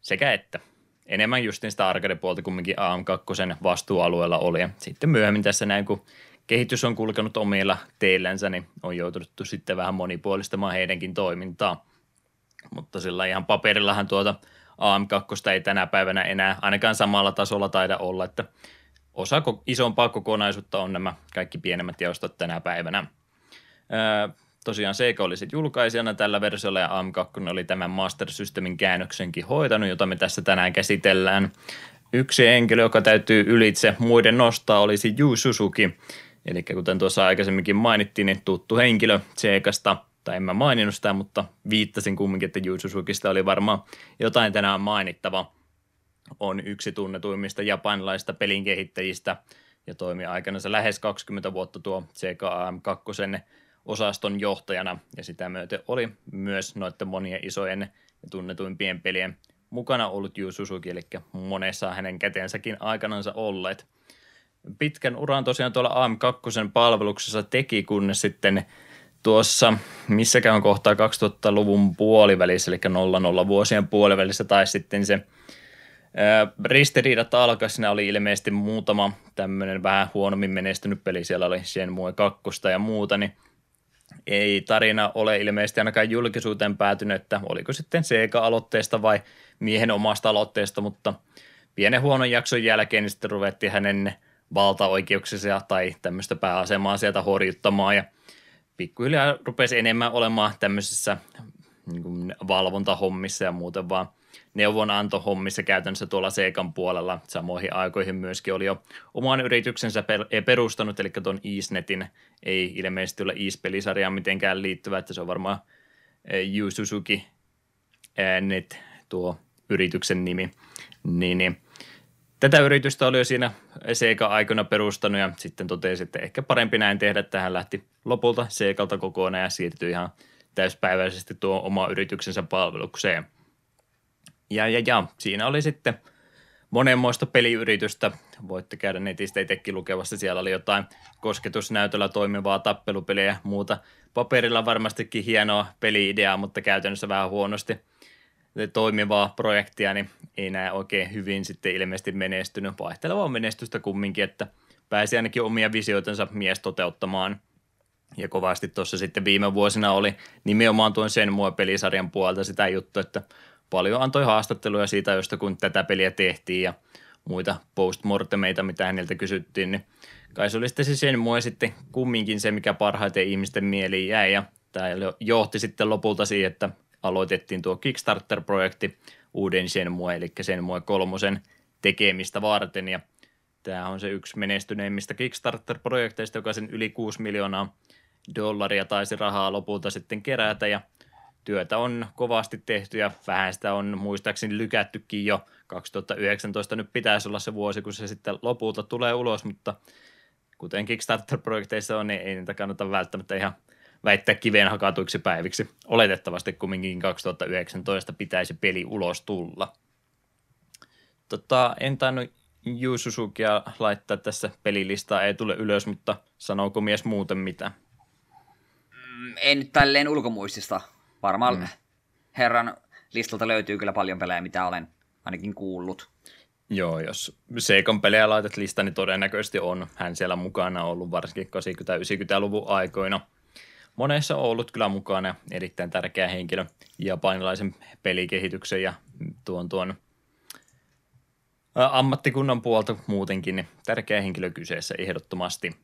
sekä että enemmän just sitä arcade-puolta kumminkin AM2 vastuualueella oli. Ja sitten myöhemmin tässä näin, kun kehitys on kulkenut omilla teillänsä, niin on joututtu sitten vähän monipuolistamaan heidänkin toimintaa. Mutta sillä ihan paperillahan tuota AM2 ei tänä päivänä enää ainakaan samalla tasolla taida olla, että osa isompaa kokonaisuutta on nämä kaikki pienemmät jaostot tänä päivänä. Öö, tosiaan Seika oli sitten julkaisijana tällä versiolla ja AM2 oli tämän Master Systemin käännöksenkin hoitanut, jota me tässä tänään käsitellään. Yksi henkilö, joka täytyy ylitse muiden nostaa, olisi Yu Suzuki, Eli kuten tuossa aikaisemminkin mainittiin, niin tuttu henkilö Seikasta, tai en mä maininnut sitä, mutta viittasin kumminkin, että Yu Suzukista oli varmaan jotain tänään mainittava. On yksi tunnetuimmista japanilaista pelin kehittäjistä ja toimi aikanaan lähes 20 vuotta tuo CKAM2 osaston johtajana. Ja sitä myöten oli myös noiden monien isojen ja tunnetuimpien pelien mukana ollut Yu Suzuki, eli monessa hänen käteensäkin aikanansa olleet – pitkän uran tosiaan tuolla AM2 palveluksessa teki, kunnes sitten tuossa missäkään kohtaa 2000-luvun puolivälissä, eli 00 vuosien puolivälissä, tai sitten se ristiriidat alkoi, siinä oli ilmeisesti muutama tämmöinen vähän huonommin menestynyt peli, siellä oli Shenmue 2 ja muuta, niin ei tarina ole ilmeisesti ainakaan julkisuuteen päätynyt, että oliko sitten Sega-aloitteesta vai miehen omasta aloitteesta, mutta pienen huonon jakson jälkeen niin sitten ruvettiin hänen valtaoikeuksia tai tämmöistä pääasemaa sieltä horjuttamaan ja pikkuhiljaa rupesi enemmän olemaan tämmöisissä niin valvontahommissa ja muuten vaan neuvonantohommissa käytännössä tuolla Seikan puolella. Samoihin aikoihin myöskin oli jo oman yrityksensä perustanut, eli tuon Eastnetin ei ilmeisesti ole East-pelisarjaan mitenkään liittyvä, että se on varmaan Yu Suzuki Net tuo yrityksen nimi. Niin, niin Tätä yritystä oli jo siinä Sega-aikana perustanut ja sitten totesi, että ehkä parempi näin tehdä, että hän lähti lopulta Segalta kokonaan ja siirtyi ihan täyspäiväisesti tuo oma yrityksensä palvelukseen. Ja, ja, ja siinä oli sitten monenmoista peliyritystä. Voitte käydä netistä itsekin lukevassa. Siellä oli jotain kosketusnäytöllä toimivaa tappelupeliä ja muuta. Paperilla varmastikin hienoa peliideaa, mutta käytännössä vähän huonosti – toimivaa projektia, niin ei näe oikein hyvin sitten ilmeisesti menestynyt. Vaihtelevaa menestystä kumminkin, että pääsi ainakin omia visioitansa mies toteuttamaan. Ja kovasti tuossa sitten viime vuosina oli nimenomaan tuon sen mua pelisarjan puolta sitä juttu, että paljon antoi haastatteluja siitä, josta kun tätä peliä tehtiin ja muita postmortemeita, mitä häneltä kysyttiin, niin kai se oli sitten se sen mua sitten kumminkin se, mikä parhaiten ihmisten mieliin jäi. Ja tämä johti sitten lopulta siihen, että aloitettiin tuo Kickstarter-projekti uuden Shenmue, eli Shenmue kolmosen tekemistä varten, ja tämä on se yksi menestyneimmistä Kickstarter-projekteista, joka sen yli 6 miljoonaa dollaria taisi rahaa lopulta sitten kerätä, ja työtä on kovasti tehty ja vähän sitä on muistaakseni lykättykin jo. 2019 nyt pitäisi olla se vuosi, kun se sitten lopulta tulee ulos, mutta kuten Kickstarter-projekteissa on, niin ei niitä kannata välttämättä ihan väittää kiveen hakatuiksi päiviksi. Oletettavasti kumminkin 2019 pitäisi peli ulos tulla. Tota, en tainnut Yu Suzukia laittaa tässä pelilistaa, ei tule ylös, mutta sanooko mies muuten mitä? Mm, en nyt tälleen ulkomuistista. Varmaan mm. herran listalta löytyy kyllä paljon pelejä, mitä olen ainakin kuullut. Joo, jos Seikan pelejä laitat listaan, niin todennäköisesti on hän siellä mukana ollut varsinkin 80-90-luvun aikoina. Monessa on ollut kyllä mukana erittäin tärkeä henkilö japanilaisen pelikehityksen ja tuon, tuon ammattikunnan puolta muutenkin, niin tärkeä henkilö kyseessä ehdottomasti.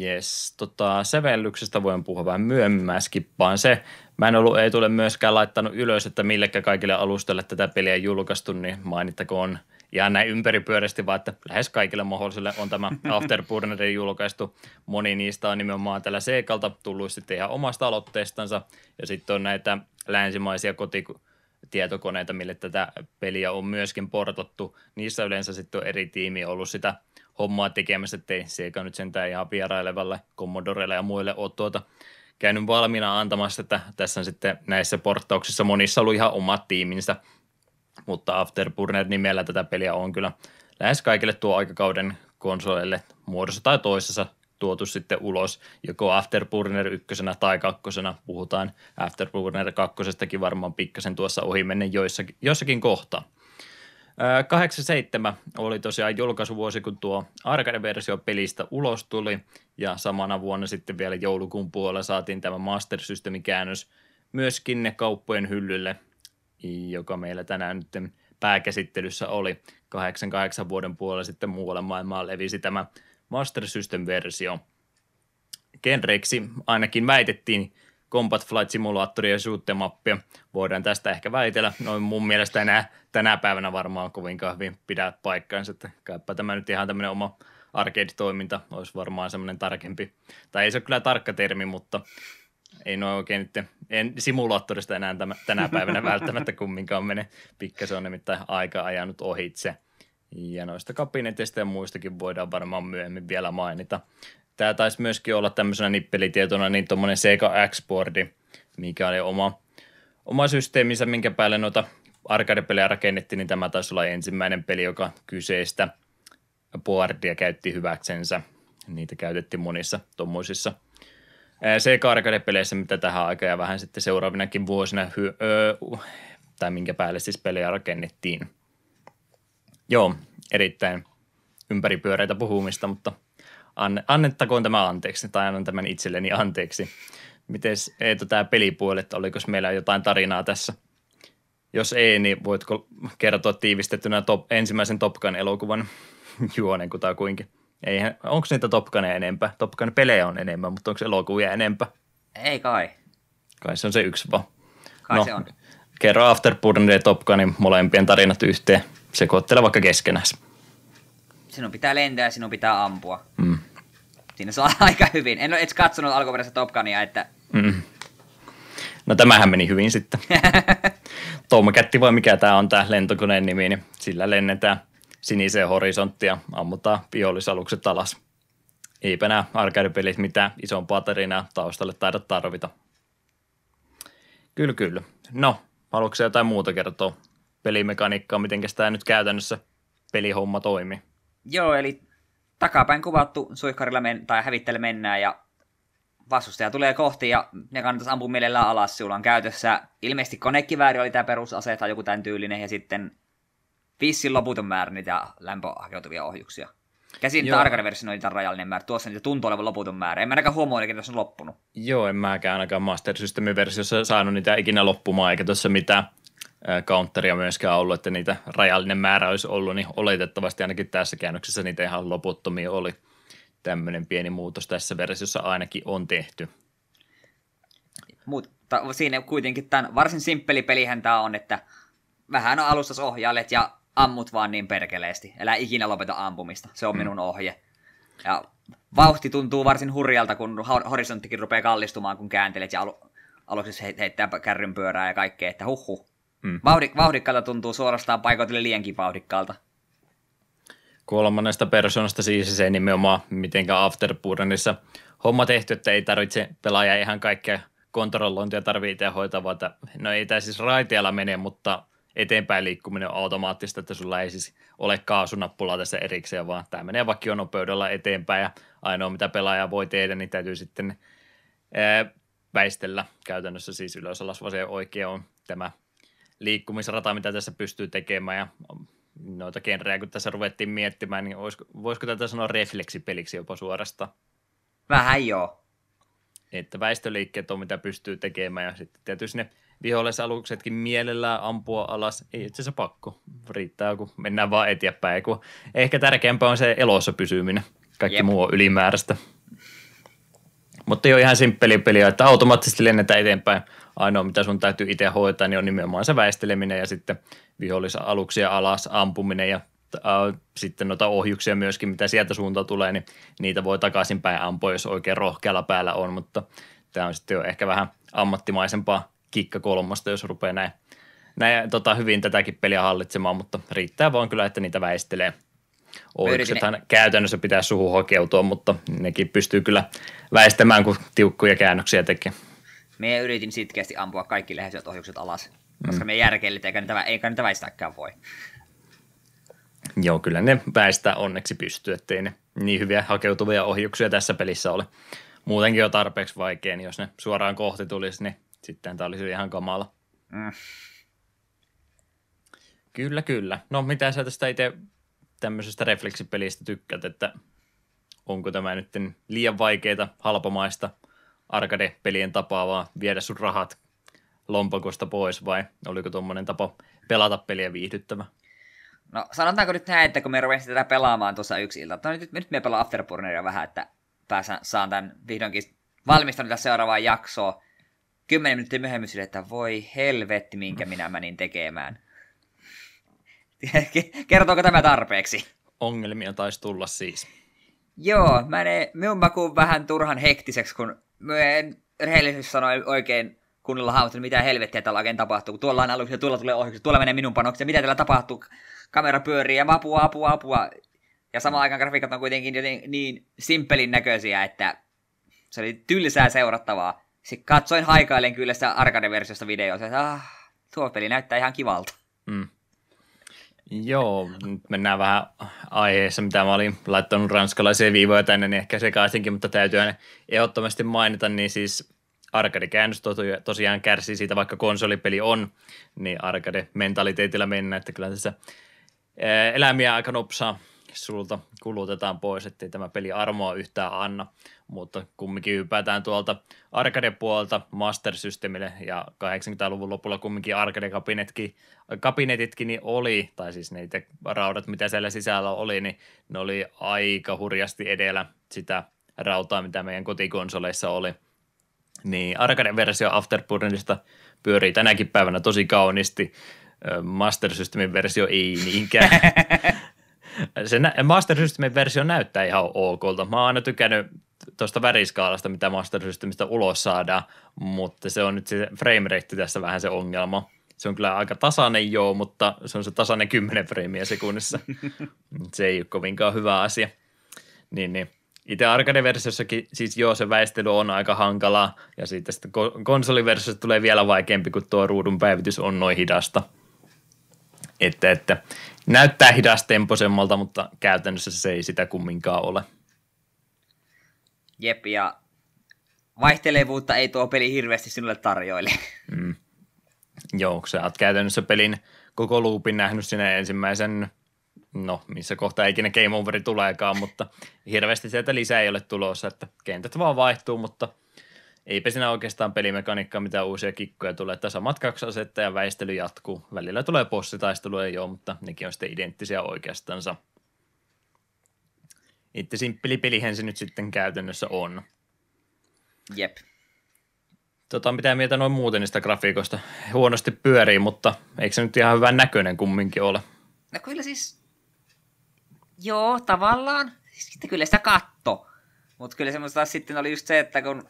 Yes, tota, sävellyksestä voin puhua vähän myöhemmin, mä skippaan se. Mä en ollut, ei tule myöskään laittanut ylös, että millekä kaikille alustoille tätä peliä julkaistu, niin mainittakoon ihan näin ympäripyörästi, vaan että lähes kaikille mahdollisille on tämä Afterburnerin julkaistu. Moni niistä on nimenomaan tällä Seikalta tullut sitten ihan omasta aloitteestansa, ja sitten on näitä länsimaisia kotitietokoneita, mille tätä peliä on myöskin portattu. Niissä yleensä sitten on eri tiimi ollut sitä – hommaa tekemässä, ettei Sega nyt sentään ihan vierailevalle Commodorelle ja muille ole tuota käynyt valmiina antamassa, että tässä on sitten näissä porttauksissa monissa ollut ihan omat tiiminsä, mutta Afterburner nimellä tätä peliä on kyllä lähes kaikille tuo aikakauden konsoleille muodossa tai toisessa tuotu sitten ulos, joko Afterburner ykkösenä tai kakkosena, puhutaan Afterburner kakkosestakin varmaan pikkasen tuossa ohi menne joissakin, jossakin kohtaa. 87 oli tosiaan julkaisuvuosi, kun tuo arcade-versio pelistä ulos tuli, ja samana vuonna sitten vielä joulukuun puolella saatiin tämä Master Systemin käännös myöskin kauppojen hyllylle, joka meillä tänään nyt pääkäsittelyssä oli. 88 vuoden puolella sitten muualle maailmaan levisi tämä Master System-versio. Genreiksi ainakin väitettiin Combat Flight Simulatoria ja shoot mappia. Voidaan tästä ehkä väitellä. Noin mun mielestä enää tänä päivänä varmaan kovinkaan hyvin pidä paikkaansa, että kaipa tämä nyt ihan tämmöinen oma arcade-toiminta olisi varmaan semmoinen tarkempi. Tai ei se ole kyllä tarkka termi, mutta ei noin oikein nyt, en simulaattorista enää tämä, tänä päivänä välttämättä kumminkaan mene. Pikkasen on nimittäin aika ajanut ohitse. Ja noista kabineteista ja muistakin voidaan varmaan myöhemmin vielä mainita. Tämä taisi myöskin olla tämmöisenä nippelitietona niin tuommoinen Sega X-boardi, mikä oli oma, oma systeeminsä, minkä päälle noita arcade-pelejä rakennettiin, niin tämä taisi olla ensimmäinen peli, joka kyseistä boardia käytti hyväksensä. Niitä käytettiin monissa tuommoisissa Sega arcade-peleissä, mitä tähän aikaan ja vähän sitten seuraavinakin vuosina, hy- tai minkä päälle siis pelejä rakennettiin. Joo, erittäin ympäripyöreitä puhumista, mutta – Anne, annettakoon tämä anteeksi, tai annan tämän itselleni anteeksi. Miten Eeto tämä pelipuolet, oliko meillä jotain tarinaa tässä? Jos ei, niin voitko kertoa tiivistettynä top, ensimmäisen Topkan elokuvan juonen kutakuinkin? Eihän, onko niitä Topkaneja enempää? Topkan pelejä on enemmän, mutta onko elokuvia enempää? Ei kai. Kai se on se yksi vaan. Kai no, se on. Kerro Afterburner ja Topkanin molempien tarinat yhteen. Sekoittele vaikka keskenään. Sinun pitää lentää ja sinun pitää ampua. Mm. Siinä saa aika hyvin. En ole edes katsonut alkuperäistä Top Gunia, että... Mm. No tämähän meni hyvin sitten. Tomcatti vai mikä tämä on tämä lentokoneen nimi, niin sillä lennetään siniseen horisonttia, ammutaan vihollisalukset alas. Eipä nämä arcade-pelit mitään isompaa tarinaa taustalle taida tarvita. Kyllä, kyllä. No, haluatko jotain muuta kertoa pelimekaniikkaa, miten tämä nyt käytännössä pelihomma toimii? Joo, eli takapäin kuvattu suihkarilla men- tai hävittele mennään ja vastustaja tulee kohti ja ne kannattaisi ampua mielellään alas. Sulla on käytössä ilmeisesti konekivääri oli tämä perusase tai joku tämän tyylinen ja sitten vissin loputon määrä niitä lämpöhakeutuvia ohjuksia. Käsin tarkana versio oli rajallinen määrä. Tuossa niitä tuntuu olevan loputon määrä. En mä ainakaan huomaa, että tässä on loppunut. Joo, en mäkään ainakaan Master Systemin versiossa saanut niitä ikinä loppumaan, eikä tuossa mitään counteria myöskään ollut, että niitä rajallinen määrä olisi ollut, niin oletettavasti ainakin tässä käännöksessä niitä ihan loputtomia oli. Tämmöinen pieni muutos tässä versiossa ainakin on tehty. Mutta siinä kuitenkin tämän varsin simppeli pelihän tämä on, että vähän alustas ohjailet ja ammut vaan niin perkeleesti. Elä ikinä lopeta ampumista. Se on hmm. minun ohje. Ja vauhti tuntuu varsin hurjalta, kun horisonttikin rupeaa kallistumaan, kun kääntelet ja aluksi heittää kärryn pyörää ja kaikkea, että huhu. Mm. Vauhdik- vauhdikkaalta tuntuu suorastaan paikoitelle liiankin vauhdikkaalta. Kolmannesta persoonasta siis se ei nimenomaan mitenkään Afterburnerissa homma tehty, että ei tarvitse pelaaja ihan kaikkea kontrollointia tarvitse itse hoitaa, vaan että, no ei tämä siis raiteella mene, mutta eteenpäin liikkuminen on automaattista, että sulla ei siis ole kaasunappulaa tässä erikseen, vaan tämä menee vakionopeudella eteenpäin ja ainoa mitä pelaaja voi tehdä, niin täytyy sitten ää, väistellä käytännössä siis ylös alas vasen oikea on tämä liikkumisrata, mitä tässä pystyy tekemään ja noita genrejä, kun tässä ruvettiin miettimään, niin olisiko, voisiko tätä sanoa refleksipeliksi jopa suorasta? Vähän joo. Että väistöliikkeet on mitä pystyy tekemään ja sitten tietysti ne vihollisaluksetkin mielellään ampua alas. Ei itse asiassa pakko. Riittää, kun mennään vaan eteenpäin. Kun ehkä tärkeämpää on se elossa pysyminen. Kaikki Jep. muu on ylimääräistä. Mutta ei ole ihan simppeli peliä, että automaattisesti lennetään eteenpäin. Ainoa, mitä sun täytyy itse hoitaa, niin on nimenomaan se väisteleminen ja sitten vihollisaluksia alas ampuminen ja äh, sitten noita ohjuksia myöskin, mitä sieltä suuntaan tulee, niin niitä voi takaisinpäin ampua, jos oikein rohkealla päällä on, mutta tämä on sitten jo ehkä vähän ammattimaisempaa kikka kolmosta, jos rupeaa näin, näin tota, hyvin tätäkin peliä hallitsemaan, mutta riittää vaan kyllä, että niitä väistelee. Ohjuksethan käytännössä pitää suhu hokeutua, mutta nekin pystyy kyllä väistämään, kun tiukkoja käännöksiä tekee. Me yritin sitkeästi ampua kaikki läheiset ohjukset alas, koska mm. me järkeillit, eikä niitä, eikä niitä väistääkään voi. Joo, kyllä ne väistää onneksi pystyy, ettei ne niin hyviä hakeutuvia ohjuksia tässä pelissä ole. Muutenkin on tarpeeksi vaikea, niin jos ne suoraan kohti tulisi, niin sitten tämä olisi ihan kamala. Mm. Kyllä, kyllä. No mitä sä tästä itse tämmöisestä refleksipelistä tykkäät, että onko tämä nyt liian vaikeita, halpamaista arcade-pelien tapaa vaan viedä sun rahat lompakosta pois vai oliko tuommoinen tapa pelata peliä viihdyttävä? No sanotaanko nyt näin, että kun me ruvesin tätä pelaamaan tuossa yksi ilta, no nyt, nyt me pelaan Afterburneria vähän, että pääsän, saan tämän vihdoinkin valmistanut tässä seuraavaan jaksoa. Kymmenen minuuttia myöhemmin sille, että voi helvetti, minkä minä menin tekemään. Kertooko tämä tarpeeksi? Ongelmia taisi tulla siis. Joo, mä ne, minun makuun vähän turhan hektiseksi, kun mä en rehellisesti sanoa oikein kunnolla hahmottanut, mitä helvettiä tällä oikein tapahtuu. Kun tuolla on aluksi ja tuolla tulee ohjukset, tuolla menee minun panokset, mitä täällä tapahtuu. Kamera pyörii ja apua, apua, apua. Ja samaan aikaan grafiikat on kuitenkin joten niin simppelin näköisiä, että se oli tylsää seurattavaa. Sitten katsoin haikailen kyllä sitä arcade-versiosta videoa, että ah, tuo peli näyttää ihan kivalta. Mm. Joo, mennään vähän aiheessa, mitä mä olin laittanut ranskalaisia viivoja tänne, niin ehkä sekaisinkin, mutta täytyy aina ehdottomasti mainita, niin siis arcade-käännös tosiaan kärsii siitä, vaikka konsolipeli on, niin arcade-mentaliteetillä mennä, että kyllä tässä elämiä aika nopsaa sulta kulutetaan pois, ettei tämä peli armoa yhtään anna, mutta kumminkin hypätään tuolta arcade-puolelta Master Systemille ja 80-luvun lopulla kumminkin arcade-kabinetkin kabinetitkin niin oli, tai siis niitä raudat, mitä siellä sisällä oli, niin ne oli aika hurjasti edellä sitä rautaa, mitä meidän kotikonsoleissa oli. Niin arcade-versio Afterburnista pyörii tänäkin päivänä tosi kauniisti, Master Systemin versio ei niinkään. Se Master Systemin versio näyttää ihan okolta. Mä oon aina tykännyt tuosta väriskaalasta, mitä Master Systemistä ulos saadaan, mutta se on nyt se frame rate tässä vähän se ongelma. Se on kyllä aika tasainen joo, mutta se on se tasainen 10 freimiä sekunnissa. se ei ole kovinkaan hyvä asia. Niin, niin. Itse arcade-versiossakin, siis joo, se väistely on aika hankalaa, ja sitten, sitten konsoliversiossa tulee vielä vaikeampi, kun tuo ruudun päivitys on noin hidasta. Että, että näyttää hidastempoisemmalta, mutta käytännössä se ei sitä kumminkaan ole. Jep, ja vaihtelevuutta ei tuo peli hirveästi sinulle tarjoile. Mm. Joo, sä oot käytännössä pelin koko loopin nähnyt sinne ensimmäisen, no missä kohtaa ikinä game overi tuleekaan, mutta hirveästi sieltä lisää ei ole tulossa, että kentät vaan vaihtuu, mutta eipä siinä oikeastaan pelimekaniikkaa mitä uusia kikkoja tulee, että samat kaksi asetta ja väistely jatkuu. Välillä tulee bossitaisteluja jo, mutta nekin on sitten identtisiä oikeastansa. Itse simppeli pelihän se nyt sitten käytännössä on. Jep. Tota, mitä mieltä noin muuten niistä grafiikoista? Huonosti pyörii, mutta eikö se nyt ihan hyvän näköinen kumminkin ole? No kyllä siis, joo, tavallaan. Sitten kyllä sitä katto. Mutta kyllä semmoista sitten oli just se, että kun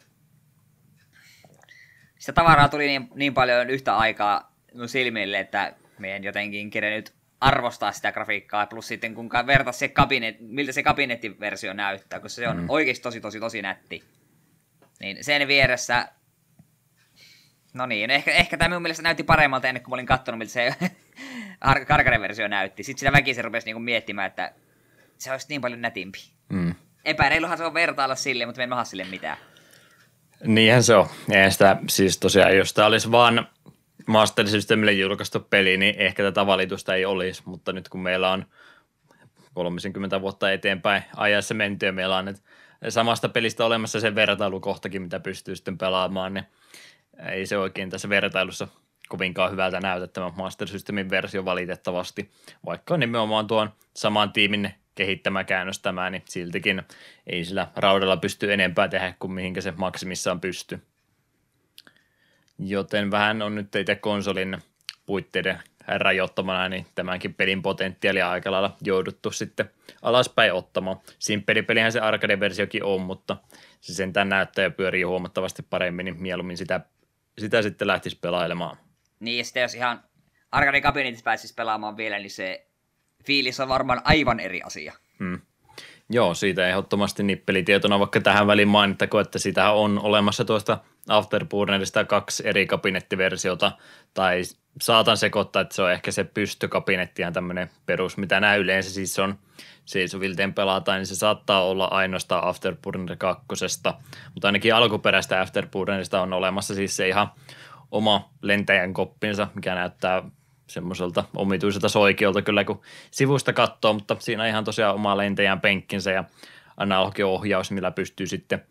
sitä tavaraa tuli niin, niin paljon yhtä aikaa mun silmille, että meidän jotenkin kerennyt arvostaa sitä grafiikkaa, plus sitten kun vertaa se kabinet, miltä se kabinettiversio näyttää, kun se on mm. oikeasti tosi tosi tosi nätti. Niin sen vieressä, no niin, ehkä, ehkä tämä minun mielestä näytti paremmalta ennen kuin mä olin katsonut, miltä se karkaren versio näytti. Sitten sitä väkisin rupesi niinku miettimään, että se olisi niin paljon nätimpi. Mm. Epäreiluhan se on vertailla sille, mutta me emme sille mitään. Niinhän se on. Eihän sitä, siis tosiaan, jos tämä olisi vaan Master Systemille julkaistu peli, niin ehkä tätä valitusta ei olisi, mutta nyt kun meillä on 30 vuotta eteenpäin ajassa menty ja meillä on nyt samasta pelistä olemassa se vertailukohtakin, mitä pystyy sitten pelaamaan, niin ei se oikein tässä vertailussa kovinkaan hyvältä näytä tämä Master Systemin versio valitettavasti, vaikka nimenomaan tuon saman tiimin kehittämä käännöstämään, niin siltikin ei sillä raudalla pysty enempää tehdä kuin mihinkä se maksimissaan pystyy. Joten vähän on nyt itse konsolin puitteiden rajoittamana, niin tämänkin pelin potentiaalia aika lailla jouduttu sitten alaspäin ottamaan. Simppelipelihän se arcade-versiokin on, mutta se sentään näyttää ja pyörii huomattavasti paremmin, niin mieluummin sitä, sitä sitten lähtisi pelailemaan. Niin, ja sitten jos ihan arcade kabinetissa pääsisi pelaamaan vielä, niin se fiilis on varmaan aivan eri asia. Hmm. Joo, siitä ehdottomasti nippelitietona, vaikka tähän väliin mainittako, että sitä on olemassa tuosta Afterburnerista kaksi eri kabinettiversiota, tai saatan sekoittaa, että se on ehkä se pystykabinetti ja tämmöinen perus, mitä nämä yleensä siis on seisovilteen pelataan, niin se saattaa olla ainoastaan Afterburner kakkosesta, mutta ainakin alkuperäistä Afterburnerista on olemassa siis se ihan oma lentäjän koppinsa, mikä näyttää semmoiselta omituiselta soikiolta kyllä, kun sivusta katsoo, mutta siinä ihan tosiaan oma lentäjän penkkinsä ja analogiohjaus, millä pystyy sitten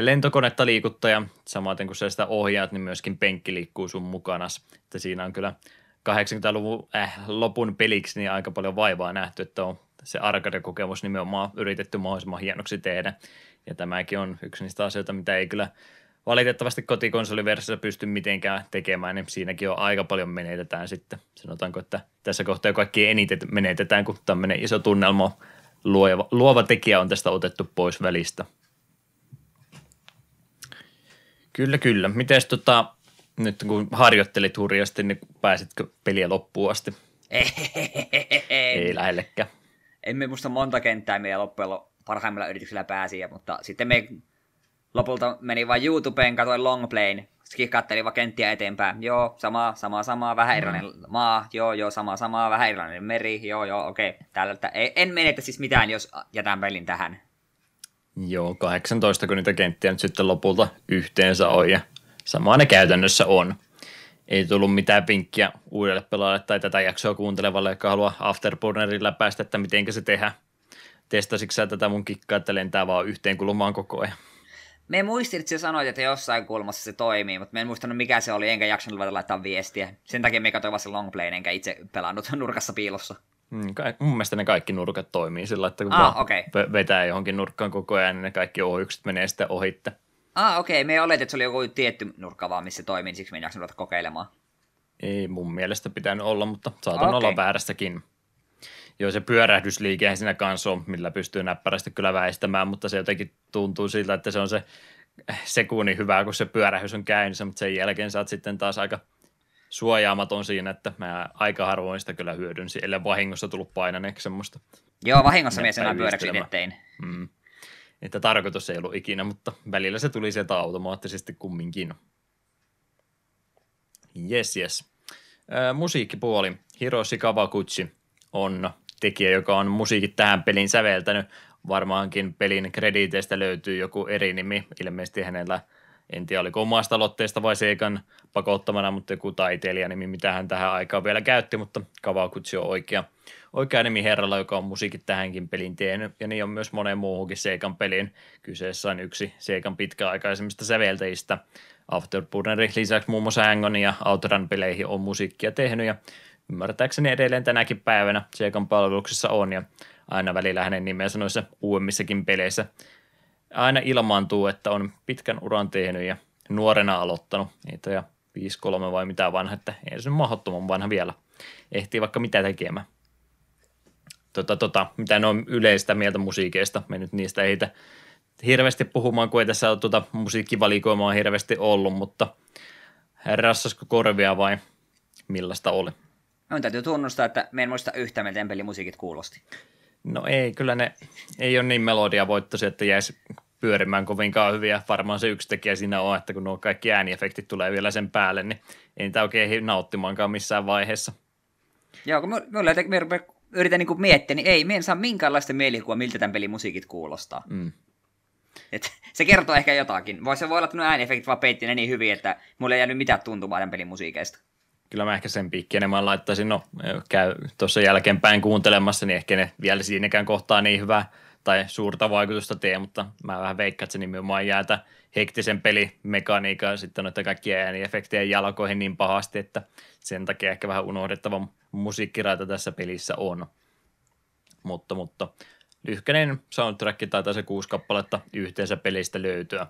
lentokonetta liikuttaa ja samaten kun sä sitä ohjaat, niin myöskin penkki liikkuu sun mukana. Että siinä on kyllä 80-luvun äh, lopun peliksi niin aika paljon vaivaa nähty, että on se arcade-kokemus nimenomaan yritetty mahdollisimman hienoksi tehdä. Ja tämäkin on yksi niistä asioita, mitä ei kyllä valitettavasti kotikonsoliversiossa pysty mitenkään tekemään, niin siinäkin on aika paljon menetetään sitten. Sanotaanko, että tässä kohtaa kaikki eniten menetetään, kun tämmöinen iso tunnelma luova, luova tekijä on tästä otettu pois välistä. Kyllä, kyllä. Miten tota, nyt kun harjoittelit hurjasti, niin pääsitkö peliä loppuun asti? Ei lähellekään. Emme muista monta kenttää meidän loppujen parhaimmilla yrityksillä pääsi, mutta sitten me lopulta meni vain YouTubeen, katsoin longplayn, katselin vaan kenttiä eteenpäin. Joo, sama, sama, sama, vähän erilainen mm. maa. Joo, joo, sama, sama, vähän erilainen meri. Joo, joo, okei. Okay. Täällä, en menetä siis mitään, jos jätän pelin tähän. Joo, 18 kun niitä kenttiä nyt sitten lopulta yhteensä on ja samaa ne käytännössä on. Ei tullut mitään pinkkiä uudelle pelaajalle tai tätä jaksoa kuuntelevalle, joka haluaa Afterburnerilla päästä, että miten se tehdään. Testasitko sä tätä mun kikkaa, että lentää vaan yhteen kulmaan koko ajan? Me muistin, että sä sanoit, että jossain kulmassa se toimii, mutta me en muistanut mikä se oli, enkä jaksanut laittaa viestiä. Sen takia me katsoin vasta longplayn, enkä itse pelannut nurkassa piilossa. Mm, mun mielestä ne kaikki nurkat toimii sillä, että kun ah, okay. vetää johonkin nurkkaan koko ajan, niin ne kaikki ohjukset menee sitten ohitte. Ah, okei. Okay. Me oletin, että se oli joku tietty nurkka vaan, missä se toimii, niin siksi me en kokeilemaan. Ei mun mielestä pitänyt olla, mutta saatan okay. olla väärässäkin. Joo, se pyörähdysliike siinä kanssa on, millä pystyy näppärästi kyllä väistämään, mutta se jotenkin tuntuu siltä, että se on se sekunnin hyvä, kun se pyörähdys on käynnissä, mutta sen jälkeen saat sitten taas aika – suojaamaton siinä, että mä aika harvoin sitä kyllä hyödynsin, ellei vahingossa tullut painaneeksi semmoista. Joo, vahingossa mies enää pyöräksi ettein. Mm. Että tarkoitus ei ollut ikinä, mutta välillä se tuli sieltä automaattisesti kumminkin. Yes, yes. Äh, musiikkipuoli. Hiroshi Kawaguchi on tekijä, joka on musiikit tähän pelin säveltänyt. Varmaankin pelin krediteistä löytyy joku eri nimi. Ilmeisesti hänellä – en tiedä oliko omasta aloitteesta vai Seikan pakottamana, mutta joku taiteilijanimi, mitä hän tähän aikaan vielä käytti, mutta Kawakutsi on oikea, oikea nimi herralla, joka on musiikit tähänkin pelin tehnyt, ja niin on myös moneen muuhunkin Seikan peliin. Kyseessä on yksi Seikan pitkäaikaisemmista säveltäjistä. Afterburnerin lisäksi muun muassa Angon ja Outrun peleihin on musiikkia tehnyt, ja ymmärtääkseni edelleen tänäkin päivänä Seikan palveluksessa on, ja aina välillä hänen nimensä noissa uudemmissakin peleissä aina ilmaantuu, että on pitkän uran tehnyt ja nuorena aloittanut. Niitä ja 5-3 vai mitä vanha, että ei se mahdottoman vanha vielä. Ehtii vaikka mitä tekemään. Tota, tota, mitä ne on yleistä mieltä musiikeista. Me nyt niistä ei hirveästi puhumaan, kun ei tässä ole tuota musiikkivalikoimaa hirveästi ollut, mutta rassasko korvia vai millaista oli? Minun täytyy tunnustaa, että me en muista yhtä, miten pelimusiikit kuulosti. No ei, kyllä ne ei ole niin melodiavoittoisia, että jäisi pyörimään kovinkaan hyviä. Varmaan se yksi tekijä siinä on, että kun nuo kaikki ääniefektit tulee vielä sen päälle, niin ei niitä oikein nauttimaankaan missään vaiheessa. Joo, kun minulla yritän niin miettiä, niin ei, me en saa minkäänlaista mielikuvaa, miltä tämän pelin musiikit kuulostaa. Mm. Et se kertoo ehkä jotakin. Voi se voi olla, että ääniefektit vaan peitti ne niin hyvin, että mulle ei jäänyt mitään tuntumaa tämän pelin musiikeista. Kyllä mä ehkä sen piikki enemmän laittaisin, no käy tuossa jälkeenpäin kuuntelemassa, niin ehkä ne vielä siinäkään kohtaa niin hyvää tai suurta vaikutusta tee, mutta mä vähän veikkaan, että se nimenomaan jäätä hektisen pelimekaniikan sitten noita kaikkia ääniefektejä jalkoihin niin pahasti, että sen takia ehkä vähän unohdettava musiikkiraita tässä pelissä on. Mutta, mutta lyhkäinen soundtrack tai se kuusi kappaletta yhteensä pelistä löytyä.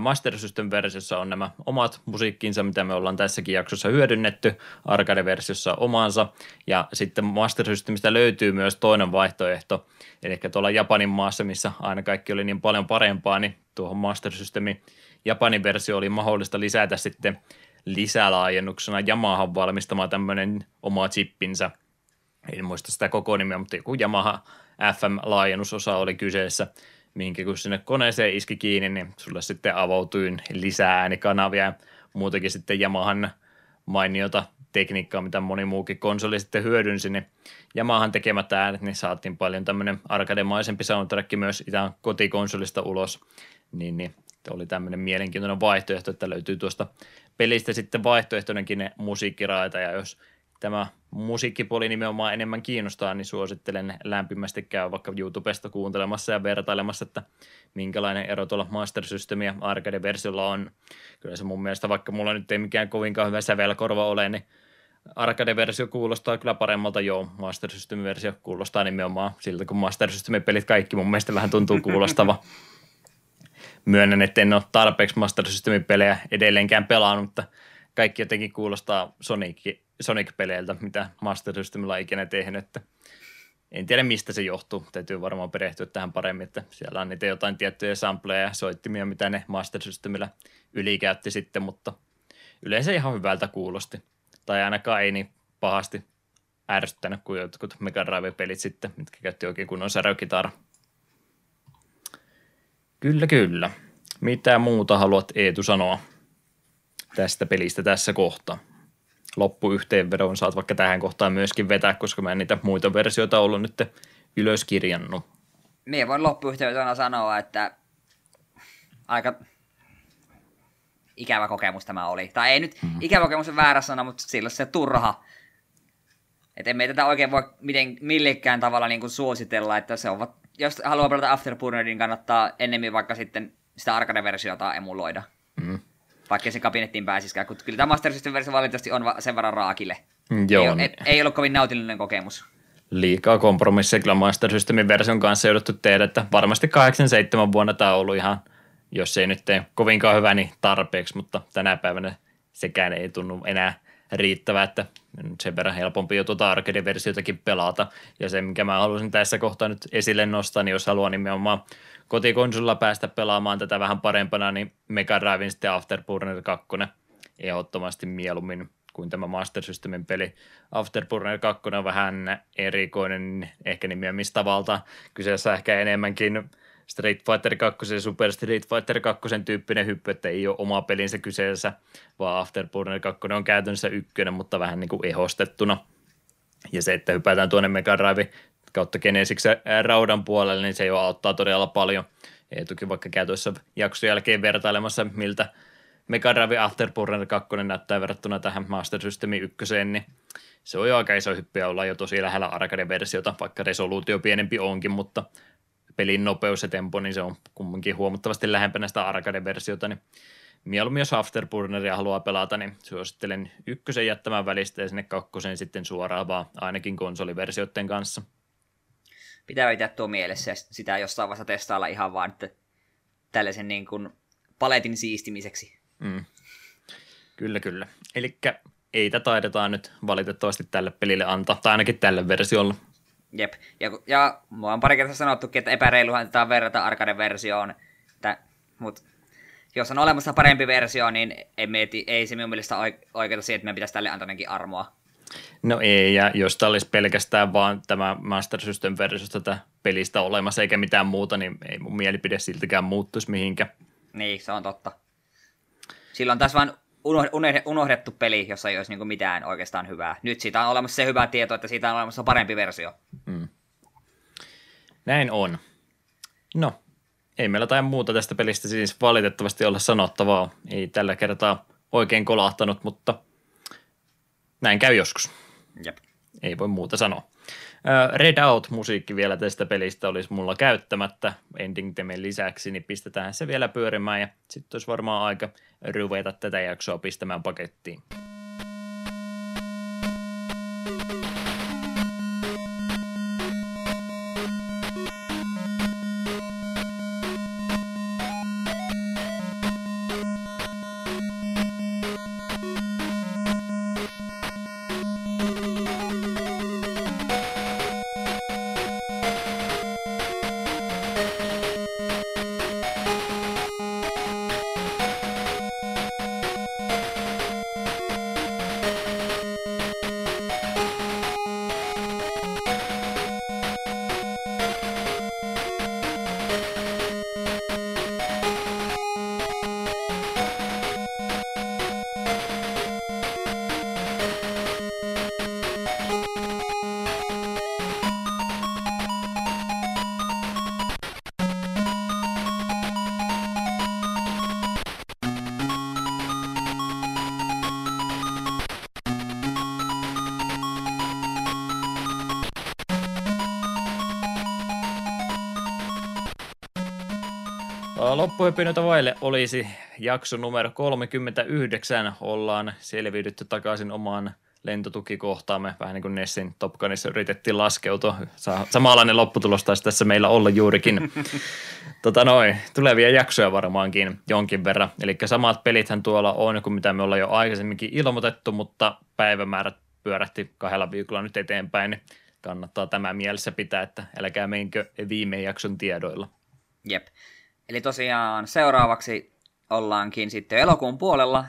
Master System-versiossa on nämä omat musiikkinsa, mitä me ollaan tässäkin jaksossa hyödynnetty, arcade-versiossa omansa, ja sitten Master Systemistä löytyy myös toinen vaihtoehto, eli tuolla Japanin maassa, missä aina kaikki oli niin paljon parempaa, niin tuohon Master Systemin Japanin versio oli mahdollista lisätä sitten lisälaajennuksena Yamahan valmistama tämmöinen oma chippinsä, en muista sitä koko nimeä, mutta joku Yamaha FM-laajennusosa oli kyseessä, minkä kun sinne koneeseen iski kiinni, niin sulle sitten avautui lisää äänikanavia ja muutenkin sitten Yamahan mainiota tekniikkaa, mitä moni muukin konsoli sitten hyödynsi, niin Yamahan tekemät äänet, niin saatiin paljon tämmöinen arkademaisempi soundtrack myös itään kotikonsolista ulos, niin, niin oli tämmöinen mielenkiintoinen vaihtoehto, että löytyy tuosta pelistä sitten vaihtoehtoinenkin musiikkiraita, ja jos tämä musiikkipuoli nimenomaan enemmän kiinnostaa, niin suosittelen lämpimästi käydä vaikka YouTubesta kuuntelemassa ja vertailemassa, että minkälainen ero tuolla Master System ja Arcade-versiolla on. Kyllä se mun mielestä, vaikka mulla nyt ei mikään kovinkaan hyvä sävelkorva ole, niin Arcade-versio kuulostaa kyllä paremmalta, joo. Master System-versio kuulostaa nimenomaan siltä, kun Master System-pelit kaikki mun mielestä vähän tuntuu kuulostava. Myönnän, että en ole tarpeeksi Master Systemin pelejä edelleenkään pelannut, mutta kaikki jotenkin kuulostaa Sonic, Sonic-peleiltä, mitä Master Systemilla on ikinä tehnyt, että en tiedä mistä se johtuu, täytyy varmaan perehtyä tähän paremmin, että siellä on niitä jotain tiettyjä sampleja ja soittimia, mitä ne Master Systemillä ylikäytti sitten, mutta yleensä ihan hyvältä kuulosti, tai ainakaan ei niin pahasti ärsyttänyt kuin jotkut Mega Drive-pelit sitten, mitkä käytti oikein kunnon särökitara. Kyllä, kyllä. Mitä muuta haluat Eetu sanoa? Tästä pelistä tässä kohtaa. Loppuyhteenvedon saat vaikka tähän kohtaan myöskin vetää, koska mä en niitä muita versioita ollut nyt ylös kirjannut. Mie voin loppuyhteenvedona sanoa, että aika ikävä kokemus tämä oli. Tai ei nyt mm-hmm. ikävä kokemus on väärä sana, mutta silloin se turha. Että emme tätä oikein voi miten, millekään tavalla niin kuin suositella, että se on, jos haluaa pelata Afterburnerin, niin kannattaa ennemmin vaikka sitten sitä arcade-versiota emuloida. Mm-hmm vaikka se kabinettiin pääsiskään, kun kyllä tämä Master System-versio valitettavasti on sen verran raakille. Joo. Ei, ei, ei ollut kovin nautillinen kokemus. Liikaa kompromisseja kyllä Master Systemin version kanssa jouduttu tehdä, että varmasti 87 vuonna tämä on ollut ihan, jos ei nyt tee kovinkaan hyvä, niin tarpeeksi, mutta tänä päivänä sekään ei tunnu enää riittävää, että sen verran helpompi jo tuota arcade-versiotakin pelata. Ja se, mikä mä haluaisin tässä kohtaa nyt esille nostaa, niin jos haluaa nimenomaan kotikonsolilla päästä pelaamaan tätä vähän parempana, niin Mega Drivein sitten Afterburner 2 ehdottomasti mieluummin kuin tämä Master Systemin peli. Afterburner 2 on vähän erikoinen, ehkä nimiä mistä valta. Kyseessä ehkä enemmänkin Street Fighter 2 ja Super Street Fighter 2 tyyppinen hyppy, että ei ole oma pelinsä kyseessä, vaan Afterburner 2 on käytännössä ykkönen, mutta vähän niin kuin ehostettuna. Ja se, että hypätään tuonne Mega Drive kautta Genesiksen raudan puolelle, niin se jo auttaa todella paljon. toki vaikka käy tuossa jakson jälkeen vertailemassa, miltä Mega Drive Afterburner 2 näyttää verrattuna tähän Master Systemin ykköseen, niin se on jo aika iso hyppi ja ollaan jo tosi lähellä arcade-versiota, vaikka resoluutio pienempi onkin, mutta pelin nopeus ja tempo, niin se on kumminkin huomattavasti lähempänä sitä arcade-versiota, niin mieluummin jos Afterburneria haluaa pelata, niin suosittelen ykkösen jättämään välistä ja sinne kakkosen sitten suoraan vaan ainakin konsoliversioiden kanssa – pitää pitää tuo mielessä ja sitä jossain vaiheessa testailla ihan vaan, että tällaisen niin kuin paletin siistimiseksi. Mm. Kyllä, kyllä. Eli ei tätä taidetaan nyt valitettavasti tälle pelille antaa, tai ainakin tälle versiolle. Jep, ja, ja mua on pari kertaa sanottukin, että epäreiluhan tätä verrata arcade-versioon, mutta jos on olemassa parempi versio, niin ei, mieti, ei se minun mielestä oikeuta siihen, että meidän pitäisi tälle antaa armoa. No ei, ja jos tämä olisi pelkästään vaan tämä Master System-versio tätä pelistä olemassa eikä mitään muuta, niin ei mun mielipide siltikään muuttuisi mihinkään. Niin, se on totta. Silloin tässä vain unohdettu peli, jossa ei olisi niinku mitään oikeastaan hyvää. Nyt siitä on olemassa se hyvä tieto, että siitä on olemassa parempi versio. Mm. Näin on. No, ei meillä tai muuta tästä pelistä siis valitettavasti olla sanottavaa. Ei tällä kertaa oikein kolahtanut, mutta näin käy joskus. Jep. Ei voi muuta sanoa. Red Out-musiikki vielä tästä pelistä olisi mulla käyttämättä ending temen lisäksi, niin pistetään se vielä pyörimään ja sitten olisi varmaan aika ruveta tätä jaksoa pistämään pakettiin. Loppuhypinöitä vaille olisi jakso numero 39. Ollaan selviydytty takaisin omaan lentotukikohtaamme, vähän niin kuin Nessin Topkanissa yritettiin laskeutua. Samanlainen lopputulos taisi tässä meillä olla juurikin. tota noin, tulevia jaksoja varmaankin jonkin verran. Eli samat pelithän tuolla on kuin mitä me ollaan jo aikaisemminkin ilmoitettu, mutta päivämäärät pyörähti kahdella viikolla nyt eteenpäin, niin kannattaa tämä mielessä pitää, että älkää meinkö viime jakson tiedoilla. Jep. Eli tosiaan seuraavaksi ollaankin sitten elokuun puolella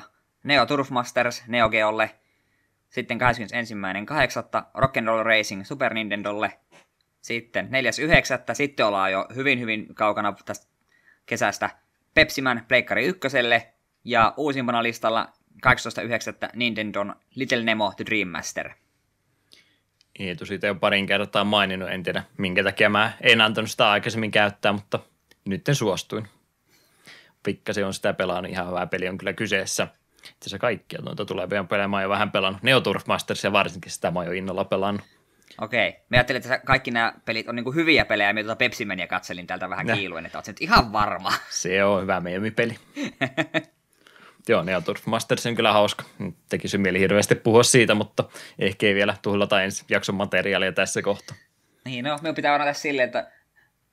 7.8. Neo Turf Masters Neo Geolle. Sitten 21.8. Rock'n'Roll Racing Super Nintendolle. Sitten 4.9. Sitten ollaan jo hyvin hyvin kaukana tästä kesästä Pepsiman Pleikkari ykköselle. Ja uusimpana listalla 18.9. Nintendon Little Nemo The Dream Master. Eetu siitä jo parin kertaa maininnut, en tiedä minkä takia mä en antanut sitä aikaisemmin käyttää, mutta nyt suostuin. Pikkasen on sitä pelannut, ihan hyvä peli on kyllä kyseessä. Itse asiassa kaikkia noita tulevia pelejä mä oon jo vähän pelannut. Neo Turf ja varsinkin sitä mä oon jo innolla pelannut. Okei. Mä ajattelin, että kaikki nämä pelit on niin hyviä pelejä, ja tuota Pepsimeniä katselin täältä vähän kiiluen, että oot nyt ihan varma. Se on hyvä Miami-peli. Joo, Neo Turf Masters on kyllä hauska. Tekisi mieli hirveästi puhua siitä, mutta ehkä ei vielä tuhlata ensi jakson materiaalia tässä kohtaa. Niin, no, me pitää varata silleen, että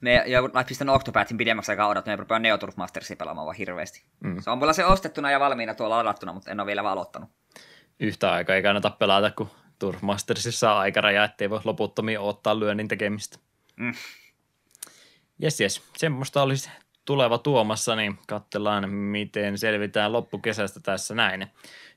me jo pistänyt Octopathin pidemmäksi aikaa odottaa, me rupeaa Neo Turf Mastersia pelaamaan vaan hirveästi. Mm. Se on mulla se ostettuna ja valmiina tuolla ladattuna, mutta en ole vielä aloittanut. Yhtä aikaa ei kannata pelata, kun Turf Mastersissa on aikaraja, ettei voi loputtomia ottaa lyönnin tekemistä. Mm. Jes, jes. Semmoista olisi tuleva tuomassa, niin katsellaan, miten selvitään loppukesästä tässä näin.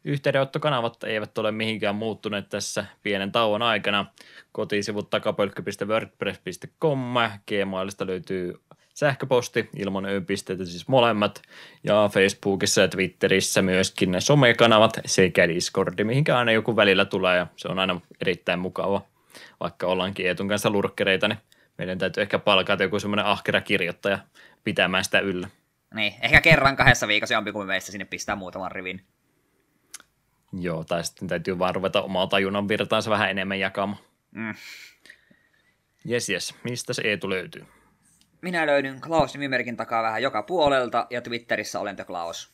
Yhteydenottokanavat eivät ole mihinkään muuttuneet tässä pienen tauon aikana. Kotisivut takapölkky.wordpress.com, Gmailista löytyy sähköposti ilman ö-pisteitä siis molemmat, ja Facebookissa ja Twitterissä myöskin ne somekanavat sekä Discordi, mihinkä aina joku välillä tulee, ja se on aina erittäin mukava, vaikka ollaankin Eetun kanssa lurkkereita, niin meidän täytyy ehkä palkata joku semmoinen ahkera kirjoittaja pitämään sitä yllä. Niin, ehkä kerran kahdessa viikossa jompikumpi meistä sinne pistää muutaman rivin. Joo, tai sitten täytyy vaan ruveta omaa tajunnan virtaansa vähän enemmän jakamaan. Mm. Jes, jes. Mistä se Eetu löytyy? Minä löydyn Klaus-nimimerkin takaa vähän joka puolelta, ja Twitterissä olen The Klaus.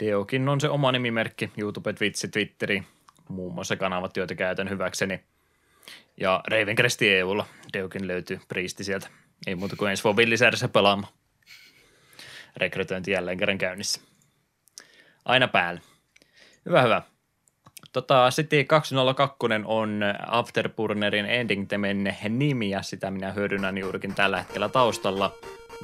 Deokin on se oma nimimerkki, YouTube, Twitch, Twitteri, muun muassa kanavat, joita käytän hyväkseni. Ja Ravencresti EUlla Deokin löytyy priisti sieltä. Ei muuta kuin ensi vuonna villisäädössä pelaamaan. Rekrytointi jälleen kerran käynnissä. Aina päällä. Hyvä, hyvä. Tota, City 202 on Afterburnerin ending temen nimi ja sitä minä hyödynnän juurikin tällä hetkellä taustalla.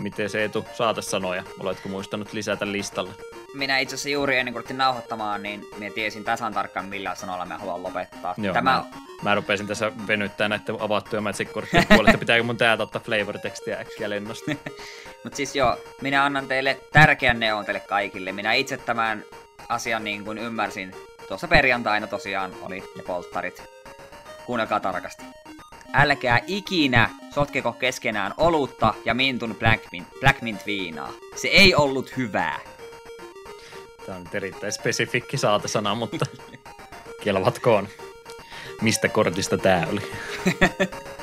Miten se Eetu saatesanoja? Oletko muistanut lisätä listalle? Minä itse asiassa juuri ennen kuin nauhoittamaan, niin minä tiesin tasan tarkkaan millä sanoilla mä haluan lopettaa. Joo, Tämä... mä, mä rupesin tässä venyttää näiden avattuja Magic-korttien puolesta. Pitääkö mun täältä ottaa flavor-tekstiä äkkiä lennosta? Mutta siis joo, minä annan teille tärkeän neon teille kaikille. Minä itse tämän asian niin kuin ymmärsin. Tuossa perjantaina tosiaan oli ne polttarit. Kuunnelkaa tarkasti. Älkää ikinä sotkeko keskenään olutta ja mintun Black Mint, Black Mint viinaa. Se ei ollut hyvää. Tämä on erittäin spesifikki saatesana, mutta kelvatkoon. Mistä kortista tämä oli?